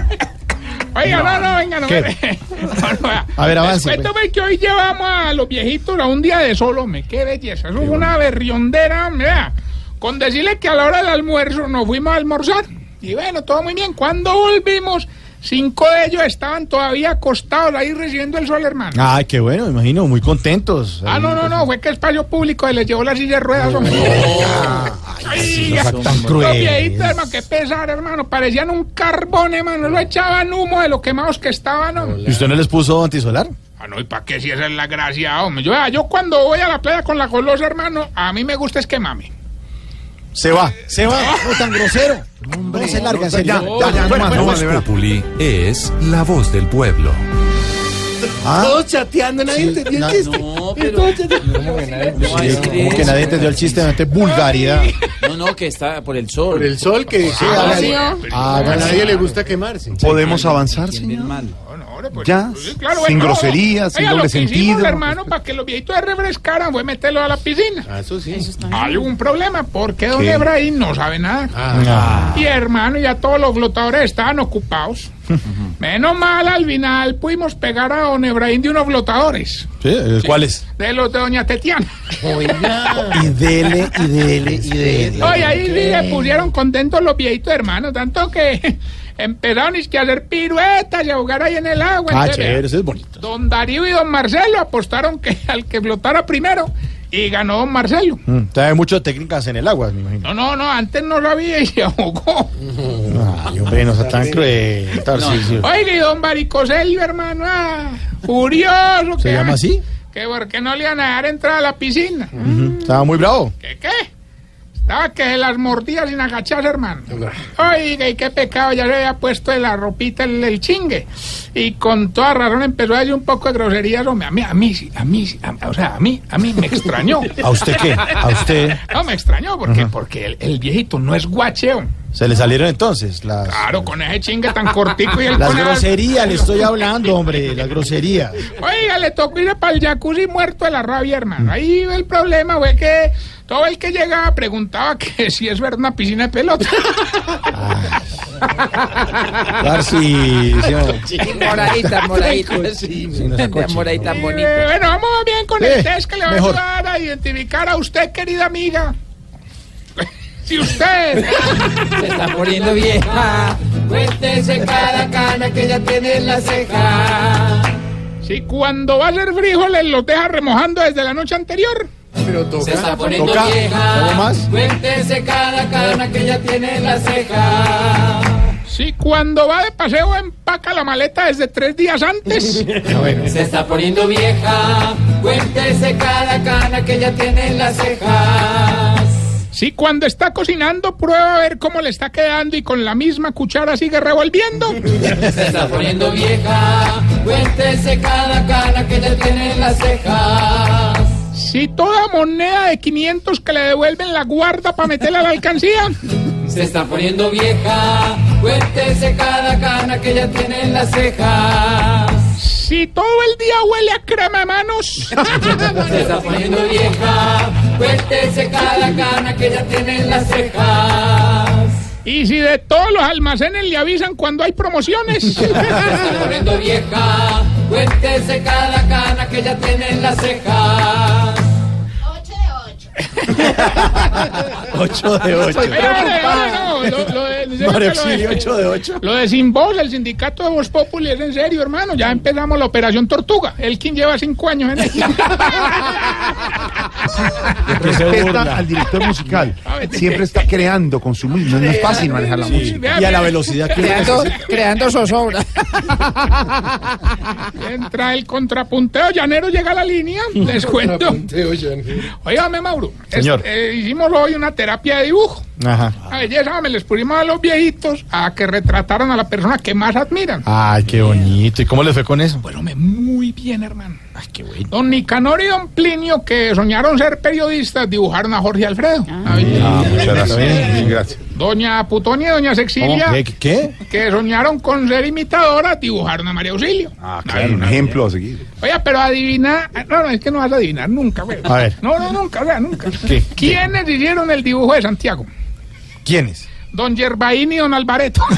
Oiga, no, no, venga, no ¿Qué? me... No, no, vea. A ver, avance, cuento, pues, que hoy llevamos a los viejitos a un día de solo, me qué belleza. Eso fue una berriondera, mira. Con decirle que a la hora del almuerzo nos fuimos a almorzar. Y bueno, todo muy bien. Cuando volvimos, cinco de ellos estaban todavía acostados ahí recibiendo el sol, hermano. Ay, qué bueno, me imagino, muy contentos. Ah, no, no, no, fue que espacio público les llevó la silla de ruedas, hombre. Ay, tan cruel. hermano, qué pesar, hermano. Parecían un carbón, hermano. Lo echaban humo de lo quemados que estaban, hombre. ¿Y usted no les puso antisolar? Ah, no, ¿y para qué si esa es la gracia, hombre? Yo, ah, yo cuando voy a la playa con la golosa, hermano, a mí me gusta es quemarme. Se va, se va, no tan grosero. No se larga, serio. Ya, ya, no no de verdad. Populi es la voz del pueblo. Ah, Todos chateando, nadie entendió el chiste. No, pero. Todos chateando. sí, como que nadie entendió el chiste, de vulgaridad. No, no, que está por el sol. Por el sol que Sí, a, hágale. nadie, a nadie le gusta quemarse. ¿Podemos avanzar, Bien señor? mal. Hombre, pues, Ya, pues, sí, claro, sin bueno, groserías, sin oiga, doble lo que hicimos, sentido. hermano, para que los viejitos se refrescaran fue meterlo a la piscina. Ah, Eso sí. Hay un problema, porque don. Efraín no sabe nada. Ah. Y hermano, ya todos los flotadores estaban ocupados. Menos mal, al final pudimos pegar a don Efraín de unos flotadores. Sí, eh, ¿Cuáles? De los de doña Tetiana. Y dele, y dele, y dele. Oye, ahí sí se pusieron contentos los viejitos hermanos, tanto que empezaron es que a hacer piruetas y a jugar ahí en el agua. Ah, chévere, eso es bonito. Don Darío y don Marcelo apostaron que al que flotara primero y ganó don Marcelo. Mm, mucho de técnicas en el agua, me imagino. No, no, no, antes no lo había y se ahogó. Ay, hombre, no sea tan cruel, Tarcisio. Oiga, y don Baricoselio, hermano, ah, furioso. ¿Se que, llama así? Que porque no le iban a dejar entrar a la piscina. Estaba muy bravo. ¿Qué qué? Estaba que se las mordía sin agacharse, hermano. Oiga, y qué pecado, ya se había puesto de la ropita el, el chingue. Y con toda razón empezó a decir un poco de groserías, hombre. A mí, a mí, a mí, a- o sea, a mí, a mí me extrañó. ¿A usted qué? ¿A usted? No, me extrañó, porque, porque el, el viejito no es guacheo. Se le salieron entonces las, Claro, con ese chingue tan cortico y el las groserías, le estoy hablando, hombre, las groserías. Oiga, le tocó ir para el jacuzzi muerto de la rabia, hermano. Ahí el problema fue que todo el que llegaba preguntaba que si es verdad una piscina de pelota. Tarcisio. Moradita, moradita. Moradita Eh, bonita. bueno, vamos bien con Eh, el test que le va a ayudar a identificar a usted, querida amiga. Si usted Se está poniendo vieja. Cuéntese cada cana que ya tiene en la ceja. si cuando va a hacer frijoles los deja remojando desde la noche anterior. Pero Se está toca. poniendo Toca. vieja. ¿Algo más? Cuéntese cada cana que ya tiene en la ceja. Si cuando va de paseo empaca la maleta desde tres días antes. Se está poniendo vieja. Cuéntese cada cana que ya tiene en las cejas. Si cuando está cocinando prueba a ver cómo le está quedando y con la misma cuchara sigue revolviendo. Se está poniendo vieja. Cuéntese cada cana que ya tiene en las cejas. Si toda moneda de 500 que le devuelven la guarda para meterla a la alcancía. Se está poniendo vieja. Cuéntese cada cana que ya tiene en las cejas. Si todo el día huele a crema de manos. Se está poniendo vieja. Cuéntese cada cana que ya tiene en las cejas. Y si de todos los almacenes le avisan cuando hay promociones. Se está poniendo vieja. Cuéntese cada cana que ya tiene en las cejas. 8 de 8. Oye, oye, oye, no, lo- lo que de- Auxilio, 8 de 8. Lo de Sin Voz, el sindicato de Voz Populi, es en serio, hermano. Ya empezamos la operación Tortuga. El quien lleva cinco años en ella. Respeta al director musical. Siempre está creando con su. No es fácil manejar la música. Y a la velocidad que Creando, creando zozobra. Entra el contrapunteo llanero, llega a la línea. Les cuento. Óigame, Mauro. Señor. eh, hicimos hoy una terapia de dibujo. Ajá. La belleza me les pusimos a los viejitos a que retrataran a la persona que más admiran. Ay, qué bonito. ¿Y cómo le fue con eso? Bueno, me muy bien, hermano. Ay, qué bueno. Don Nicanor y don Plinio, que soñaron ser periodistas, dibujaron a Jorge Alfredo. Ahí. Ah, muchas gracias. Sí, gracias. Doña Putonia y doña Sexilia, ¿Qué? ¿Qué? que soñaron con ser imitadoras, dibujaron a María Auxilio. Ah, claro, un ejemplo a seguir. Oye, pero adivina, no, no, es que no vas a adivinar nunca, güey. A ver. No, no, nunca, o sea, nunca. ¿Qué? ¿Quiénes hicieron el dibujo de Santiago? ¿Quiénes? Don Yerbaín y don Alvareto.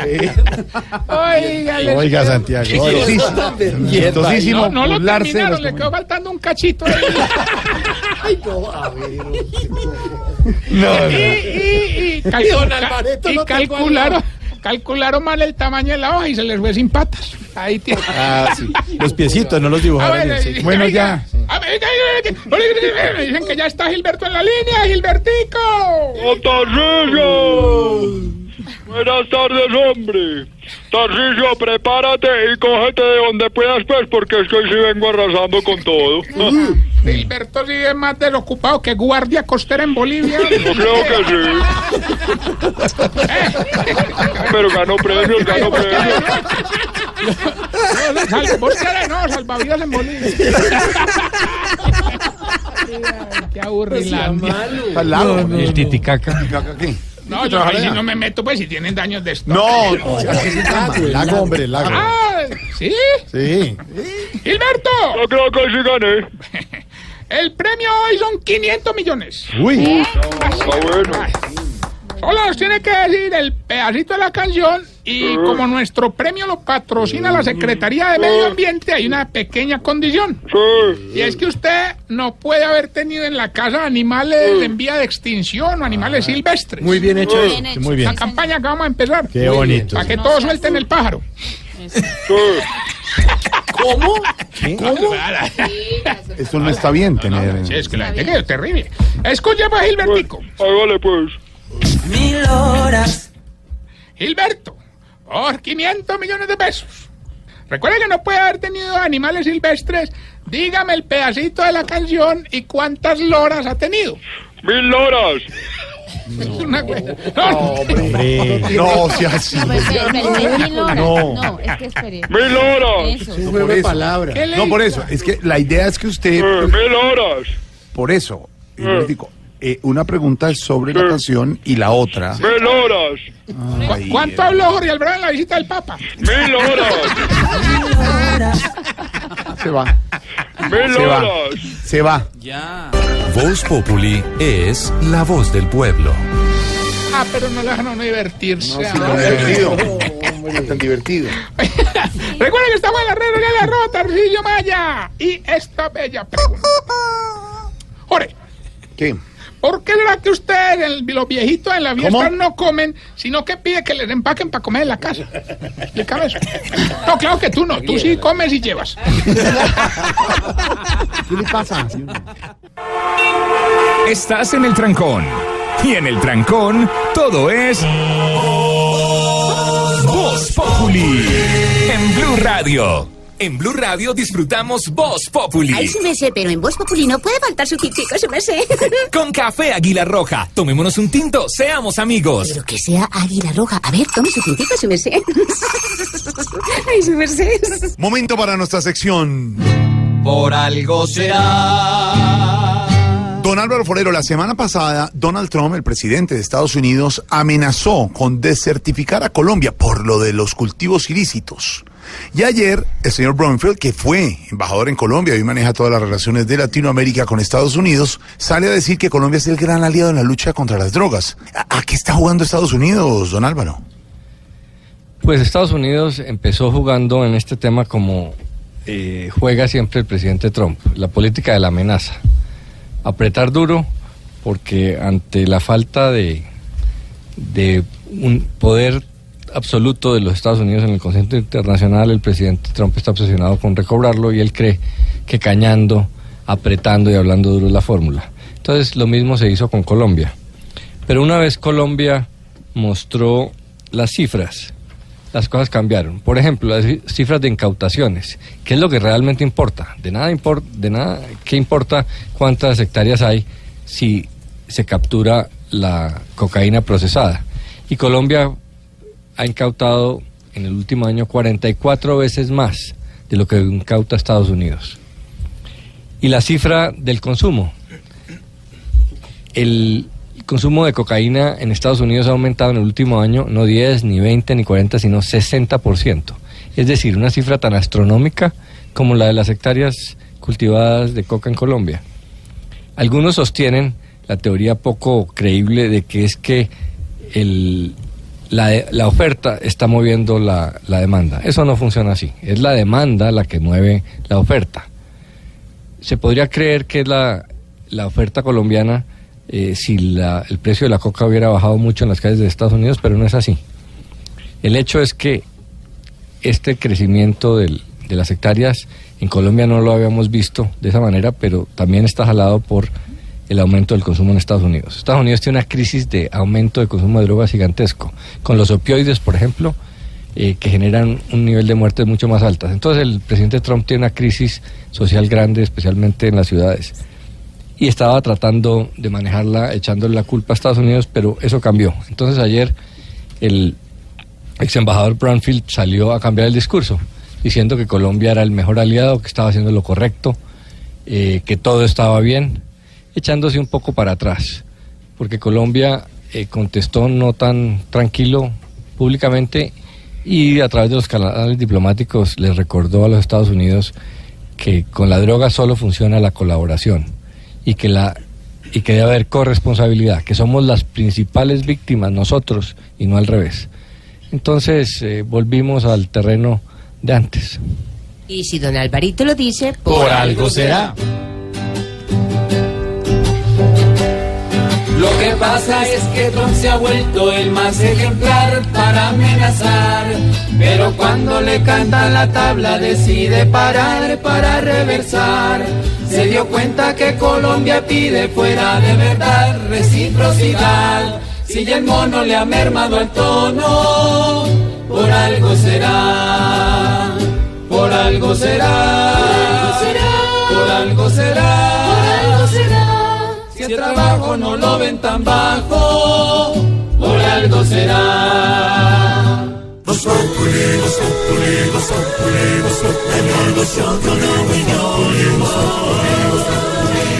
Oiga, Oiga, Santiago. Chistosísimo. No, no lo terminaron, le quedó faltando un cachito. ahí. No, y, y, y, cal- Don ca- Alvareto y no tengo calcularon, calcularon mal el tamaño de la hoja y se les fue sin patas. Ahí tiene. Ah, sí. Los piecitos, no los dibujaron. bueno, bien, sí. y- Bueno, oiga, ya. Dicen que ya está Gilberto en la línea, Gilbertico. ¡Tarcillo! Buenas tardes, hombre. Tarcillo, prepárate y cógete de donde puedas, pues, porque es que hoy sí vengo arrasando con todo. Gilberto sí es más desocupado que guardia costera en Bolivia. Yo creo que sí. Pero ganó premios, ganó premios. No, sal- vos querés, no, salvavidas en Bolivia. Qué. Al lado. El titicaca. ¿Qué? No, yo ahí sí no me meto, pues, si tienen daños de esto. No, lago, hombre, lago. Ah, ¿sí? Sí. Gilberto, Yo creo que sí gané. el premio hoy son 500 millones. Uy. Está bueno. Solo nos tiene que decir el pedacito de la canción y como nuestro premio lo patrocina la Secretaría de Medio Ambiente, hay una pequeña condición. Sí. Y es que usted no puede haber tenido en la casa animales en vía de extinción o animales silvestres. Muy bien hecho Bien eso. hecho. Muy bien. La campaña que vamos a empezar. Qué bonito. Para que todos suelten el pájaro. ¿Cómo? Esto no está bien tener. Sí, es que la gente es terrible. Escucha, pues, Gilbertico. Hágale, pues. Mil horas. Gilberto, por 500 millones de pesos. Recuerda que no puede haber tenido animales silvestres. Dígame el pedacito de la canción y cuántas loras ha tenido. Mil horas. Es una güey- No, Hombre. No, sea así. No. No. No, es que espere. Mil horas. Eso. Por eso. ¿qué le No, por eso. Es que la idea es que usted. Eh, mil horas. Por eso. yo les digo, eh, una pregunta es sobre la canción y la otra. Mil horas. ¿Cu- Ay, ¿Cuánto habló Jorge Albrán en la visita del Papa? Mil horas. Se va. Mil Se va. horas. Se va. Voz Populi es la voz del pueblo. Ah, pero no le dejan a uno divertirse. ah. Tan divertido. Tan divertido. Recuerden que estamos en la red de la arroba Tarcillo Maya. Y esta bella pregunta. Jorge, ¿Qué? ¿Por qué será que ustedes, el- los viejitos en la fiesta, ¿Cómo? no comen, sino que pide que les empaquen para comer en la casa? Explícame eso. No, claro que tú no. Tú sí comes y llevas. ¿Qué le pasa? Estás en el trancón. Y en el trancón, todo es. Voz Populi. En Blue Radio. En Blue Radio disfrutamos Voz Populi. Ay, su merced, pero en Voz Populi no puede faltar su tintico, su merced. Con café Águila Roja. Tomémonos un tinto, seamos amigos. Pero que sea águila roja. A ver, tome su tintico, su merced. Ay, su merced. Momento para nuestra sección. Por algo será. Don Álvaro Forero, la semana pasada, Donald Trump, el presidente de Estados Unidos, amenazó con desertificar a Colombia por lo de los cultivos ilícitos. Y ayer, el señor Bromfield, que fue embajador en Colombia y maneja todas las relaciones de Latinoamérica con Estados Unidos, sale a decir que Colombia es el gran aliado en la lucha contra las drogas. ¿A, qué está jugando Estados Unidos, don Álvaro? Pues Estados Unidos empezó jugando en este tema como eh, juega siempre el presidente Trump, la política de la amenaza. Apretar duro porque ante la falta de un poder absoluto de los Estados Unidos en el concierto internacional, el presidente Trump está obsesionado con recobrarlo y él cree que cañando, apretando y hablando duro es la fórmula. Entonces lo mismo se hizo con Colombia. Pero una vez Colombia mostró las cifras las cosas cambiaron. Por ejemplo, las ci- cifras de incautaciones, que es lo que realmente importa. De nada, impor- de nada ¿qué importa cuántas hectáreas hay si se captura la cocaína procesada? Y Colombia ha incautado en el último año 44 veces más de lo que incauta Estados Unidos. Y la cifra del consumo. El consumo de cocaína en Estados Unidos ha aumentado en el último año no 10, ni 20, ni 40, sino 60%. Es decir, una cifra tan astronómica como la de las hectáreas cultivadas de coca en Colombia. Algunos sostienen la teoría poco creíble de que es que el, la, la oferta está moviendo la, la demanda. Eso no funciona así. Es la demanda la que mueve la oferta. Se podría creer que la, la oferta colombiana eh, si la- el precio de la coca hubiera bajado mucho en las calles de Estados Unidos, pero no es así. El hecho es que este crecimiento del- de las hectáreas en Colombia no lo habíamos visto de esa manera, pero también está jalado por el aumento del consumo en Estados Unidos. Estados Unidos tiene una crisis de aumento de consumo de drogas gigantesco, con los opioides, por ejemplo, eh, que generan un nivel de muertes mucho más altas. Entonces el presidente Trump tiene una crisis social grande, especialmente en las ciudades, y estaba tratando de manejarla echándole la culpa a Estados Unidos, pero eso cambió. Entonces ayer el ex embajador Brownfield salió a cambiar el discurso, diciendo que Colombia era el mejor aliado, que estaba haciendo lo correcto, eh, que todo estaba bien, echándose un poco para atrás, porque Colombia eh, contestó no tan tranquilo públicamente y a través de los canales diplomáticos les recordó a los Estados Unidos que con la droga solo funciona la colaboración y que la y que debe haber corresponsabilidad, que somos las principales víctimas nosotros y no al revés. Entonces eh, volvimos al terreno de antes. Y si don Alvarito lo dice, Por algo será. Lo que pasa es que Trump se ha vuelto el más ejemplar para amenazar. Pero cuando le cantan la tabla decide parar para reversar. Se dio cuenta que Colombia pide fuera de verdad reciprocidad. Si ya el mono le ha mermado el tono, por algo será. Por algo será. Por algo será. Si el trabajo no lo ven tan bajo, por algo será.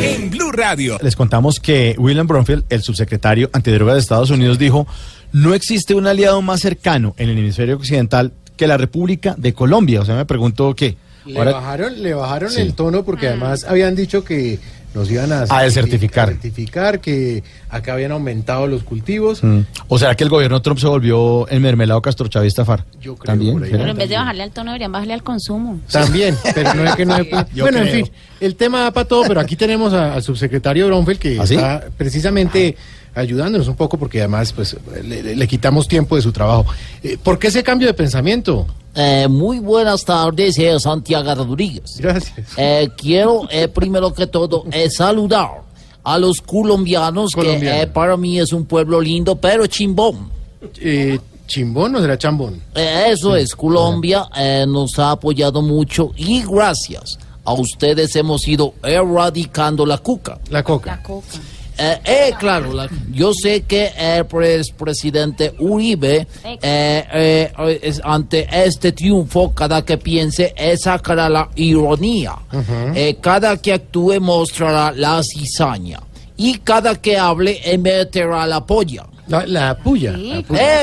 En Blue Radio. Les contamos que William Bromfield, el subsecretario antidrogas de Estados Unidos, dijo, no existe un aliado más cercano en el hemisferio occidental que la República de Colombia. O sea, me pregunto qué. Le Ahora- bajaron, le bajaron Sí. el tono porque además habían dicho que nos iban a, A desertificar. a certificar, que acá habían aumentado los cultivos. Mm. ¿O será que el gobierno Trump se volvió el mermelado castrochavista FAR? Yo creo También. por ahí. ¿será? Pero en vez de bajarle al tono, deberían bajarle al consumo. También, pero no es que no Bueno, en fin, el tema da para todo, pero aquí tenemos al subsecretario Bronfeld que ¿Ah, sí? está precisamente ayudándonos un poco porque además pues le, le- le quitamos tiempo de su trabajo. Eh, ¿Por qué ese cambio de pensamiento? Eh, muy buenas tardes, eh, Santiago Rodríguez. Gracias. Eh, quiero, eh, primero que todo, eh, saludar a los colombianos, que eh, para mí es un pueblo lindo, pero chimbón. Eh, ¿Chimbón o será chambón? Eh, eso es, Colombia eh, nos ha apoyado mucho y gracias a ustedes hemos ido erradicando la cuca. La coca. Eh, eh, claro, la- yo sé que el pres- presidente Uribe, eh, eh, es- ante este triunfo, cada que piense, sacará la ironía. Eh, cada que actúe mostrará la cizaña. Y cada que hable, meterá la polla. La, la puya.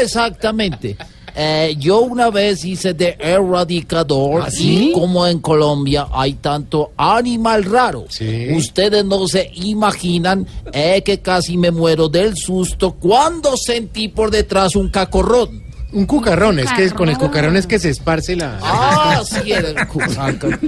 Exactamente. Eh, yo una vez hice de erradicador ¿Ah, sí? y como en Colombia hay tanto animal raro, ustedes no se imaginan eh, que casi me muero del susto cuando sentí por detrás un cacorrón. Un cucarrón, es que es con el cucarrón es que se esparce la... Ah, sí, era el cucarrón.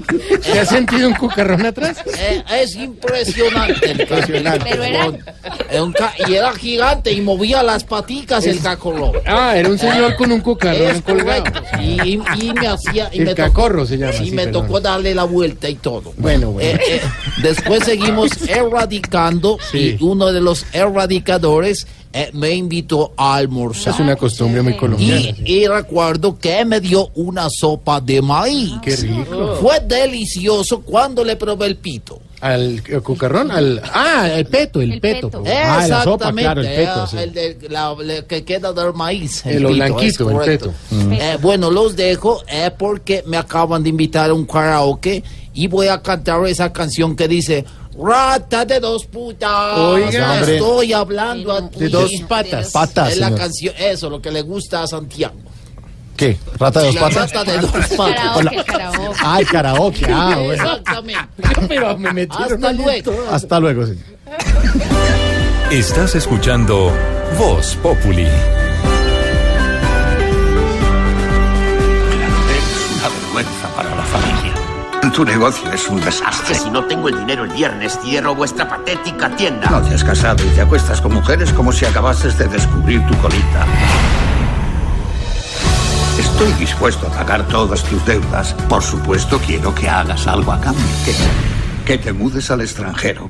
¿Te has sentido un cucarrón atrás? Eh, es impresionante el Impresionante. Pero era... un ca- y era gigante y movía las paticas el cacorrón. Ah, era un señor con un cucarrón colgado. correcto. Y, y me hacía. Y El me tocó- cacorro se llama, Sí, sí, me perdón. tocó darle la vuelta y todo. Bueno, bueno. Eh, eh, después seguimos erradicando Sí. y uno de los erradicadores eh, me invitó a almorzar. Es una costumbre muy colombiana. Y, y recuerdo que me dio una sopa de maíz. Qué rico. Fue delicioso cuando le probé el pito. Al eh, cucarrón, al. Ah, el peto, el, peto. Ah, la sopa, claro, el peto. sí. el de- la- que queda del maíz. Pito, blanquito, el peto. Mm. Eh, bueno, los dejo eh, porque me acaban de invitar a un karaoke y voy a cantar esa canción que dice Rata de dos putas. Oiga, estoy hablando a De dos patas. Patas, Es la señor. canción, eso, lo que le gusta a Santiago. ¿Qué? ¿Rata de dos La patas? rata de dos patas. Ah, el karaoke. Ah, bueno. Exactamente. Pero me metieron Hasta luego. todo. Hasta luego, señor. Estás escuchando Voz Populi. Tu negocio es un desastre. Si no tengo el dinero el viernes, cierro vuestra patética tienda. No te has casado y te acuestas con mujeres como si acabases de descubrir tu colita. Estoy dispuesto a pagar todas tus deudas. Por supuesto, quiero que hagas algo a cambio. Que, que te mudes al extranjero.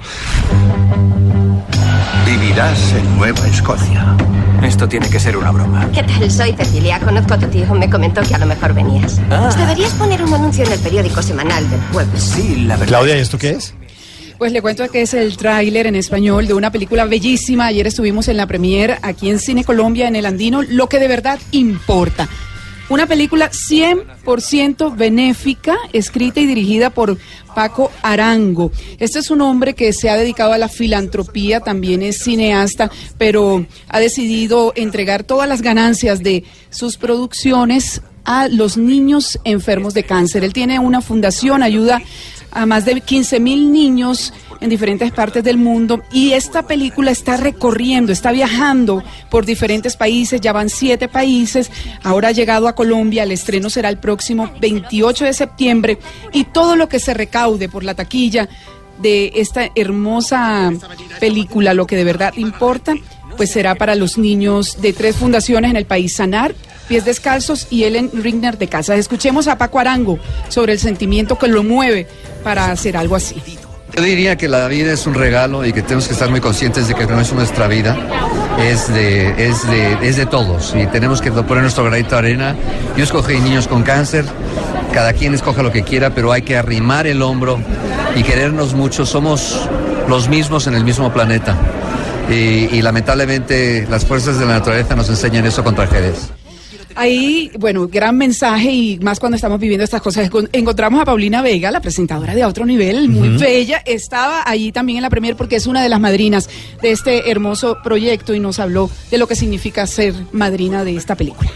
Vivirás en Nueva Escocia. Esto tiene que ser una broma. ¿Qué tal? Soy Cecilia. Conozco a tu tío. Me comentó que a lo mejor venías. Ah. Deberías poner un anuncio en el periódico semanal del pueblo. Sí, la verdad. Claudia, ¿y esto qué es? Pues le cuento que es el tráiler en español de una película bellísima. Ayer estuvimos en la premier aquí en Cine Colombia, en el Andino, lo que de verdad importa. Una película 100% benéfica, escrita y dirigida por Paco Arango. Este es un hombre que se ha dedicado a la filantropía, también es cineasta, pero ha decidido entregar todas las ganancias de sus producciones a los niños enfermos de cáncer. Él tiene una fundación, ayuda a más de 15 mil niños en diferentes partes del mundo. Y esta película está recorriendo, está viajando por diferentes países, ya van siete países, ahora ha llegado a Colombia, el estreno será el próximo 28 de septiembre. Y todo lo que se recaude por la taquilla de esta hermosa película, lo que de verdad importa, pues será para los niños de tres fundaciones en el país, Sanar, Pies Descalzos y Ellen Rigner de Casa. Escuchemos a Paco Arango sobre el sentimiento que lo mueve para hacer algo así. Yo diría que la vida es un regalo y que tenemos que estar muy conscientes de que no es nuestra vida, es de, es de, es de todos y tenemos que poner nuestro granito de arena. Yo escogí niños con cáncer, cada quien escoge lo que quiera, pero hay que arrimar el hombro y querernos mucho. Somos los mismos en el mismo planeta y, y lamentablemente las fuerzas de la naturaleza nos enseñan eso con tragedias. Ahí, bueno, gran mensaje y más cuando estamos viviendo estas cosas. Encon- Encontramos a Paulina Vega, la presentadora de A Otro Nivel, muy bella. Estaba allí también en la premier porque es una de las madrinas de este hermoso proyecto y nos habló de lo que significa ser madrina de esta película.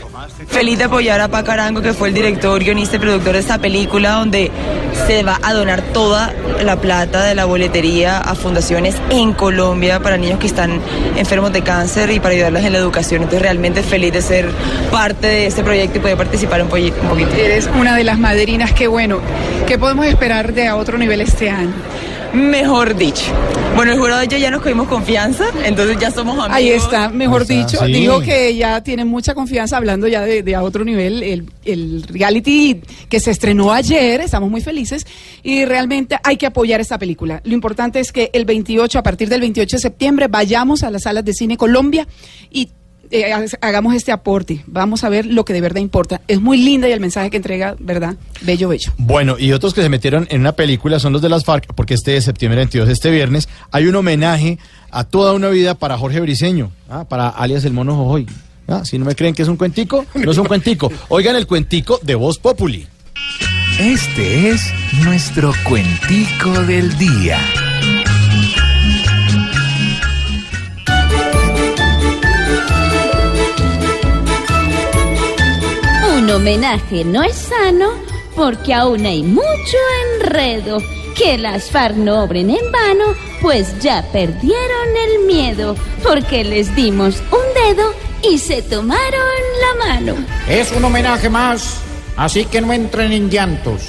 Feliz de apoyar a Paco Arango, que fue el director, guionista y productor de esta película, donde se va a donar toda la plata de la boletería a fundaciones en Colombia para niños que están enfermos de cáncer y para ayudarles en la educación. Entonces, realmente feliz de ser parte de este proyecto y poder participar un, un poquito. Eres una de las madrinas, qué bueno. ¿Qué podemos esperar de A Otro Nivel este año? Mejor dicho. Bueno, el jurado y yo ya nos cogimos confianza, entonces ya somos amigos. Ahí está, mejor dicho. sí. Digo que ya tiene mucha confianza hablando ya de, de a otro nivel. El, el reality que se estrenó ayer, estamos muy felices y realmente hay que apoyar esta película. Lo importante es que el 28, a partir del 28 de septiembre, vayamos a las salas de cine Colombia y eh, ha- hagamos este aporte. Vamos a ver lo que de verdad importa. Es muy linda y el mensaje que entrega, ¿verdad? Bello, bello. Bueno, y otros que se metieron en una película son los de las FARC, porque este de septiembre 22, este viernes, hay un homenaje a toda una vida para Jorge Briseño, ah, para alias el mono Jojoy. Ah, si no me creen que es un cuentico, no es un cuentico. Oigan el cuentico de Voz Populi. Este es nuestro cuentico del día. Un homenaje no es sano porque aún hay mucho enredo. Que las FARC no obren en vano, pues ya perdieron el miedo. Porque les dimos un dedo y se tomaron la mano. Es un homenaje más, así que no entren en llantos.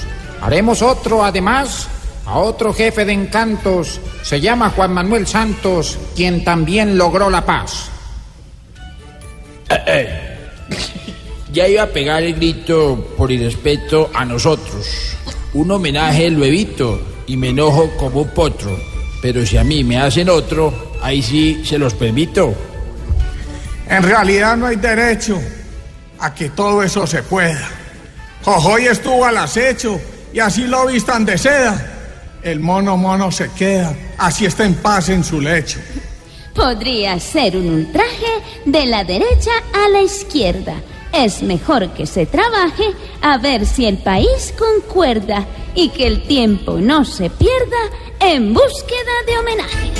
Haremos otro además a otro jefe de encantos. Se llama Juan Manuel Santos, quien también logró la paz. Ya iba a pegar el grito por irrespeto a nosotros. Un homenaje lo evito y me enojo como un potro. Pero si a mí me hacen otro, ahí sí se los permito. En realidad no hay derecho a que todo eso se pueda. Jojoy estuvo al acecho y así lo vistan de seda. El mono mono se queda, así está en paz en su lecho. Podría ser un ultraje de la derecha a la izquierda es mejor que se trabaje a ver si el país concuerda y que el tiempo no se pierda en búsqueda de homenajes.